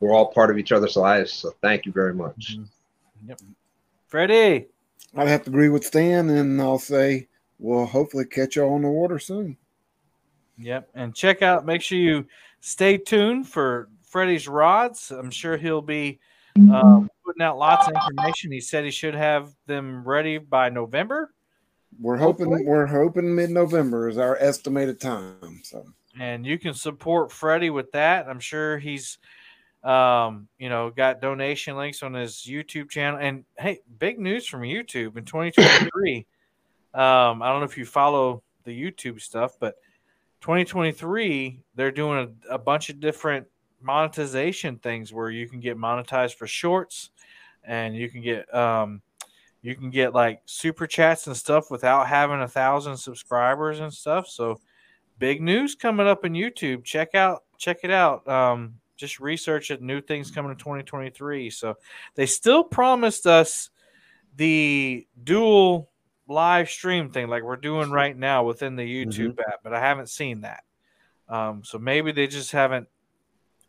we're all part of each other's lives. So thank you very much. Yep. Freddie. I'd have to agree with Stan, and I'll say we'll hopefully catch y'all on the water soon. Yep. And check out, make sure you stay tuned for Freddie's rods. I'm sure he'll be um, putting out lots of information. He said he should have them ready by November. We're hoping Hopefully. we're hoping mid November is our estimated time. So and you can support Freddie with that. I'm sure he's, um, you know, got donation links on his YouTube channel. And hey, big news from YouTube in 2023. um, I don't know if you follow the YouTube stuff, but 2023 they're doing a, a bunch of different monetization things where you can get monetized for shorts, and you can get um, you can get like super chats and stuff without having a thousand subscribers and stuff. So big news coming up in YouTube. Check out check it out. Um, just research it. New things coming in 2023. So they still promised us the dual live stream thing like we're doing right now within the YouTube app, but I haven't seen that. Um, so maybe they just haven't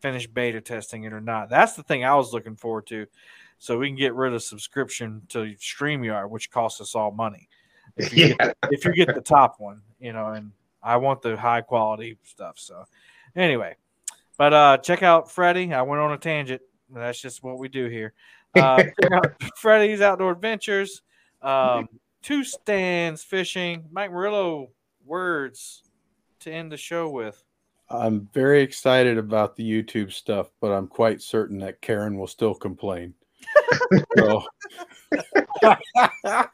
finished beta testing it or not. That's the thing I was looking forward to. So we can get rid of subscription to StreamYard, which costs us all money. If you, Yeah. get, if you get the top one, you know, and I want the high quality stuff. So anyway, but uh check out Freddie. I went on a tangent. That's just what we do here. Uh, check Freddie's Outdoor Adventures. Um, two stands fishing. Mike Murillo words to end the show with. I'm very excited about the YouTube stuff, but I'm quite certain that Karen will still complain. So,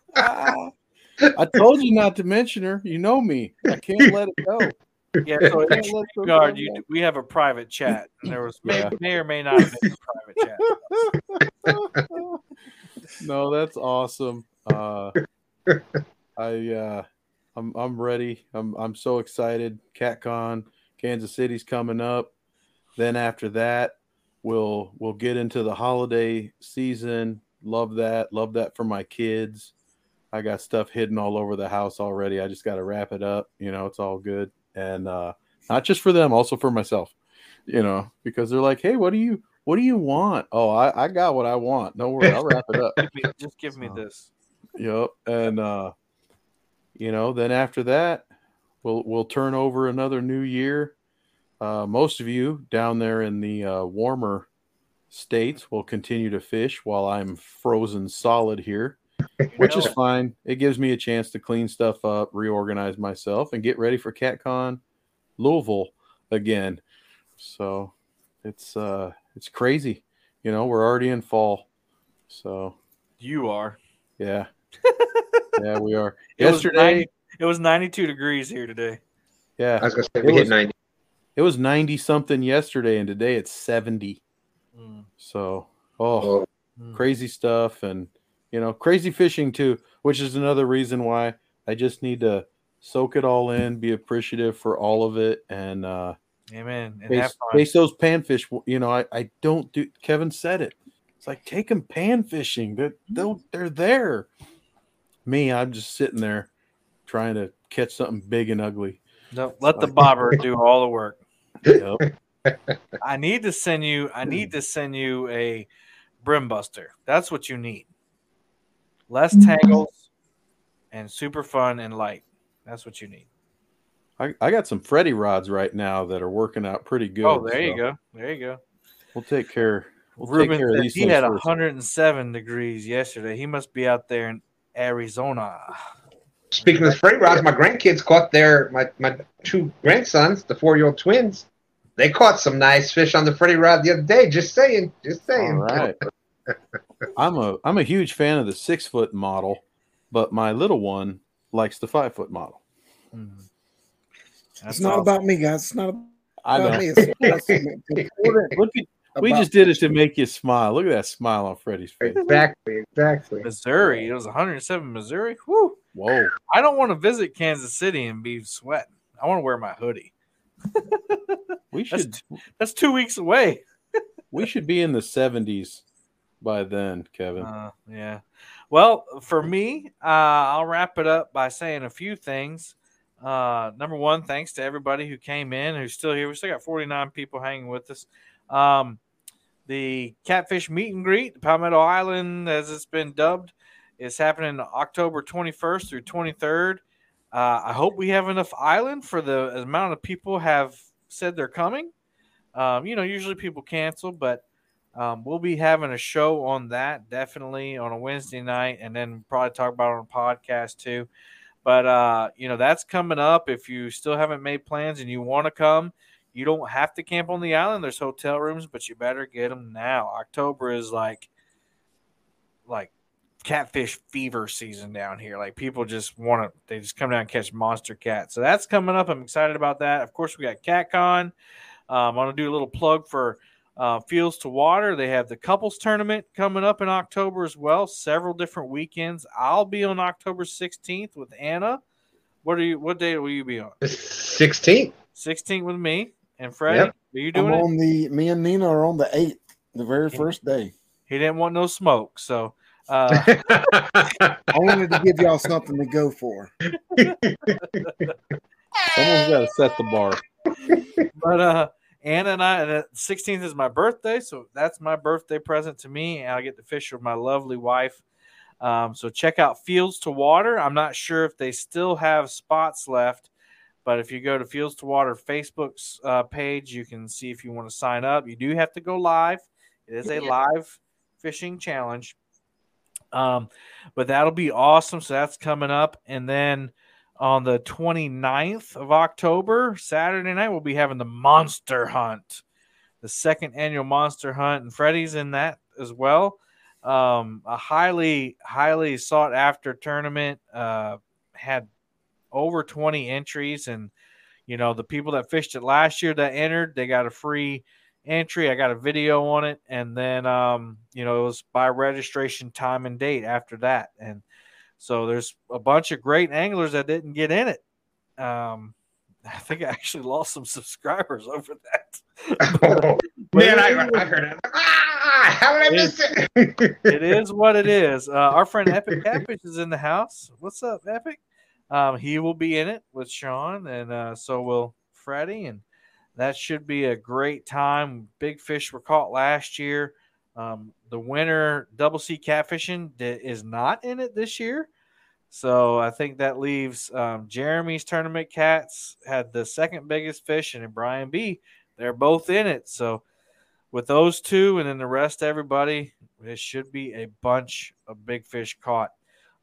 I told you not to mention her. You know me. I can't let it go. Yeah, so at Can't let her Guard, you, we have a private chat, and there was may, Yeah. may or may not have been a private chat. no, that's awesome. Uh, I uh, I'm I'm ready. I'm I'm so excited. CatCon, Kansas City's coming up. Then after that, we'll we'll get into the holiday season. Love that. Love that for my kids. I got stuff hidden all over the house already. I just got to wrap it up. You know, it's all good. And uh, not just for them, also for myself. You know, because they're like, "Hey, what do you what do you want?" Oh, I, I got what I want. Don't worry, I'll wrap it up. Give me- Just give me So- this. Yep. And uh you know, then after that, we'll we'll turn over another new year. Uh most of you down there in the uh warmer states will continue to fish while I'm frozen solid here, which is fine. It gives me a chance to clean stuff up, reorganize myself and get ready for CatCon Louisville again. So, it's uh it's crazy. You know, we're already in fall. So, you are. yeah. yeah, we are. It was Yesterday, 90 it was 92 degrees here today. yeah, I was gonna say we hit ninety. It was 90 something yesterday, and today it's 70. Mm, So, oh, mm. crazy stuff. And, you know, crazy fishing too, which is another reason why I just need to soak it all in, be appreciative for all of it, and, uh, Amen. And have base, base those panfish. You know, I, I don't do, Kevin said it. It's like, take them pan fishing. They're, they'll, they're there. Me, I'm just sitting there trying to catch something big and ugly. No, let the bobber do all the work. Yep. I need to send you. I need to send you a brim buster. That's what you need. Less mm-hmm. tangles and super fun and light. That's what you need. I, I got some Freddy rods right now that are working out pretty good. oh, there you go. There you go. We'll take care. We'll Ruben take care of said these he things had first. 107 degrees yesterday. He must be out there in Arizona. Speaking of Freddy rods, my grandkids caught their my my two grandsons, the four year old twins. They caught some nice fish on the Freddy rod the other day. Just saying, just saying. All right. I'm a I'm a huge fan of the six foot model, but my little one likes the five foot model. Mhm. it's not awesome. about me, guys. It's not I about know. me. It's, it's important Look at, we just did it to make you smile. Look at that smile on Freddie's face. Exactly, exactly. Missouri. It was 107 Missouri. Whoo. Whoa. I don't want to visit Kansas City and be sweating. I want to wear my hoodie. We That's should That's two weeks away. we should be in the seventies by then, Kevin. Uh, yeah. Well, for me, uh, I'll wrap it up by saying a few things. Uh, number one, thanks to everybody who came in, who's still here. We still got 49 people hanging with us. Um, the Catfish Meet and Greet, Palmetto Island, as it's been dubbed, is happening October 21st through 23rd. Uh, I hope we have enough island for the amount of people have said they're coming. Um, you know, usually people cancel, but um, we'll be having a show on that definitely on a Wednesday night, and then probably talk about it on a podcast too. But uh, you know, that's coming up. If you still haven't made plans and you want to come, you don't have to camp on the island. There's hotel rooms, but you better get them now. October is like, like catfish fever season down here. Like people just want to, they just come down and catch monster cats. So that's coming up. I'm excited about that. Of course, we got CatCon. Um, I'm going to do a little plug for uh, Fields to Water. They have the couples tournament coming up in October as well. Several different weekends. I'll be on October 16th with Anna. What are you? What day will you be on? 16th. 16th with me and Freddie. Yep. Are you I'm doing it? on the me and Nina are on the eighth, the very first day. He didn't want no smoke, so uh, I wanted to give y'all something to go for. Someone's got to set the bar. but uh Anna and I, the 16th is my birthday, so that's my birthday present to me. And I get to fish with my lovely wife. Um, so check out Fields to Water. I'm not sure if they still have spots left, but if you go to Fields to Water Facebook's uh, page, you can see if you want to sign up. You do have to go live. It is a live fishing challenge. Um, but that'll be awesome. So that's coming up. And then on the 29th of October, Saturday night, we'll be having the Monster Hunt, the second annual Monster Hunt, and Freddie's in that as well. Um, a highly, highly sought after tournament. Uh, had over 20 entries, and you know the people that fished it last year that entered, they got a free entry. I got a video on it, and then um, you know it was by registration time and date after that, and so there's a bunch of great anglers that didn't get in it. Um, I think I actually lost some subscribers over that. Man, I, I heard it. Ah, how did I miss it? it is what it is. Uh, our friend Epic Catfish is in the house. What's up, Epic? Um, he will be in it with Sean, and uh, so will Freddie, and that should be a great time. Big fish were caught last year. Um, the winner double C catfishing is not in it this year. So I think that leaves um, Jeremy's tournament cats had the second biggest fish, and Brian B. They're both in it. So with those two, and then the rest, everybody, it should be a bunch of big fish caught.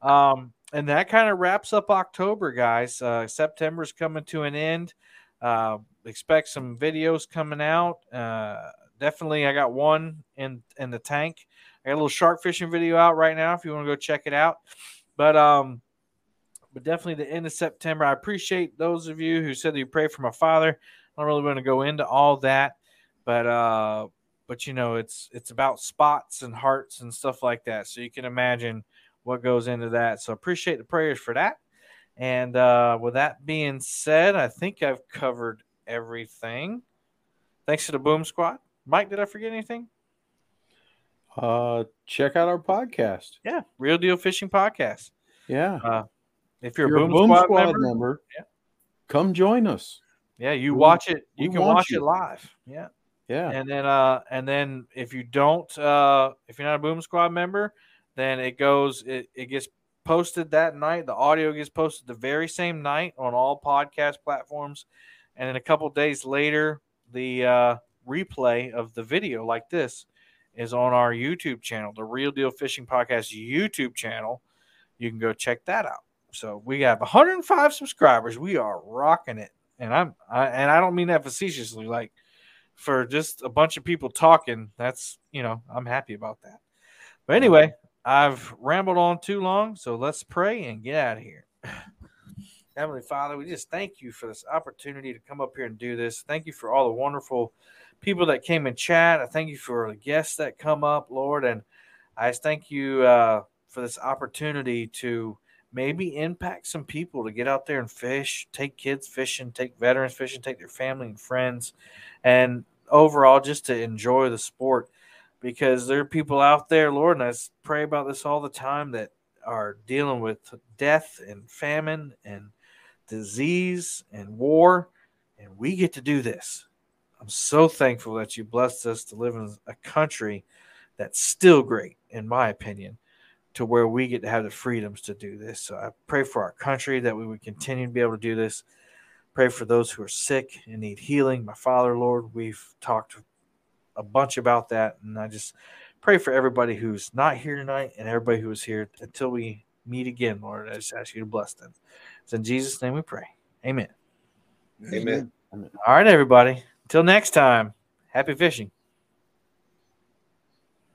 Um, and that kind of wraps up October, guys. Uh, September's coming to an end. Uh, expect some videos coming out. Uh, definitely, I got one in in the tank. I got a little shark fishing video out right now if you want to go check it out. But um, but definitely the end of September. I appreciate those of you who said that you pray for my father. I don't really want to go into all that, but uh, but you know, it's it's about spots and hearts and stuff like that. So you can imagine what goes into that. So appreciate the prayers for that. And uh, with that being said, I think I've covered everything. Thanks to the Boom Squad. Mike, did I forget anything? Uh, check out our podcast. Yeah, Real Deal Fishing Podcast. Yeah. Uh, if you're, If you're a Boom, Squad, member, member, Yeah. come join us. yeah, you we- watch it. You can watch you. it live. Yeah. Yeah. And then uh and then if you don't uh if you're not a Boom Squad member, then it goes it, it gets posted that night. The audio gets posted the very same night on all podcast platforms. And then a couple days later, the uh replay of the video like this is on our YouTube channel, the Real Deal Fishing Podcast YouTube channel. You can go check that out. So we have 105 subscribers. We are rocking it, and I'm I, and I don't mean that facetiously. Like for just a bunch of people talking, that's you know I'm happy about that. But anyway, I've rambled on too long, so let's pray and get out of here. Heavenly Father, we just thank you for this opportunity to come up here and do this. Thank you for all the wonderful people that came in chat. I thank you for the guests that come up, Lord, and I just thank you uh, for this opportunity to maybe impact some people to get out there and fish, take kids fishing, take veterans fishing, take their family and friends, and overall just to enjoy the sport. Because there are people out there, Lord, and I pray about this all the time that are dealing with death and famine and disease and war, and we get to do this I'm so thankful that you blessed us to live in a country that's still great, in my opinion, to where we get to have the freedoms to do this. So I pray for our country that we would continue to be able to do this. Pray for those who are sick and need healing. My Father, Lord, we've talked a bunch about that, and I just pray for everybody who's not here tonight and everybody who is here until we meet again, Lord. I just ask you to bless them. It's in Jesus' name we pray. Amen. Amen. All right, everybody. Until next time, happy fishing.